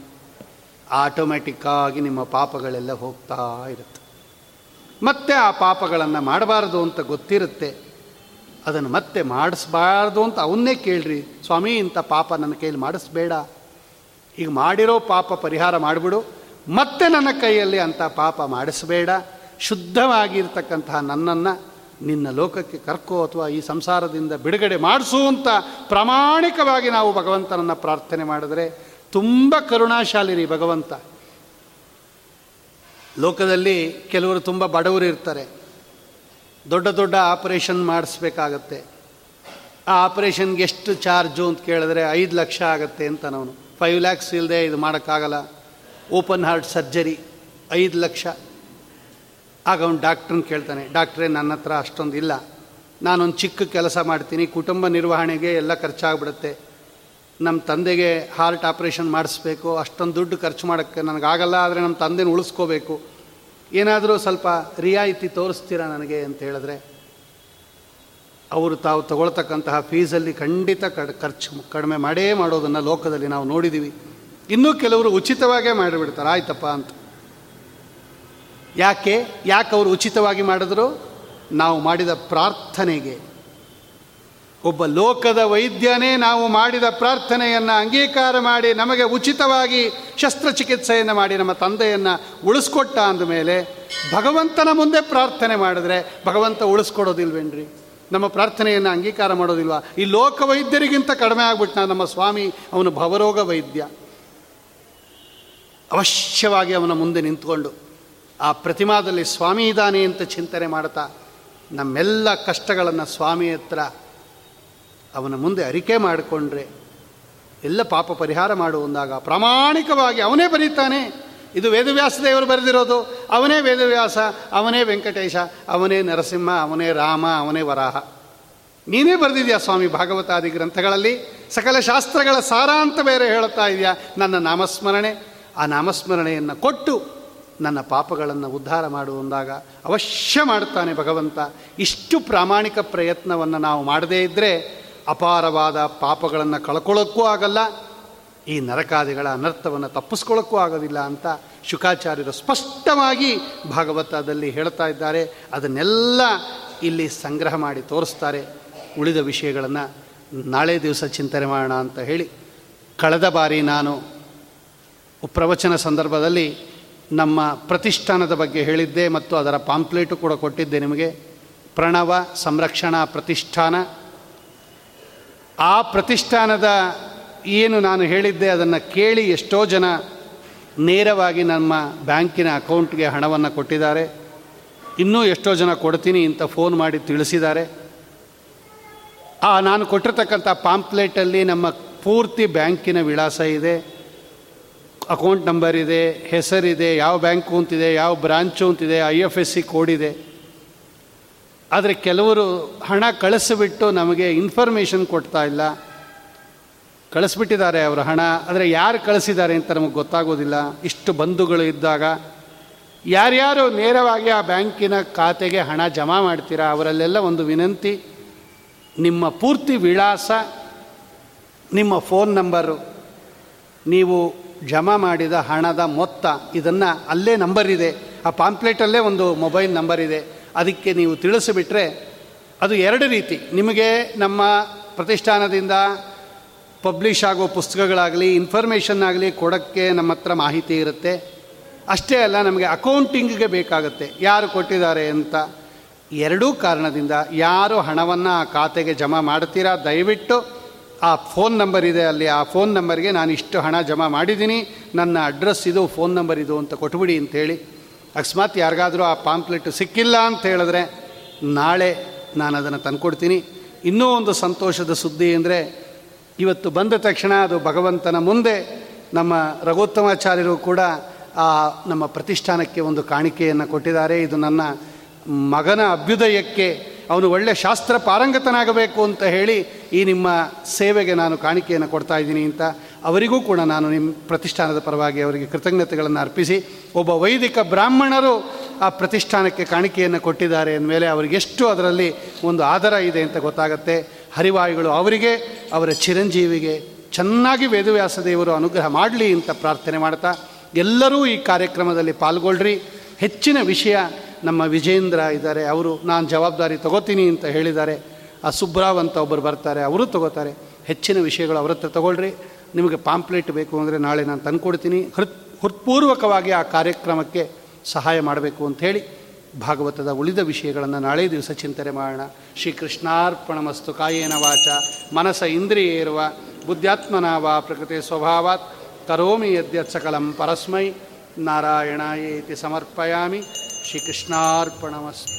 ಆಟೋಮ್ಯಾಟಿಕ್ಕಾಗಿ ನಿಮ್ಮ ಪಾಪಗಳೆಲ್ಲ ಹೋಗ್ತಾ ಇರುತ್ತೆ. ಮತ್ತೆ ಆ ಪಾಪಗಳನ್ನು ಮಾಡಬಾರದು ಅಂತ ಗೊತ್ತಿರುತ್ತೆ. ಅದನ್ನು ಮತ್ತೆ ಮಾಡಿಸ್ಬಾರ್ದು ಅಂತ ಅವನ್ನೇ ಕೇಳ್ರಿ. ಸ್ವಾಮಿ, ಇಂಥ ಪಾಪ ನನ್ನ ಕೈಯಲ್ಲಿ ಮಾಡಿಸ್ಬೇಡ. ಈಗ ಮಾಡಿರೋ ಪಾಪ ಪರಿಹಾರ ಮಾಡಿಬಿಡು. ಮತ್ತೆ ನನ್ನ ಕೈಯಲ್ಲಿ ಅಂಥ ಪಾಪ ಮಾಡಿಸ್ಬೇಡ. ಶುದ್ಧವಾಗಿರ್ತಕ್ಕಂತಹ ನನ್ನನ್ನು ನಿನ್ನ ಲೋಕಕ್ಕೆ ಕರ್ಕೋ ಅಥವಾ ಈ ಸಂಸಾರದಿಂದ ಬಿಡುಗಡೆ ಅಂತ ಪ್ರಾಮಾಣಿಕವಾಗಿ ನಾವು ಭಗವಂತನನ್ನು ಪ್ರಾರ್ಥನೆ ಮಾಡಿದರೆ ತುಂಬ ಕರುಣಾಶಾಲಿರಿ ಭಗವಂತ. ಲೋಕದಲ್ಲಿ ಕೆಲವರು ತುಂಬ ಬಡವರು ಇರ್ತಾರೆ. ದೊಡ್ಡ ದೊಡ್ಡ ಆಪರೇಷನ್ ಮಾಡಿಸ್ಬೇಕಾಗತ್ತೆ. ಆ ಆಪರೇಷನ್ಗೆ ಎಷ್ಟು ಚಾರ್ಜು ಅಂತ ಕೇಳಿದ್ರೆ ಐದು ಲಕ್ಷ ಆಗುತ್ತೆ ಅಂತ ನಾವು ಫೈವ್ ಲ್ಯಾಕ್ಸ್ ಇಲ್ಲದೆ ಇದು ಮಾಡೋಕ್ಕಾಗಲ್ಲ. ಓಪನ್ ಹಾರ್ಟ್ ಸರ್ಜರಿ ಐದು ಲಕ್ಷ. ಆಗ ಅವನು ಡಾಕ್ಟ್ರನ್ನ ಕೇಳ್ತಾನೆ, ಡಾಕ್ಟ್ರೇ, ನನ್ನ ಹತ್ರ ಅಷ್ಟೊಂದು ಇಲ್ಲ. ನಾನೊಂದು ಚಿಕ್ಕ ಕೆಲಸ ಮಾಡ್ತೀನಿ, ಕುಟುಂಬ ನಿರ್ವಹಣೆಗೆ ಎಲ್ಲ ಖರ್ಚಾಗ್ಬಿಡುತ್ತೆ. ನಮ್ಮ ತಂದೆಗೆ ಹಾರ್ಟ್ ಆಪ್ರೇಷನ್ ಮಾಡಿಸ್ಬೇಕು, ಅಷ್ಟೊಂದು ದುಡ್ಡು ಖರ್ಚು ಮಾಡೋಕ್ಕೆ ನನಗಾಗಲ್ಲ, ಆದರೆ ನಮ್ಮ ತಂದೆನ ಉಳಿಸ್ಕೋಬೇಕು. ಏನಾದರೂ ಸ್ವಲ್ಪ ರಿಯಾಯಿತಿ ತೋರಿಸ್ತೀರಾ ನನಗೆ? ಅಂತ ಹೇಳಿದ್ರೆ, ಅವರು ತಾವು ತಗೊಳ್ತಕ್ಕಂತಹ ಫೀಸಲ್ಲಿ ಖಂಡಿತ ಕಡ್, ಖರ್ಚು ಕಡಿಮೆ ಮಾಡೇ ಮಾಡೋದನ್ನು ಲೋಕದಲ್ಲಿ ನಾವು ನೋಡಿದ್ದೀವಿ ಇನ್ನೂ ಕೆಲವರು ಉಚಿತವಾಗೇ ಮಾಡಿಬಿಡ್ತಾರೆ. ಆಯ್ತಪ್ಪ ಅಂತ. ಯಾಕೆ? ಯಾಕೆ ಅವರು ಉಚಿತವಾಗಿ ಮಾಡಿದ್ರು? ನಾವು ಮಾಡಿದ ಪ್ರಾರ್ಥನೆಗೆ. ಒಬ್ಬ ಲೋಕದ ವೈದ್ಯನೇ ನಾವು ಮಾಡಿದ ಪ್ರಾರ್ಥನೆಯನ್ನು ಅಂಗೀಕಾರ ಮಾಡಿ ನಮಗೆ ಉಚಿತವಾಗಿ ಶಸ್ತ್ರಚಿಕಿತ್ಸೆಯನ್ನು ಮಾಡಿ ನಮ್ಮ ತಂದೆಯನ್ನು ಉಳಿಸ್ಕೊಟ್ಟ ಅಂದಮೇಲೆ ಭಗವಂತನ ಮುಂದೆ ಪ್ರಾರ್ಥನೆ ಮಾಡಿದ್ರೆ ಭಗವಂತ ಉಳಿಸ್ಕೊಡೋದಿಲ್ವೇನ್ರಿ? ನಮ್ಮ ಪ್ರಾರ್ಥನೆಯನ್ನು ಅಂಗೀಕಾರ ಮಾಡೋದಿಲ್ವಾ? ಈ ಲೋಕ ವೈದ್ಯರಿಗಿಂತ ಕಡಿಮೆ ಆಗ್ಬಿಟ್ನ ನಮ್ಮ ಸ್ವಾಮಿ? ಅವನು ಭವರೋಗ ವೈದ್ಯ. ಅವಶ್ಯವಾಗಿ ಅವನ ಮುಂದೆ ನಿಂತ್ಕೊಂಡು ಆ ಪ್ರತಿಮಾದಲ್ಲಿ ಸ್ವಾಮಿ ಇದ್ದಾನೆ ಅಂತ ಚಿಂತನೆ ಮಾಡ್ತಾ ನಮ್ಮೆಲ್ಲ ಕಷ್ಟಗಳನ್ನು ಸ್ವಾಮಿ ಹತ್ರ ಅವನ ಮುಂದೆ ಅರಿಕೆ ಮಾಡಿಕೊಂಡ್ರೆ ಎಲ್ಲ ಪಾಪ ಪರಿಹಾರ ಮಾಡುವಂದಾಗ ಪ್ರಾಮಾಣಿಕವಾಗಿ ಅವನೇ ಬರೀತಾನೆ. ಇದು ವೇದವ್ಯಾಸ ದೇವರು ಬರೆದಿರೋದು. ಅವನೇ ವೇದವ್ಯಾಸ, ಅವನೇ ವೆಂಕಟೇಶ, ಅವನೇ ನರಸಿಂಹ, ಅವನೇ ರಾಮ, ಅವನೇ ವರಾಹ. ನೀನೇ ಬರೆದಿದ್ಯಾ ಸ್ವಾಮಿ ಭಾಗವತಾದಿ ಗ್ರಂಥಗಳಲ್ಲಿ? ಸಕಲ ಶಾಸ್ತ್ರಗಳ ಸಾರ ಅಂತ ಬೇರೆ ಹೇಳುತ್ತಾ ಇದೆಯಾ? ನನ್ನ ನಾಮಸ್ಮರಣೆ. ಆ ನಾಮಸ್ಮರಣೆಯನ್ನು ಕೊಟ್ಟು ನನ್ನ ಪಾಪಗಳನ್ನು ಉದ್ಧಾರ ಮಾಡುವಂದಾಗ ಅವಶ್ಯ ಮಾಡ್ತಾನೆ ಭಗವಂತ. ಇಷ್ಟು ಪ್ರಾಮಾಣಿಕ ಪ್ರಯತ್ನವನ್ನು ನಾವು ಮಾಡದೇ ಇದ್ದರೆ ಅಪಾರವಾದ ಪಾಪಗಳನ್ನು ಕಳ್ಕೊಳ್ಳೋಕ್ಕೂ ಆಗಲ್ಲ, ಈ ನರಕಾದಿಗಳ ಅನರ್ಥವನ್ನು ತಪ್ಪಿಸ್ಕೊಳ್ಳೋಕ್ಕೂ ಆಗೋದಿಲ್ಲ ಅಂತ ಶುಕಾಚಾರ್ಯರು ಸ್ಪಷ್ಟವಾಗಿ ಭಾಗವತದಲ್ಲಿ ಹೇಳ್ತಾ ಇದ್ದಾರೆ. ಅದನ್ನೆಲ್ಲ ಇಲ್ಲಿ ಸಂಗ್ರಹ ಮಾಡಿ ತೋರಿಸ್ತಾರೆ. ಉಳಿದ ವಿಷಯಗಳನ್ನು ನಾಳೆ ದಿವಸ ಚಿಂತನೆ ಮಾಡೋಣ ಅಂತ ಹೇಳಿ. ಕಳೆದ ಬಾರಿ ನಾನು ಪ್ರವಚನ ಸಂದರ್ಭದಲ್ಲಿ ನಮ್ಮ ಪ್ರತಿಷ್ಠಾನದ ಬಗ್ಗೆ ಹೇಳಿದ್ದೆ ಮತ್ತು ಅದರ ಪಾಂಪ್ಲೇಟು ಕೂಡ ಕೊಟ್ಟಿದ್ದೆ ನಿಮಗೆ. ಪ್ರಣವ ಸಂರಕ್ಷಣಾ ಪ್ರತಿಷ್ಠಾನ. ಆ ಪ್ರತಿಷ್ಠಾನದ ಏನು ನಾನು ಹೇಳಿದ್ದೆ ಅದನ್ನು ಕೇಳಿ ಎಷ್ಟೋ ಜನ ನೇರವಾಗಿ ನಮ್ಮ ಬ್ಯಾಂಕಿನ ಅಕೌಂಟ್ಗೆ ಹಣವನ್ನು ಕೊಟ್ಟಿದ್ದಾರೆ. ಇನ್ನೂ ಎಷ್ಟೋ ಜನ ಕೊಡ್ತೀನಿ ಅಂತ ಫೋನ್ ಮಾಡಿ ತಿಳಿಸಿದ್ದಾರೆ. ಆ ನಾನು ಕೊಟ್ಟಿರ್ತಕ್ಕಂಥ ಪಾಂಪ್ಲೇಟಲ್ಲಿ ನಮ್ಮ ಪೂರ್ತಿ ಬ್ಯಾಂಕಿನ ವಿಳಾಸ ಇದೆ. ಅಕೌಂಟ್ ನಂಬರ್ ಇದೆ, ಹೆಸರಿದೆ, ಯಾವ ಬ್ಯಾಂಕು ಅಂತಿದೆ, ಯಾವ ಬ್ರಾಂಚು ಅಂತಿದೆ, I F S C code ಇದೆ. ಆದರೆ ಕೆಲವರು ಹಣ ಕಳಿಸಿಬಿಟ್ಟು ನಮಗೆ ಇನ್ಫಾರ್ಮೇಷನ್ ಕೊಡ್ತಾ ಇಲ್ಲ. ಕಳಿಸ್ಬಿಟ್ಟಿದ್ದಾರೆ ಅವರ ಹಣ. ಆದರೆ ಯಾರು ಕಳಿಸಿದ್ದಾರೆ ಅಂತ ನಮಗೆ ಗೊತ್ತಾಗೋದಿಲ್ಲ. ಇಷ್ಟು ಬಂಧುಗಳು ಇದ್ದಾಗ ಯಾರ್ಯಾರು ನೇರವಾಗಿ ಆ ಬ್ಯಾಂಕಿನ ಖಾತೆಗೆ ಹಣ ಜಮಾ ಮಾಡ್ತೀರಾ, ಅವರಲ್ಲೆಲ್ಲ ಒಂದು ವಿನಂತಿ. ನಿಮ್ಮ ಪೂರ್ತಿ ವಿಳಾಸ, ನಿಮ್ಮ ಫೋನ್ ನಂಬರು. ನೀವು ಜಮಾ ಮಾಡಿದ ಹಣದ ಮೊತ್ತ ಇದನ್ನು ಅಲ್ಲೇ ನಂಬರ್ ಇದೆ. ಆ ಪಾಂಪ್ಲೆಟಲ್ಲೇ ಒಂದು ಮೊಬೈಲ್ ನಂಬರ್ ಇದೆ. ಅದಕ್ಕೆ ನೀವು ತಿಳಿಸಿಬಿಟ್ರೆ ಅದು ಎರಡು ರೀತಿ. ನಿಮಗೆ ನಮ್ಮ ಪ್ರತಿಷ್ಠಾನದಿಂದ ಪಬ್ಲಿಷ್ ಆಗೋ ಪುಸ್ತಕಗಳಾಗಲಿ ಇನ್ಫಾರ್ಮೇಷನ್ ಆಗಲಿ ಕೊಡೋಕ್ಕೆ ನಮ್ಮ ಹತ್ರ ಮಾಹಿತಿ ಇರುತ್ತೆ. ಅಷ್ಟೇ ಅಲ್ಲ, ನಮಗೆ ಅಕೌಂಟಿಂಗ್ಗೆ ಬೇಕಾಗುತ್ತೆ. ಯಾರು ಕೊಟ್ಟಿದ್ದಾರೆ ಅಂತ. ಎರಡೂ ಕಾರಣದಿಂದ ಯಾರು ಹಣವನ್ನು ಆ ಖಾತೆಗೆ ಜಮಾ ಮಾಡ್ತೀರಾ? ದಯವಿಟ್ಟು ಆ ಫೋನ್ ನಂಬರ್ ಇದೆ ಅಲ್ಲಿ ಆ ಫೋನ್ ನಂಬರ್ಗೆ ನಾನು ಇಷ್ಟು ಹಣ ಜಮಾ ಮಾಡಿದ್ದೀನಿ. ನನ್ನ ಅಡ್ರೆಸ್ ಇದು, ಫೋನ್ ನಂಬರ್ ಇದು ಅಂತ ಕೊಟ್ಬಿಡಿ ಅಂತೇಳಿ ಅಕಸ್ಮಾತ್ ಯಾರಿಗಾದರೂ ಆ ಪಾಂಪ್ಲೆಟ್ ಸಿಕ್ಕಿಲ್ಲ ಅಂತ ಹೇಳಿದ್ರೆ ನಾಳೆ ನಾನು ಅದನ್ನು ತಂದುಕೊಡ್ತೀನಿ. ಇನ್ನೂ ಒಂದು ಸಂತೋಷದ ಸುದ್ದಿ ಅಂದರೆ ಇವತ್ತು ಬಂದ ತಕ್ಷಣ ಅದು ಭಗವಂತನ ಮುಂದೆ ನಮ್ಮ ರಘೋತ್ತಮಾಚಾರ್ಯರು ಕೂಡ ಆ ನಮ್ಮ ಪ್ರತಿಷ್ಠಾನಕ್ಕೆ ಒಂದು ಕಾಣಿಕೆಯನ್ನು ಕೊಟ್ಟಿದ್ದಾರೆ. ಇದು ನನ್ನ ಮಗನ ಅಭ್ಯುದಯಕ್ಕೆ ಅವನು ಒಳ್ಳೆ ಶಾಸ್ತ್ರ ಪಾರಂಗತನಾಗಬೇಕು ಅಂತ ಹೇಳಿ ಈ ನಿಮ್ಮ ಸೇವೆಗೆ ನಾನು ಕಾಣಿಕೆಯನ್ನು ಕೊಡ್ತಾ ಇದ್ದೀನಿ ಅಂತ ಅವರಿಗೂ ಕೂಡ ನಾನು ನಿಮ್ಮ ಪ್ರತಿಷ್ಠಾನದ ಪರವಾಗಿ ಅವರಿಗೆ ಕೃತಜ್ಞತೆಗಳನ್ನು ಅರ್ಪಿಸಿ ಒಬ್ಬ ವೈದಿಕ ಬ್ರಾಹ್ಮಣರು ಆ ಪ್ರತಿಷ್ಠಾನಕ್ಕೆ ಕಾಣಿಕೆಯನ್ನು ಕೊಟ್ಟಿದ್ದಾರೆ ಅಂದಮೇಲೆ ಅವರಿಗೆಷ್ಟು ಅದರಲ್ಲಿ ಒಂದು ಆಧಾರ ಇದೆ ಅಂತ ಗೊತ್ತಾಗುತ್ತೆ. ಹರಿವಾಯುಗಳು ಅವರಿಗೆ, ಅವರ ಚಿರಂಜೀವಿಗೆ ಚೆನ್ನಾಗಿ ವೇದವ್ಯಾಸ ದೇವರು ಅನುಗ್ರಹ ಮಾಡಲಿ ಅಂತ ಪ್ರಾರ್ಥನೆ ಮಾಡ್ತಾ ಎಲ್ಲರೂ ಈ ಕಾರ್ಯಕ್ರಮದಲ್ಲಿ ಪಾಲ್ಗೊಳ್ಳ್ರಿ ಹೆಚ್ಚಿನ ವಿಷಯ ನಮ್ಮ ವಿಜೇಂದ್ರ ಇದ್ದಾರೆ, ಅವರು ನಾನು ಜವಾಬ್ದಾರಿ ತಗೋತೀನಿ ಅಂತ ಹೇಳಿದ್ದಾರೆ. ಆ ಸುಬ್ರಾವ್ ಅಂತ ಒಬ್ಬರು ಬರ್ತಾರೆ, ಅವರು ತಗೋತಾರೆ. ಹೆಚ್ಚಿನ ವಿಷಯಗಳು ಅವ್ರ ಹತ್ರ ತಗೊಳ್ರಿ. ನಿಮಗೆ ಪಾಂಪ್ಲೆಟ್ ಬೇಕು ಅಂದರೆ ನಾಳೆ ನಾನು ತಂದುಕೊಡ್ತೀನಿ. ಹೃತ್, ಹೃತ್ಪೂರ್ವಕವಾಗಿ ಆ ಕಾರ್ಯಕ್ರಮಕ್ಕೆ ಸಹಾಯ ಮಾಡಬೇಕು ಅಂಥೇಳಿ ಭಾಗವತದ ಉಳಿದ ವಿಷಯಗಳನ್ನು ನಾಳೆ ದಿವಸ ಚಿಂತನೆ ಮಾಡೋಣ. ಶ್ರೀಕೃಷ್ಣಾರ್ಪಣಮಸ್ತು ಕಾಯೇನ ವಾಚ. ಮನಸ ಇಂದ್ರಿಯೇರುವ ಬುದ್ಧ್ಯಾತ್ಮನ ವಾ ಪ್ರಕೃತಿ ಸ್ವಭಾವಾತ್. ಕರೋಮಿ ಯದ್ಯತ್ ಸಕಲಂ ಪರಸ್ಮೈ. ನಾರಾಯಣಾಯೇತಿ ಸಮರ್ಪಯಾಮಿ. श्रीकृष्णापणमस्त